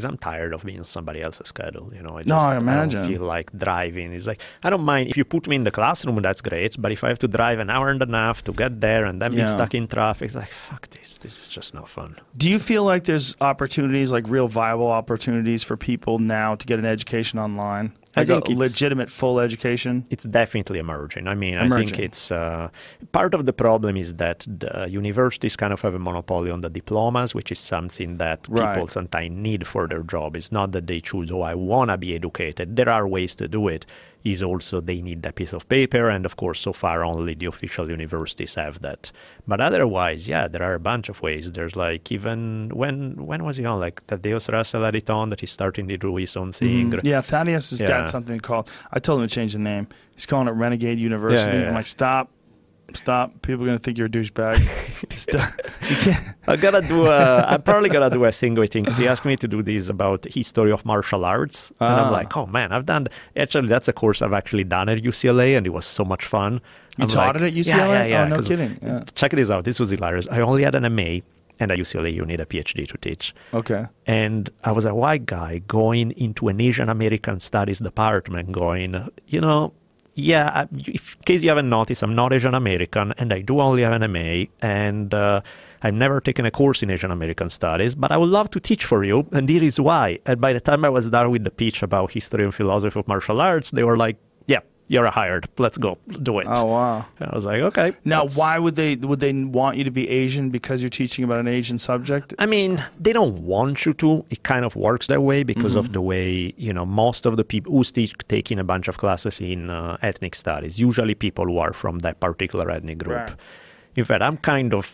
Because I'm tired of being somebody else's schedule. You know, I just No, I don't feel like driving. It's like I don't mind if you put me in the classroom, that's great. But if I have to drive an hour and a half to get there and then Yeah. be stuck in traffic, it's like fuck this. This is just no fun. do you feel like there's opportunities, like real viable opportunities for people now to get an education online? I think a legitimate full education? it's definitely emerging. I mean, I think it's uh, part of the problem is that the universities kind of have a monopoly on the diplomas, which is something that Right. people sometimes need for their job. It's not that they choose, oh, I want to be educated. There are ways to do it. Is also they need that piece of paper, and of course, so far only the official universities have that. But otherwise, yeah, there are a bunch of ways. There's like even when when was he on? Like Thaddeus Russell had it on that he's starting to do his own thing. Mm, yeah, Thaddeus has Yeah. got something called. I told him to change the name. He's calling it Renegade University. Yeah, yeah, I'm like, stop, stop. People are gonna think you're a douchebag. Stop. You can't. I gotta do a. I'm probably gonna do a thing with him because he asked me to do this about history of martial arts, and Ah. I'm like, oh man, I've done. Actually, that's a course I've actually done at UCLA, and it was so much fun. You I'm taught like, it at UCLA? yeah, yeah. Oh, no kidding. Yeah. Check this out. This was hilarious. I only had an MA, and at UCLA you need a PhD to teach. Okay. And I was a white guy going into an Asian American studies department, going, you know, yeah, in case you haven't noticed, I'm not Asian American and I do only have an MA, and uh, I've never taken a course in Asian American studies, but I would love to teach for you, and here is why. And by the time I was done with the pitch about history and philosophy of martial arts, they were like, you're hired. Let's go, do it. Oh wow. And I was like, okay. Now, that's- why would they would they want you to be Asian because you're teaching about an Asian subject? I mean, they don't want you to. It kind of works that way because Mm-hmm. of the way, you know, most of the people who teach, taking a bunch of classes in uh, ethnic studies, usually people who are from that particular ethnic group. Right. In fact, I'm kind of.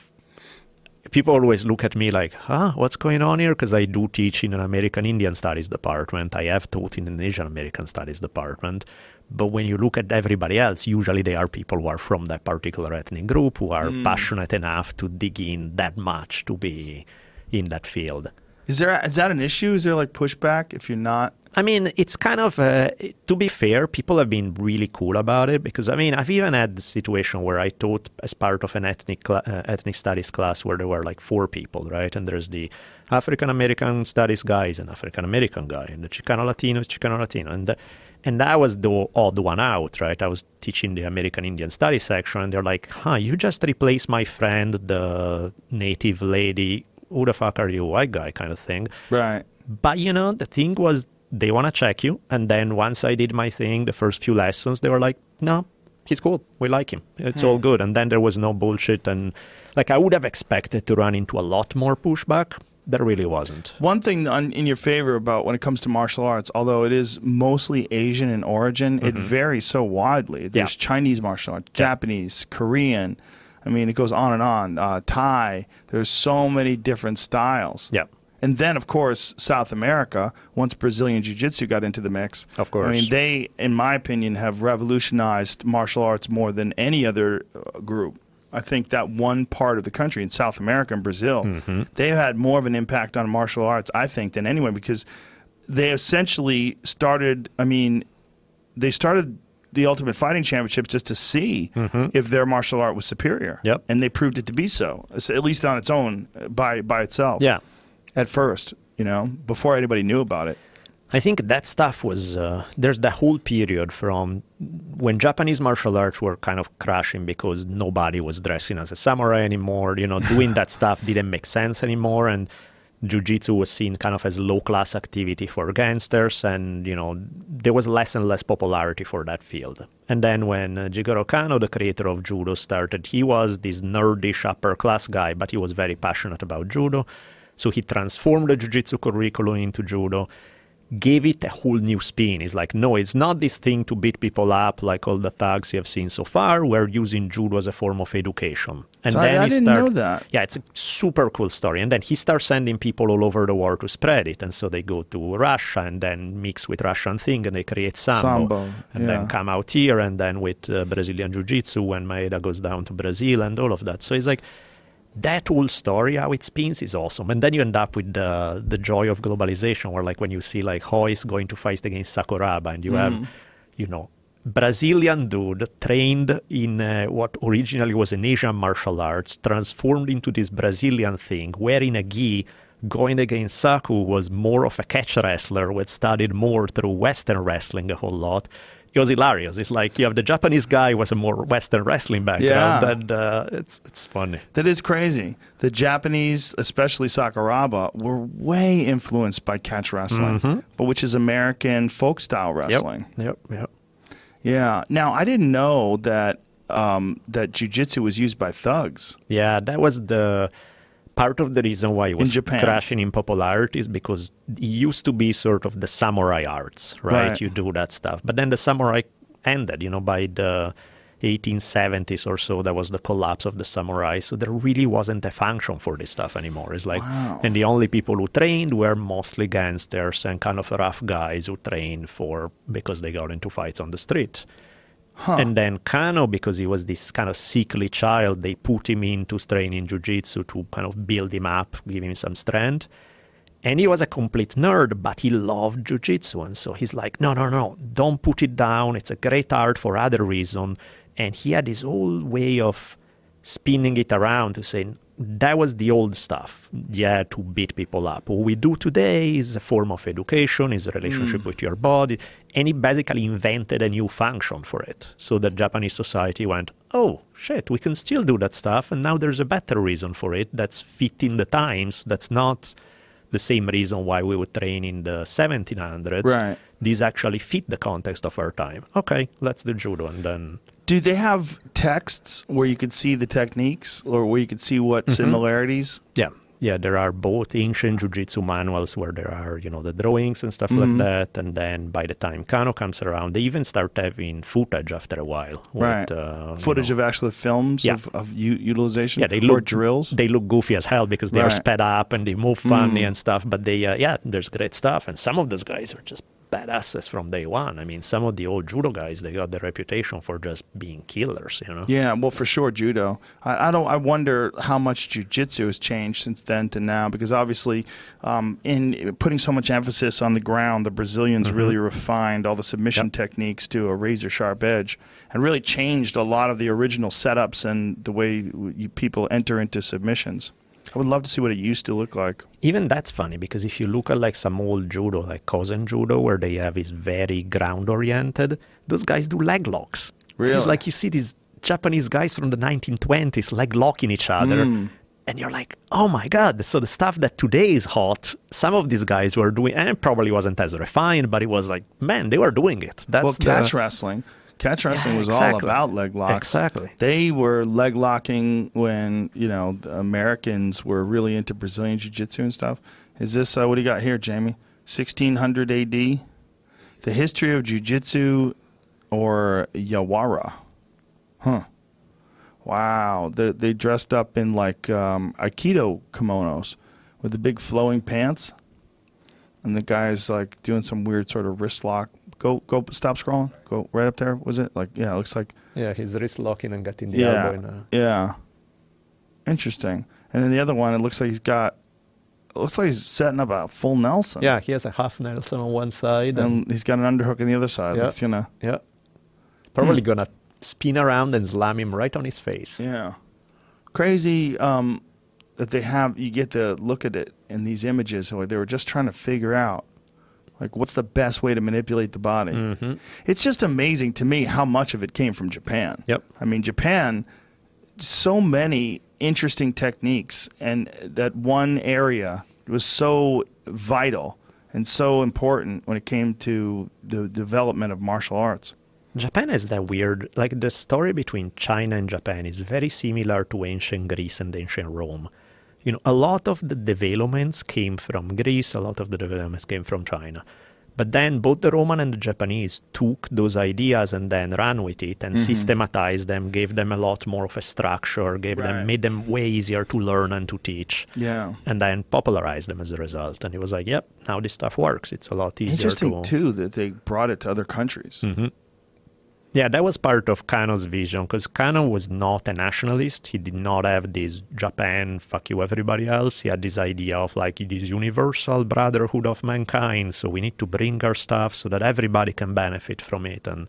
People always look at me like, huh, what's going on here? Because I do teach in an American Indian Studies department. I have taught in an Asian American Studies department. But when you look at everybody else, usually they are people who are from that particular ethnic group who are passionate enough to dig in that much to be in that field. Is there is that an issue? Is there like pushback if you're not? I mean, it's kind of, uh, to be fair, people have been really cool about it because, I mean, I've even had the situation where I taught as part of an ethnic uh, ethnic studies class where there were like four people, right? And there's the African American studies guys and African American guy, and the Chicano Latino is Chicano Latino, and the, and I was the odd one out, right? I was teaching the American Indian Studies section, and they're like, "Huh, you just replaced my friend, the native lady. Who the fuck are you, white guy?" kind of thing. Right. But you know, the thing was they want to check you, and then once I did my thing, the first few lessons, they were like, "No, he's cool. We like him. It's all hmm. good." And then there was no bullshit, and like I would have expected to run into a lot more pushback. There really wasn't. One thing on, in your favor about when it comes to martial arts, although it is mostly Asian in origin, it varies so widely. There's Chinese martial arts, Japanese, Korean. I mean, it goes on and on. Uh, Thai. There's so many different styles. Yeah. And then, of course, South America, once Brazilian Jiu Jitsu got into the mix. Of course. I mean, they, in my opinion, have revolutionized martial arts more than any other uh, group. I think that one part of the country in South America and Brazil, Mm-hmm. they've had more of an impact on martial arts, I think, than anyone because they essentially started, I mean, they started the Ultimate Fighting Championships just to see if their martial art was superior. Mm-hmm. Yep. And they proved it to be so, at least on its own, uh, by, by itself Yeah. at first, you know, before anybody knew about it. I think that stuff was uh, there's the whole period from when Japanese martial arts were kind of crashing because nobody was dressing as a samurai anymore. You know, doing that stuff didn't make sense anymore, and jiu-jitsu was seen kind of as low class activity for gangsters, and you know there was less and less popularity for that field. And then when uh, Jigoro Kano, the creator of judo, started, he was this nerdish upper class guy, but he was very passionate about judo. So he transformed the jiu-jitsu curriculum into judo gave it a whole new spin. It's like, no, it's not this thing to beat people up like all the thugs you have seen so far. We're using judo as a form of education. And So I- I he didn't start- know that. Yeah, it's a super cool story. And then he starts sending people all over the world to spread it. And so they go to Russia and then mix with Russian thing and they create sambo. Sambo, and yeah. then come out here and then with uh, Brazilian Jiu-Jitsu when Maeda goes down to Brazil and all of that. So it's like, that whole story, how it spins, is awesome. And then you end up with the the joy of globalization, where like when you see like Royce going to fight against Sakuraba, and you have, you know, Brazilian dude trained in uh, what originally was an Asian martial arts, transformed into this Brazilian thing, wearing a gi, going against Saku, was more of a catch wrestler, who had studied more through Western wrestling a whole lot. It was hilarious. It's like you have the Japanese guy who was a more Western wrestling background, Yeah. and uh, it's it's funny. That is crazy. The Japanese, especially Sakuraba, were way influenced by catch wrestling, but which is American folk style wrestling. Yep, yep. Yeah. Now I didn't know that um, that jujitsu was used by thugs. Yeah, that was the part of the reason why it was Japan. crashing in popularity is because it used to be sort of the samurai arts, right? Right. You do that stuff. But then the samurai ended. You know, by the 1870s or so, there was the collapse of the samurai. So there really wasn't a function for this stuff anymore. It's like, Wow. and the only people who trained were mostly gangsters and kind of rough guys who trained for because they got into fights on the street. And then Kano, because he was this kind of sickly child, they put him into training jujitsu to kind of build him up, give him some strength. And he was a complete nerd, but he loved jujitsu. And so he's like, no, no, no, don't put it down. It's a great art for other reason. And he had this whole way of spinning it around to say, that was the old stuff. Yeah, to beat people up. What we do today is a form of education, is a relationship mm. with your body. And he basically invented a new function for it. So the Japanese society went, oh, shit, we can still do that stuff. And now there's a better reason for it that's fitting the times, that's not the same reason why we would train in the 1700s. Right. These actually fit the context of our time. Okay, let's do judo. And then Do they have texts where you could see the techniques or where you could see what mm-hmm. similarities? Yeah, yeah. There are both ancient jujitsu manuals where there are, you know, the drawings and stuff Mm-hmm. like that. And then by the time Kano comes around, they even start having footage after a while. with, Right. uh, you Footage know- of actual films Yeah. of, of u- utilization yeah, they or look drills? They look goofy as hell because they are Right. Mm. sped up and they move funny and stuff. But they, uh, yeah, there's great stuff. And some of those guys are just badasses from day one. I mean, some of the old judo guys, they got the reputation for just being killers. You know. Yeah, well, for sure, judo. I, I don't. I wonder how much jujitsu has changed since then to now, because obviously, um, in putting so much emphasis on the ground, the Brazilians Mm-hmm. really refined all the submission techniques to a razor sharp edge, and really changed a lot of the original setups and the way you, people enter into submissions. I would love to see what it used to look like. even that's funny because if you look at like some old judo, like Kosen judo, where they have is very ground oriented, those guys do leg locks. Really? It's like you see these Japanese guys from the 1920s leg locking each other. Hmm. And you're like, oh my God. So the stuff that today is hot, some of these guys were doing, and it probably wasn't as refined, but it was like, man, they were doing it. That's well, the- catch wrestling. Catch wrestling was all about leg locks. Exactly. They were leg locking when you know the Americans were really into Brazilian jiu-jitsu and stuff. Is this uh, what do you got here, Jamie? 1600 A.D. The history of jiu-jitsu or Yawara. Huh. Wow. They, they dressed up in like um, Aikido kimonos with the big flowing pants. And the guy's like doing some weird sort of wrist lock. Go, go, stop scrolling. Go right up there. Was it like? Yeah, it looks like. Yeah, his wrist locking and getting the yeah, elbow in a. yeah. Interesting. And then the other one, it looks like he's got. It looks like he's setting up a full Nelson. Yeah, he has a half Nelson on one side. And, And he's got an underhook on the other side. Yeah. He's gonna. yeah. Probably Hmm. gonna spin around and slam him right on his face. Yeah. Crazy um, that they have. You get to look at it in these images. Where they were just trying to figure out, like, what's the best way to manipulate the body. Mm-hmm. It's just amazing to me how much of it came from Japan. Yep. I mean, Japan, so many interesting techniques, and that one area was so vital and so important when it came to the development of martial arts. Japan is that weird, like the story between China and Japan is very similar to ancient Greece and ancient Rome. You know, a lot of the developments came from Greece, a lot of the developments came from China. But then both the Roman and the Japanese took those ideas and then ran with it and systematized them, gave them a lot more of a structure, gave Right. them, made them way easier to learn and to teach, Yeah. and then popularized them as a result. And it was like, yep, now this stuff works. It's a lot easier Interesting, to too, that they brought it to other countries. hmm Yeah, that was part of Kano's vision because Kano was not a nationalist. He did not have this Japan, fuck you, everybody else. He had this idea of like this universal brotherhood of mankind. So we need to bring our stuff so that everybody can benefit from it. And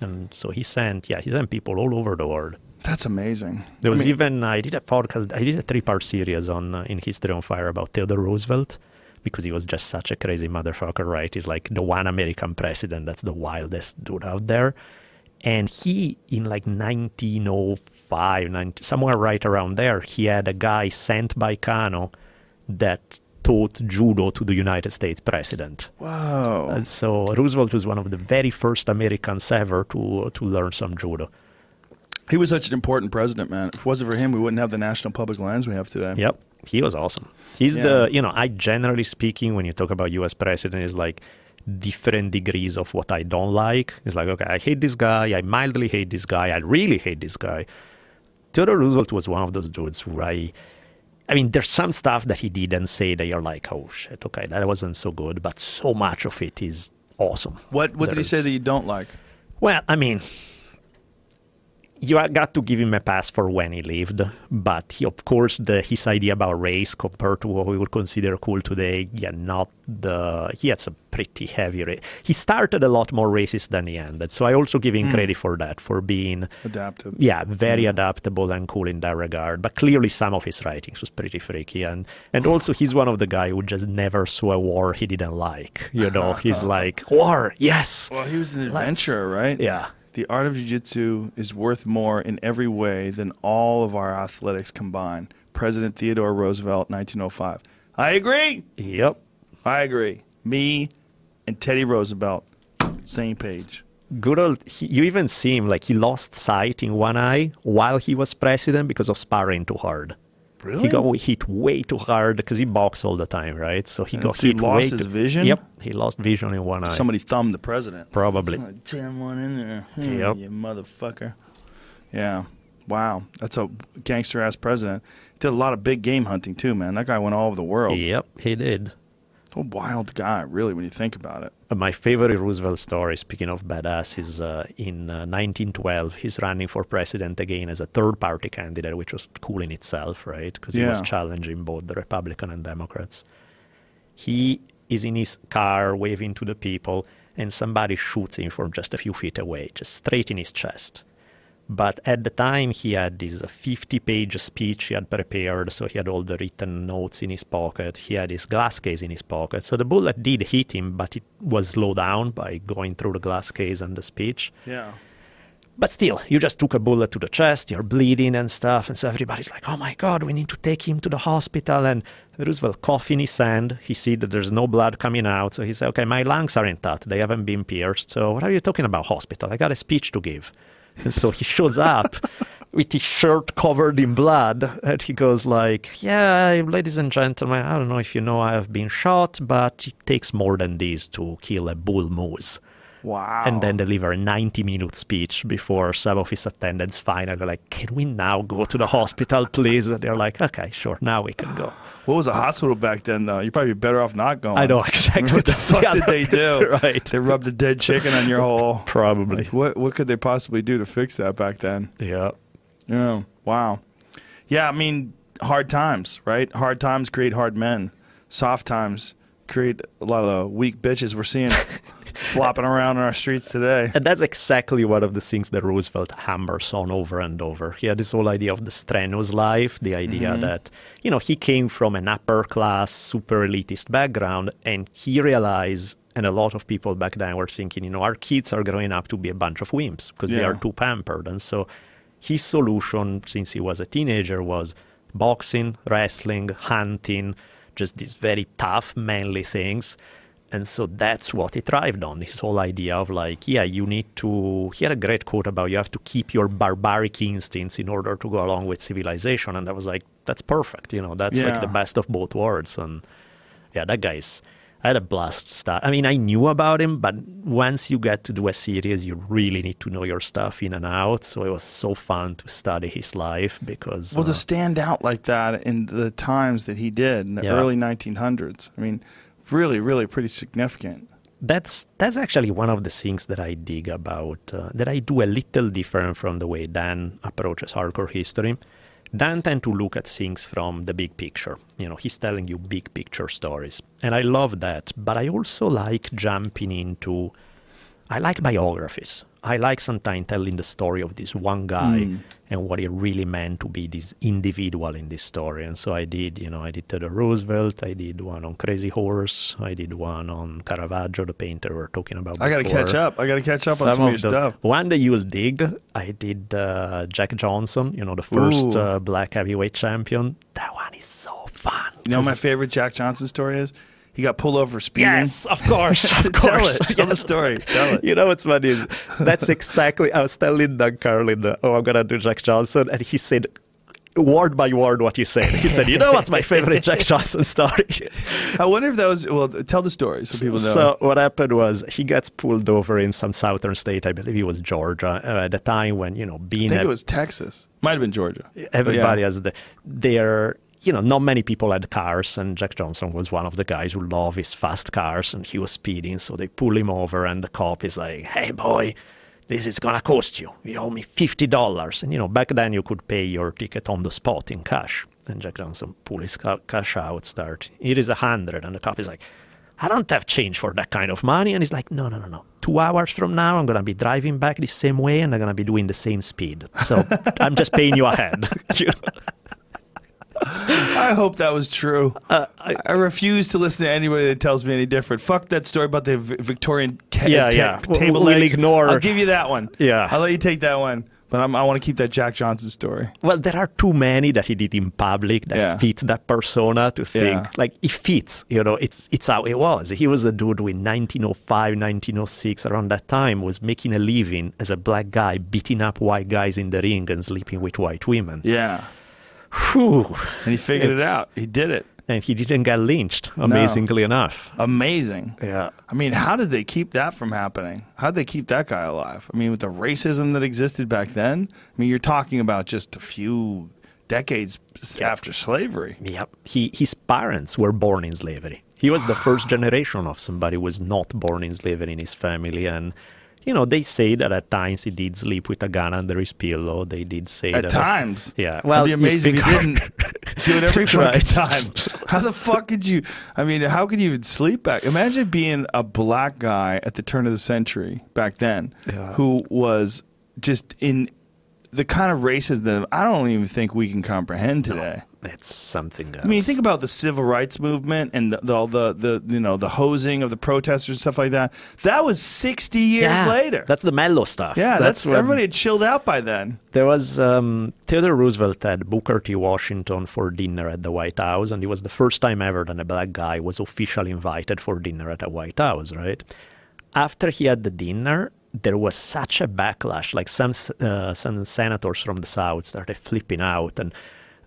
and so he sent, yeah, he sent people all over the world. That's amazing. There I was mean, even I did a podcast. I did a three-part series on uh, in History on Fire about Theodore Roosevelt because he was just such a crazy motherfucker, right? He's like the one American president that's the wildest dude out there. And he, in like 1905, 90, somewhere right around there, he had a guy sent by Kano that taught judo to the United States president. Wow! And so Roosevelt was one of the very first Americans ever to to learn some judo. He was such an important president, man. If it wasn't for him, we wouldn't have the national public lands we have today. Yep, he was awesome. He's Yeah. the you know I generally speaking when you talk about U.S. president is like different degrees of what I don't like. It's like, okay, I hate this guy, I mildly hate this guy, I really hate this guy. Theodore Roosevelt was one of those dudes who I, I mean, there's some stuff that he didn't say that you're like, oh shit, okay, that wasn't so good, but so much of it is awesome. What What did he say that you don't like? well, I mean, you got to give him a pass for when he lived, but he, of course, the his idea about race compared to what we would consider cool today, yeah, not the. He had some pretty heavy. Ra- he started a lot more racist than he ended, so I also give him hmm. credit for that, for being Adaptive. yeah, very hmm. adaptable and cool in that regard. But clearly, some of his writings was pretty freaky, and and also he's one of the guy who just never saw a war he didn't like. You know, he's like war, yes, Well, he was an adventurer, right? yeah. The art of jiu-jitsu is worth more in every way than all of our athletics combined. President Theodore Roosevelt, 1905. I agree. Yep. I agree. Me and Teddy Roosevelt, same page. Good old. He, you even see him like he lost sight in one eye while he was president because of sparring too hard. Really? He got hit way too hard because he boxed all the time, right? So he And got so he lost his too- vision? Yep, he lost vision in one eye. Somebody thumbed the president. Probably. Jam one in there. Hmm, Yep. You motherfucker. Yeah. Wow. That's a gangster ass president. Did a lot of big game hunting too, man. That guy went all over the world. Yep, he did. A wild guy, really, when you think about it. My favorite Roosevelt story, speaking of badass, is uh, in uh, 1912. He's running for president again as a third party candidate, which was cool in itself, right? Because he was challenging both the Republican and Democrats. He is in his car waving to the people, and somebody shoots him from just a few feet away, just straight in his chest. But at the time, he had this 50 page speech he had prepared, so he had all the written notes in his pocket. He had his glass case in his pocket. So the bullet did hit him, but it was slowed down by going through the glass case and the speech. Yeah. But still, you just took a bullet to the chest, you're bleeding and stuff, and so everybody's like, oh my god, we need to take him to the hospital. And Roosevelt cough in his hand. He see that there's no blood coming out, so he said, okay, my lungs are intact, they haven't been pierced, so what are you talking about, hospital? I got a speech to give. And so he shows up with his shirt covered in blood, and he goes like, yeah, ladies and gentlemen, I don't know if you know I have been shot, but it takes more than this to kill a bull moose Wow. and then deliver a 90 minute speech before some of his attendants finally like can we now go to the hospital please and they're like okay sure now we can go What was a hospital back then, though? You'd probably be better off not going. i know exactly What the fuck did other- they do? right They rubbed a dead chicken on your hole. probably What What could they possibly do to fix that back then? yeah Yeah. Wow. Yeah. I mean, hard times, right? Hard times create hard men. Soft times create a lot of the weak bitches we're seeing flopping around in our streets today. and that's exactly one of the things that roosevelt hammers on over and over. He had this whole idea of the strenuous life the idea mm-hmm. that you know he came from an upper class super elitist background and he realized and a lot of people back then were thinking you know our kids are growing up to be a bunch of wimps because they are too pampered. And so his solution since he was a teenager was boxing wrestling hunting just these very tough manly things. And so that's what he thrived on this whole idea of like yeah you need to he had a great quote about you have to keep your barbaric instincts in order to go along with civilization. And i was like that's perfect you know that's like the best of both worlds. And yeah that guy's I had a blast start. I mean, I knew about him, but once you get to do a series, you really need to know your stuff in and out. So it was so fun to study his life because Well, uh, to stand out like that in the times that he did in the Yeah. early 1900s, I mean, really, really pretty significant. that's that's actually one of the things that I dig about uh, that I do a little different from the way Dan approaches hardcore history. Dan tend to look at things from the big picture. You know, he's telling you big picture stories, and I love that. But I also like jumping into. I like biographies. I like sometimes telling the story of this one guy Mm. and what it really meant to be this individual in this story. And so I did, you know, I did Theodore Roosevelt, I did one on Crazy Horse, I did one on Caravaggio, the painter we are talking about. I got to catch up. I got to catch up on some of your stuff. One that you'll dig, I did uh, Jack Johnson, you know, the first uh, black heavyweight champion. That one is so fun. You know, my favorite Jack Johnson story is he got pulled over speeding. Yes, of course, of Tell course. it. Tell the story. Tell it. You know what's funny is that's exactly I was telling Doug Carlin, oh, I'm gonna do Jack Johnson, and he said word by word what you said. He said, "You know what's my favorite Jack Johnson story?" I wonder if that was. Well, tell the story so people know. So what happened was he gets pulled over in some southern state. I believe it was Georgia uh, at the time when you know being I think it was Texas. Might have been Georgia. everybody yeah. has the there you know not many people had cars and jack johnson was one of the guys who love his fast cars and he was speeding so they pull him over and the cop is like hey boy this is gonna cost you you owe me $50 and you know back then you could pay your ticket on the spot in cash and jack johnson pull his ca- cash out start it is a hundred and the cop is like I don't have change for that kind of money. And he's like, no, no, no, no. Two hours from now, I'm going to be driving back the same way and I'm going to be doing the same speed. So I'm just paying you ahead. You know? I hope that was true. Uh, I, refuse to listen to anybody that tells me any different. Fuck that story about the v- Victorian ca- Yeah, ta- yeah. Table we'll legs. ignore- I'll give you that one. Yeah. I'll let you take that one. But I'm, I want to keep that Jack Johnson story. Well, there are too many that he did in public that Yeah. fit that persona to think Yeah. like it fits. You know, it's it's how it was. He was a dude who in 1905, 1906, around that time, was making a living as a black guy, beating up white guys in the ring and sleeping with white women. Yeah. Whew. And he figured it out. He did it. And he didn't get lynched, amazingly enough. Amazing. Yeah. I mean, how did they keep that from happening? How did they keep that guy alive? I mean, with the racism that existed back then, I mean, you're talking about just a few decades after slavery. Yep. He, his parents were born in slavery. He was the first generation of somebody who was not born in slavery in his family. And, you know, they say that at times he did sleep with a gun under his pillow. They did say At that. times. Yeah. Well, It'd be amazing if he didn't do it every fucking time. How the fuck could you? I mean, how could you even sleep back? Imagine being a black guy at the turn of the century back then, Yeah. who was just in the kind of racism I don't even think we can comprehend today. It's something else. I mean, think about the civil rights movement and the, the, all the, the you know the hosing of the protesters and stuff like that. That was sixty years yeah, later. That's the mellow stuff. yeah, that's, when- everybody had chilled out by then. There was um, Theodore Roosevelt had Booker T. Washington for dinner at the White House, and it was the first time ever that a black guy was officially invited for dinner at the White House, right? After he had the dinner, there was such a backlash. Like some uh, some senators from the South started flipping out, and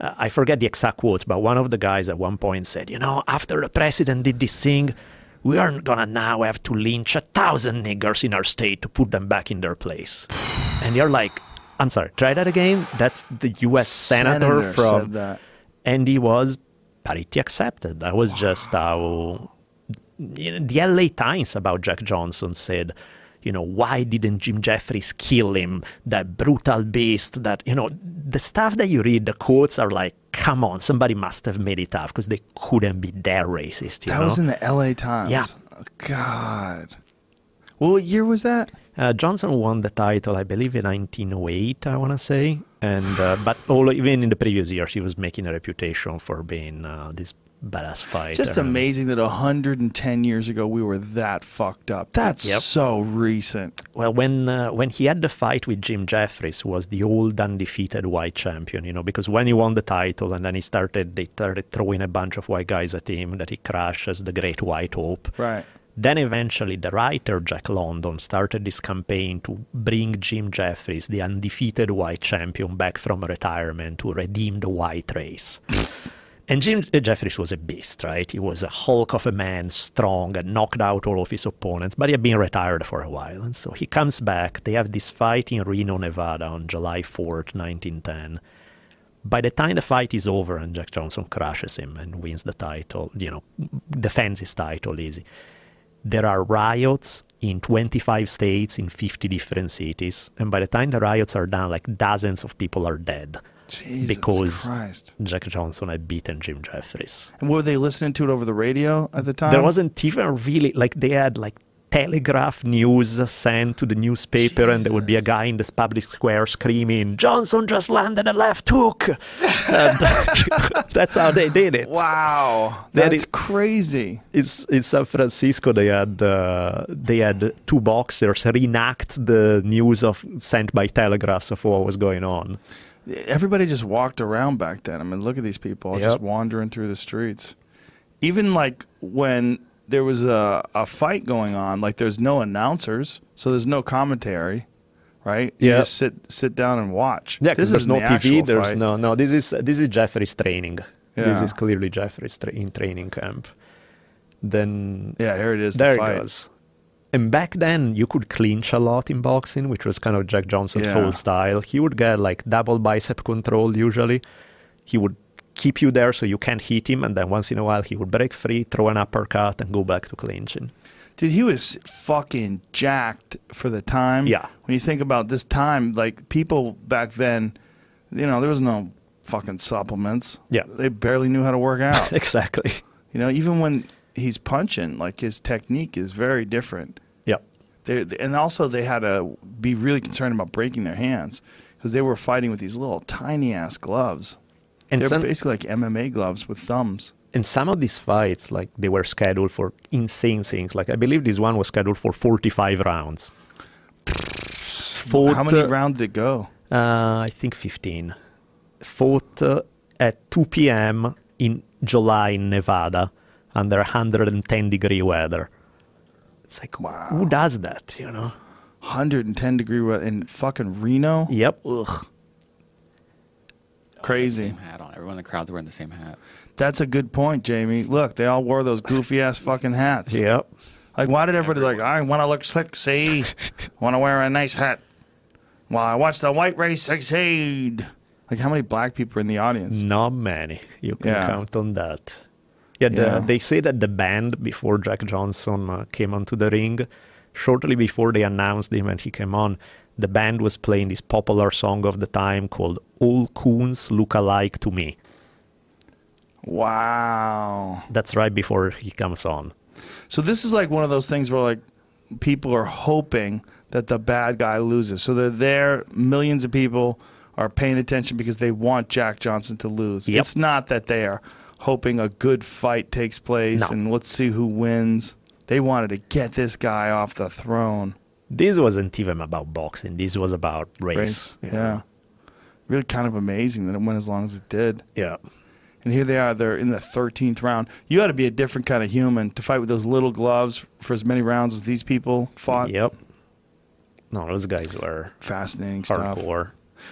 uh, I forget the exact quote, but one of the guys at one point said, "You know, after the president did this thing." We aren't gonna now have to lynch a thousand niggers in our state to put them back in their place. And you're like, I'm sorry, try that again. That's the U.S. senator, Senator from, that. and he was pretty accepted. That was just how you know, the L.A. Times about Jack Johnson said. You know, why didn't Jim Jeffries kill him? That brutal beast. That you know, the stuff that you read, the quotes are like, come on, somebody must have made it up because they couldn't be that racist. You That know? was in the L.A. Times. Yeah. Oh, God. Well, what year was that? Uh, Johnson won the title, I believe, in 1908. I want to say, and uh, but all, even in the previous years, he was making a reputation for being uh, this badass fighter. Just amazing that 110 years ago we were that fucked up. That's Yep. so recent. Well, when uh, when he had the fight with Jim Jeffries, who was the old undefeated white champion, you know, because when he won the title and then he started, they started throwing a bunch of white guys at him that he crushed as the Great White Hope. Right. Then eventually, the writer Jack London started this campaign to bring Jim Jeffries, the undefeated white champion, back from retirement to redeem the white race. and Jim uh, Jeffries was a beast, right? He was a hulk of a man, strong, and knocked out all of his opponents, but he had been retired for a while. And so he comes back. They have this fight in Reno, Nevada on July 4th, 1910 by the time the fight is over and Jack Johnson crushes him and wins the title, you know, defends his title easy, there are riots in 25 states in 50 different cities. And by the time the riots are done, like dozens of people are dead Jesus because Christ. Jack Johnson had beaten Jim Jeffries. And were they listening to it over the radio at the time? There wasn't even really, like, they had like telegraph news sent to the newspaper, and there would be a guy in this public square screaming, Johnson just landed a left hook. that's how they did it. Wow. That's is- crazy. It's in San Francisco. They had uh, they had two boxers reenact the news of sent by telegraphs of what was going on. Everybody just walked around back then. I mean, look at these people just wandering through the streets. Even like when there was a, a fight going on, like there's no announcers, so there's no commentary. right? You Yeah. just sit sit down and watch. Yeah, this there's is no the TV. There's fight. no no. This is this is Jeffries' training. This is clearly Jeffries' tra- in training camp. Then Yeah, here it is. there the it goes. And back then, you could clinch a lot in boxing, which was kind of Jack Johnson's Yeah. whole style. He would get like double bicep control usually. He would keep you there so you can't hit him, and then once in a while he would break free, throw an uppercut, and go back to clinching. Dude, he was fucking jacked for the time. Yeah. When you think about this time, like people back then, you know, there was no fucking supplements. Yeah. They barely knew how to work out. exactly. you know, even when he's punching, like his technique is very different. Yeah. They, and also they had to be really concerned about breaking their hands because they were fighting with these little tiny ass gloves. And They're some, basically like MMA gloves with thumbs. and some of these fights, like they were scheduled for insane things. Like I believe this one was scheduled for 45 rounds. Fought, How many uh, rounds did it go? Uh, I think 15. Fought uh, at 2 p.m. in July in Nevada under 110 degree weather. It's like, Wow. who does that, you know? 110 degree weather in fucking Reno. Yep. Ugh. Crazy. Same hat on. Everyone in the crowd's wearing the same hat. That's a good point, Jamie. Look, they all wore those goofy ass fucking hats. Yep. Like, why did everybody like? I want to look slick. See, want to wear a nice hat. While I watch the white race succeed. Like, how many black people are in the audience? Not many. You can Yeah. count on that. Yeah, the, Yeah. they say that the band, before Jack Johnson uh, came onto the ring, shortly before they announced him and he came on, the band was playing this popular song of the time called All Coons Look Alike to Me. Wow. That's right before he comes on. So this is like one of those things where like people are hoping that the bad guy loses. So they're there. Millions of people are paying attention because they want Jack Johnson to lose. Yep. It's not that they are hoping a good fight takes place No. and let's see who wins. They wanted to get this guy off the throne. This wasn't even about boxing. This was about race. Race. you Yeah. Really kind of amazing that it went as long as it did. Yeah. And here they are, they're in the 13th round. You got to be a different kind of human to fight with those little gloves for as many rounds as these people fought. Yep. No, those guys were Fascinating stuff.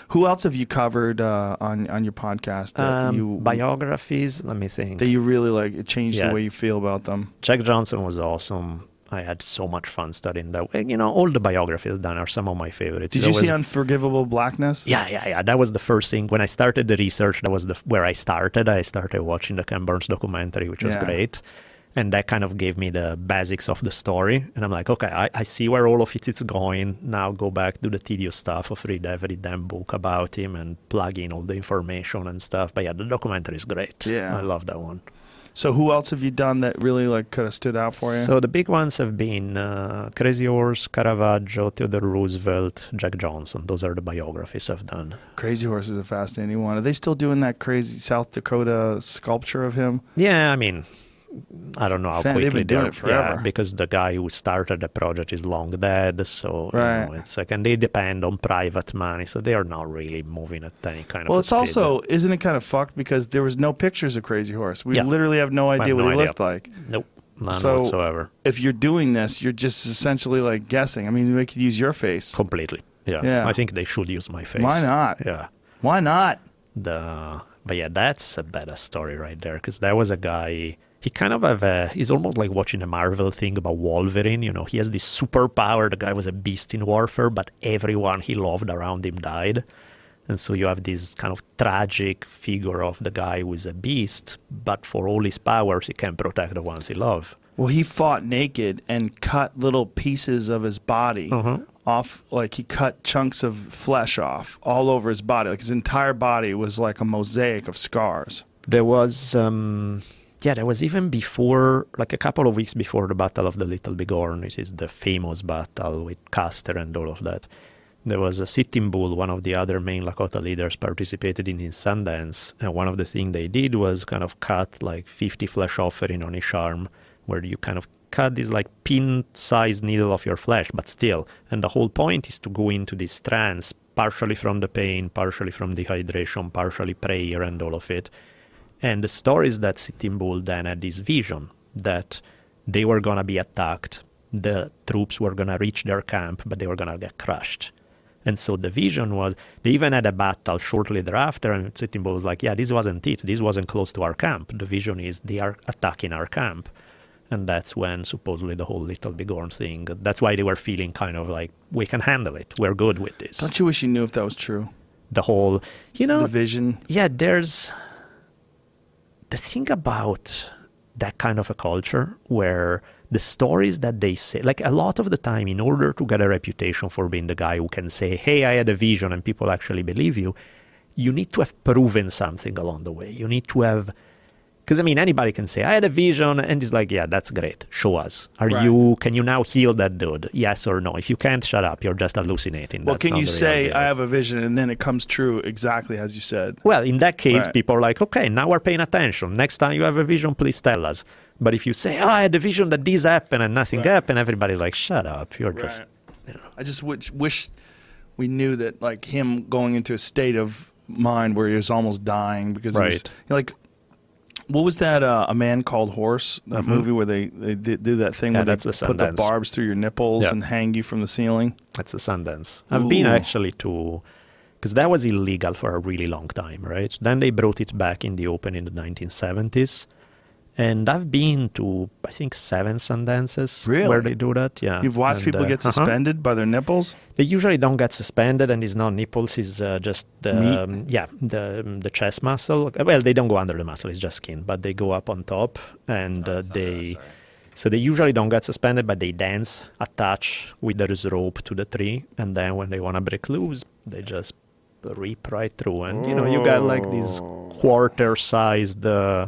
Who else have you covered uh, on on your podcast Um, you biographies, let me think. that you really like? It changed Yeah. the way you feel about them. Jack Johnson was awesome. I had so much fun studying that. You know, all the biographies done are some of my favorites. Did you see Unforgivable Blackness? Yeah, yeah, yeah. That was the first thing when I started the research. That was the where I started. I started watching the Ken Burns documentary, which was Yeah. great, and that kind of gave me the basics of the story. And I'm like, okay, I, I see where all of it is going. Now go back do the tedious stuff of read every damn book about him and plug in all the information and stuff. But yeah, the documentary is great. Yeah. I love that one. So who else have you done that really like could have stood out for you? So the big ones have been uh, Crazy Horse, Caravaggio, Theodore Roosevelt, Jack Johnson. Those are the biographies I've done. Crazy Horse is a fascinating one. Are they still doing that crazy South Dakota sculpture of him? Yeah, I mean, I don't know how Fan- quickly they're- it forever. Yeah, because the guy who started the project is long dead, so you Right. know, it's like, and they depend on private money, so they are not really moving at any kind of. Well, it's also isn't it kind of fucked because there was no pictures of Crazy Horse. We Yeah. literally have no have idea what no he idea. looked like. nope, none So- whatsoever, If you're doing this, you're just essentially like guessing. I mean, they could use your face. completely. Yeah. Yeah. I think they should use my face. Why not? Yeah. Why not? the but yeah that's a better story right there because there was a guy he kind of have a he's almost like watching a marvel thing about wolverine you know he has this superpower the guy was a beast in warfare but everyone he loved around him died and so you have this kind of tragic figure of the guy who is a beast but for all his powers he can protect the ones he loves Well, he fought naked and cut little pieces of his body Mhm. off. Like he cut chunks of flesh off all over his body. Like his entire body was like a mosaic of scars. There was, um, yeah, there was even before, like a couple of weeks before the Battle of the Little Bighorn, it is the famous battle with Custer and all of that. There was a sitting bull, one of the other main Lakota leaders participated in in Sundance, and one of the things they did was kind of cut like 50 flesh offering on each arm, where you kind of cut this like pin-sized needle of your flesh, but still. And the whole point is to go into this trance, partially from the pain, partially from dehydration, partially prayer, and all of it. And the stories that Sitting Bull then had this vision that they were going to be attacked, the troops were going to reach their camp, but they were going to get crushed. And so the vision was they even had a battle shortly thereafter, and Sitting Bull was like, "Yeah, this wasn't it. This wasn't close to our camp. The vision is they are attacking our camp." And that's when supposedly the whole Little Bighorn thing. That's why they were feeling kind of like, "We can handle it. We're good with this." Don't you wish you knew if that was true? The whole, you know, The vision. yeah, there's the thing about that kind of a culture where the stories that they say, like a lot of the time, in order to get a reputation for being the guy who can say, Hey, I had a vision, and people actually believe you, you need to have proven something along the way. You need to have. Because I mean, anybody can say, "I had a vision," and it's like, "Yeah, that's great. Show us. Are Right. you? Can you now heal that dude? Yes or no? If you can't, shut up. You're just hallucinating." Well, That's can you say. I have a vision and then it comes true exactly as you said? Well, in that case, Right. people are like, okay, now we're paying attention. Next time you have a vision, please tell us. But if you say, oh, I had a vision that this happened and nothing Right. happened, everybody's like, shut up. You're just. Right. I just wish, wish we knew that, like him going into a state of mind where he was almost dying because he was, Right. you know, like. What was that? Uh, a man called Horse, that Mhm. movie where they they did, do that thing Yeah, where they that's the put the barbs through your nipples Yeah. and hang you from the ceiling. That's a Sundance. I've been actually to. Because that was illegal for a really long time, right? Then they brought it back in the open in the 1970s. And I've been to, I think, seven Sundances where they do that. Yeah. You've watched And, people uh, get uh-huh. suspended by their nipples. They usually don't get suspended, and it's not nipples. It's uh, just the um, yeah the the chest muscle. Well, they don't go under the muscle; it's just skin, but they go up on top, and uh, they. So they usually don't get suspended, but they dance, attach with this rope to the tree, and then when they want to break loose, they just rip right through, and you know you got like this quarter-sized uh,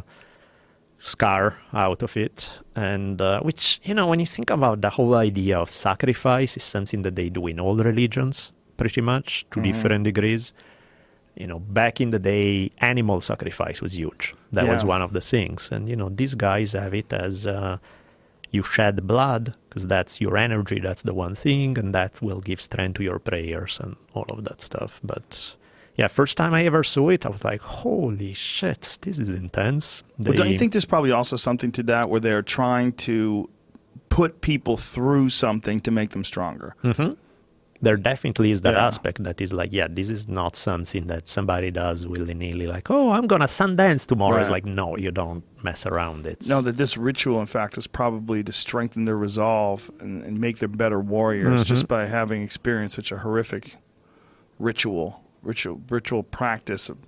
scar out of it, and uh, which you know when you think about the whole idea of sacrifice is something that they do in all religions, pretty much to different degrees. You know, back in the day, animal sacrifice was huge. That was one of the things, and you know these guys have it as. Uh, you shed blood because that's your energy that's the one thing and that will give strength to your prayers and all of that stuff but yeah first time i ever saw it i was like holy shit this is intense But don't you think there's probably also something to that where they're trying to put people through something to make them stronger? Mhm. there definitely is that Yeah. aspect that is like yeah this is not something that somebody does willy-nilly like oh i'm gonna sundance tomorrow it's like no you don't mess around it's No, that this ritual, in fact, is probably to strengthen their resolve and, and make them better warriors Mhm. just by having experienced such a horrific ritual, ritual, ritual practice of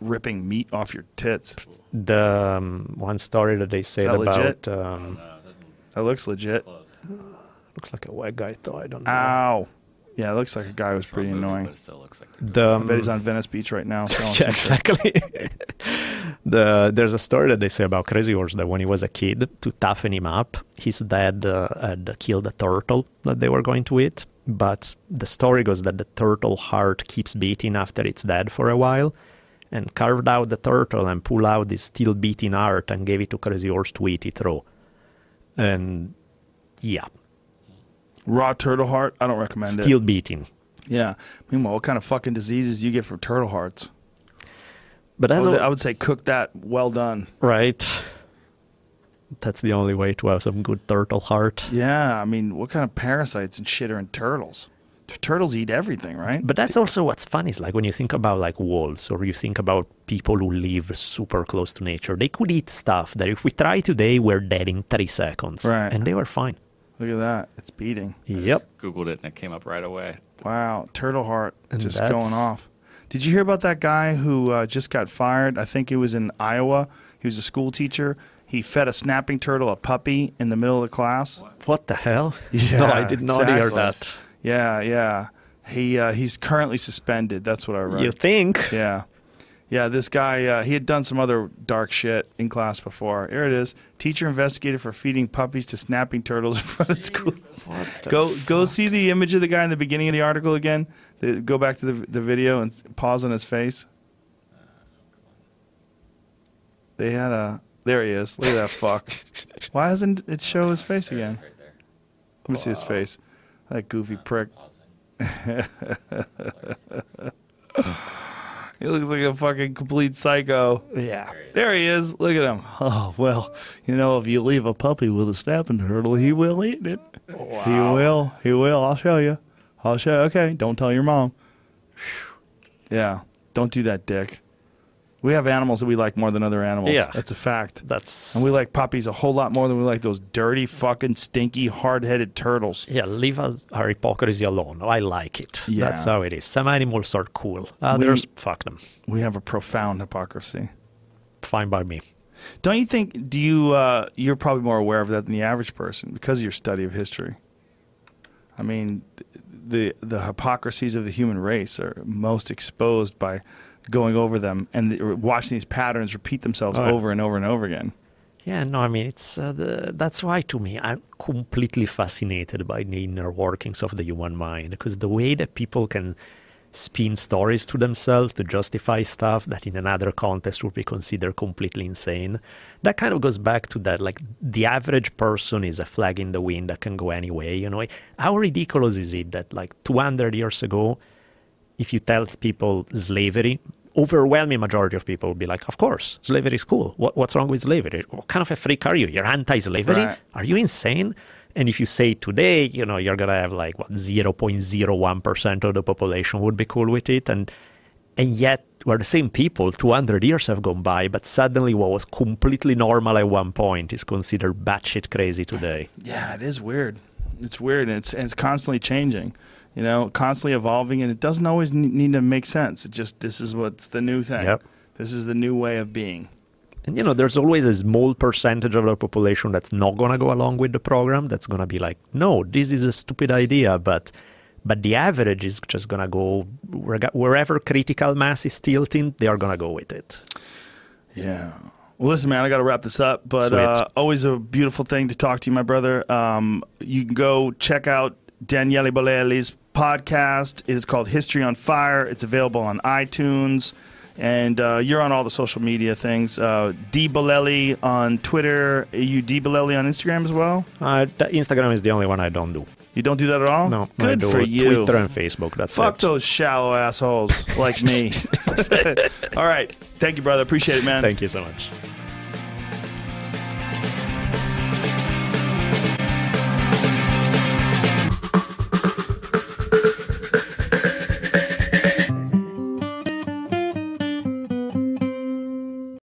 ripping meat off your tits. the um, one story that they said that about legit? um, That looks legit. looks like a white guy though i don't know Ow. Yeah, it looks like a guy who's pretty annoying. But it still looks like the, I um, bet he's on Venice Beach right now. selling yeah, exactly. the there's a story that they say about Crazy Horse that when he was a kid, to toughen him up, his dad uh, had killed a turtle that they were going to eat. But the story goes that the turtle heart keeps beating after it's dead for a while, and carved out the turtle and pulled out this still beating heart and gave it to Crazy Horse to eat it raw. And yeah, Raw turtle heart. I don't recommend still it. Still beating. Yeah. Meanwhile, what kind of fucking diseases do you get from turtle hearts? But I would, a, I would say cook that well done. right, that's the only way to have some good turtle heart. Yeah, I mean, what kind of parasites and shit are in turtles? Turtles eat everything, right? But that's also what's fun is like when you think about like wolves or you think about people who live super close to nature, they could eat stuff that if we try today, we're dead in three seconds. Right. And they were fine. Look at that. It's beating. Yep. Googled it and it came up right away. Wow. Turtle heart And just that's- going off. Did you hear about that guy who uh, just got fired? I think it was in Iowa. He was a school teacher. He fed a snapping turtle a puppy in the middle of the class. What the hell? Yeah, no, I did not hear that. Yeah, yeah. He uh, he's currently suspended. That's what I read. You think? Yeah. Yeah, this guy, uh, he had done some other dark shit in class before. Here it is. Teacher investigated for feeding puppies to snapping turtles in front of school. Go go see the image of the guy in the beginning of the article again. The, go back to the, the video and pause on his face. They had a. There he is. Look at that fuck. Why doesn't it show his face again? Right there. Let me see his face. That goofy prick. He looks like a fucking complete psycho. Yeah. There he is. Look at him. Oh, well, you know, if you leave a puppy with a snapping turtle, he will eat it. Wow. He will. He will. I'll show you. I'll show. you. Okay, don't tell your mom. Yeah, don't do that, Dick. We have animals that we like more than other animals. Yeah. that's a fact. That's And we like puppies a whole lot more than we like those dirty, fucking, stinky, hard-headed turtles. yeah. Leave us our hypocrisy alone. I like it. Yeah. That's how it is. Some animals are cool. Others, fuck them. We have a profound hypocrisy. Fine by me. Don't you think? Do you? Uh, you're probably more aware of that than the average person because of your study of history. I mean, the the hypocrisies of the human race are most exposed by going over them and the, watching these patterns repeat themselves Oh, over and over and over again. Yeah, no, I mean it's uh, the, that's why to me I'm completely fascinated by the inner workings of the human mind because the way that people can spin stories to themselves to justify stuff that in another context would be considered completely insane. That kind of goes back to that like the average person is a flag in the wind that can go any way, you know. How ridiculous is it that like 200 years ago if you tell people slavery, overwhelming majority of people will be like, of course, slavery is cool. What, what's wrong with slavery? What kind of a freak are you? You're anti-slavery? Right. Are you insane? And if you say today, you know, you're gonna have like what 0.01 percent of the population would be cool with it, and and yet we're the same people. 200 years have gone by, but suddenly what was completely normal at one point is considered batshit crazy today. Yeah, it is weird. It's weird, and it's and it's constantly changing. You know, constantly evolving, and it doesn't always need to make sense. It just this is what's the new thing. Yep. This is the new way of being. And you know, there's always a small percentage of the population that's not gonna go along with the program. That's gonna be like, no, this is a stupid idea. But but the average is just gonna go where- wherever critical mass is tilting, they are gonna go with it. Yeah. Well, listen, man, I got to wrap this up, but uh, always a beautiful thing to talk to you, my brother. Um, you can go check out Daniele Bolelli's podcast. It is called History on Fire. It's available on iTunes, and uh, you're on all the social media things. Uh, D Bolelli on Twitter. Are you D Bolelli on Instagram as well? Uh, Instagram is the only one I don't do. You don't do that at all. No, I good do for you. Twitter and Facebook. That's Fuck it. those shallow assholes like me. all right, thank you, brother. Appreciate it, man. Thank you so much.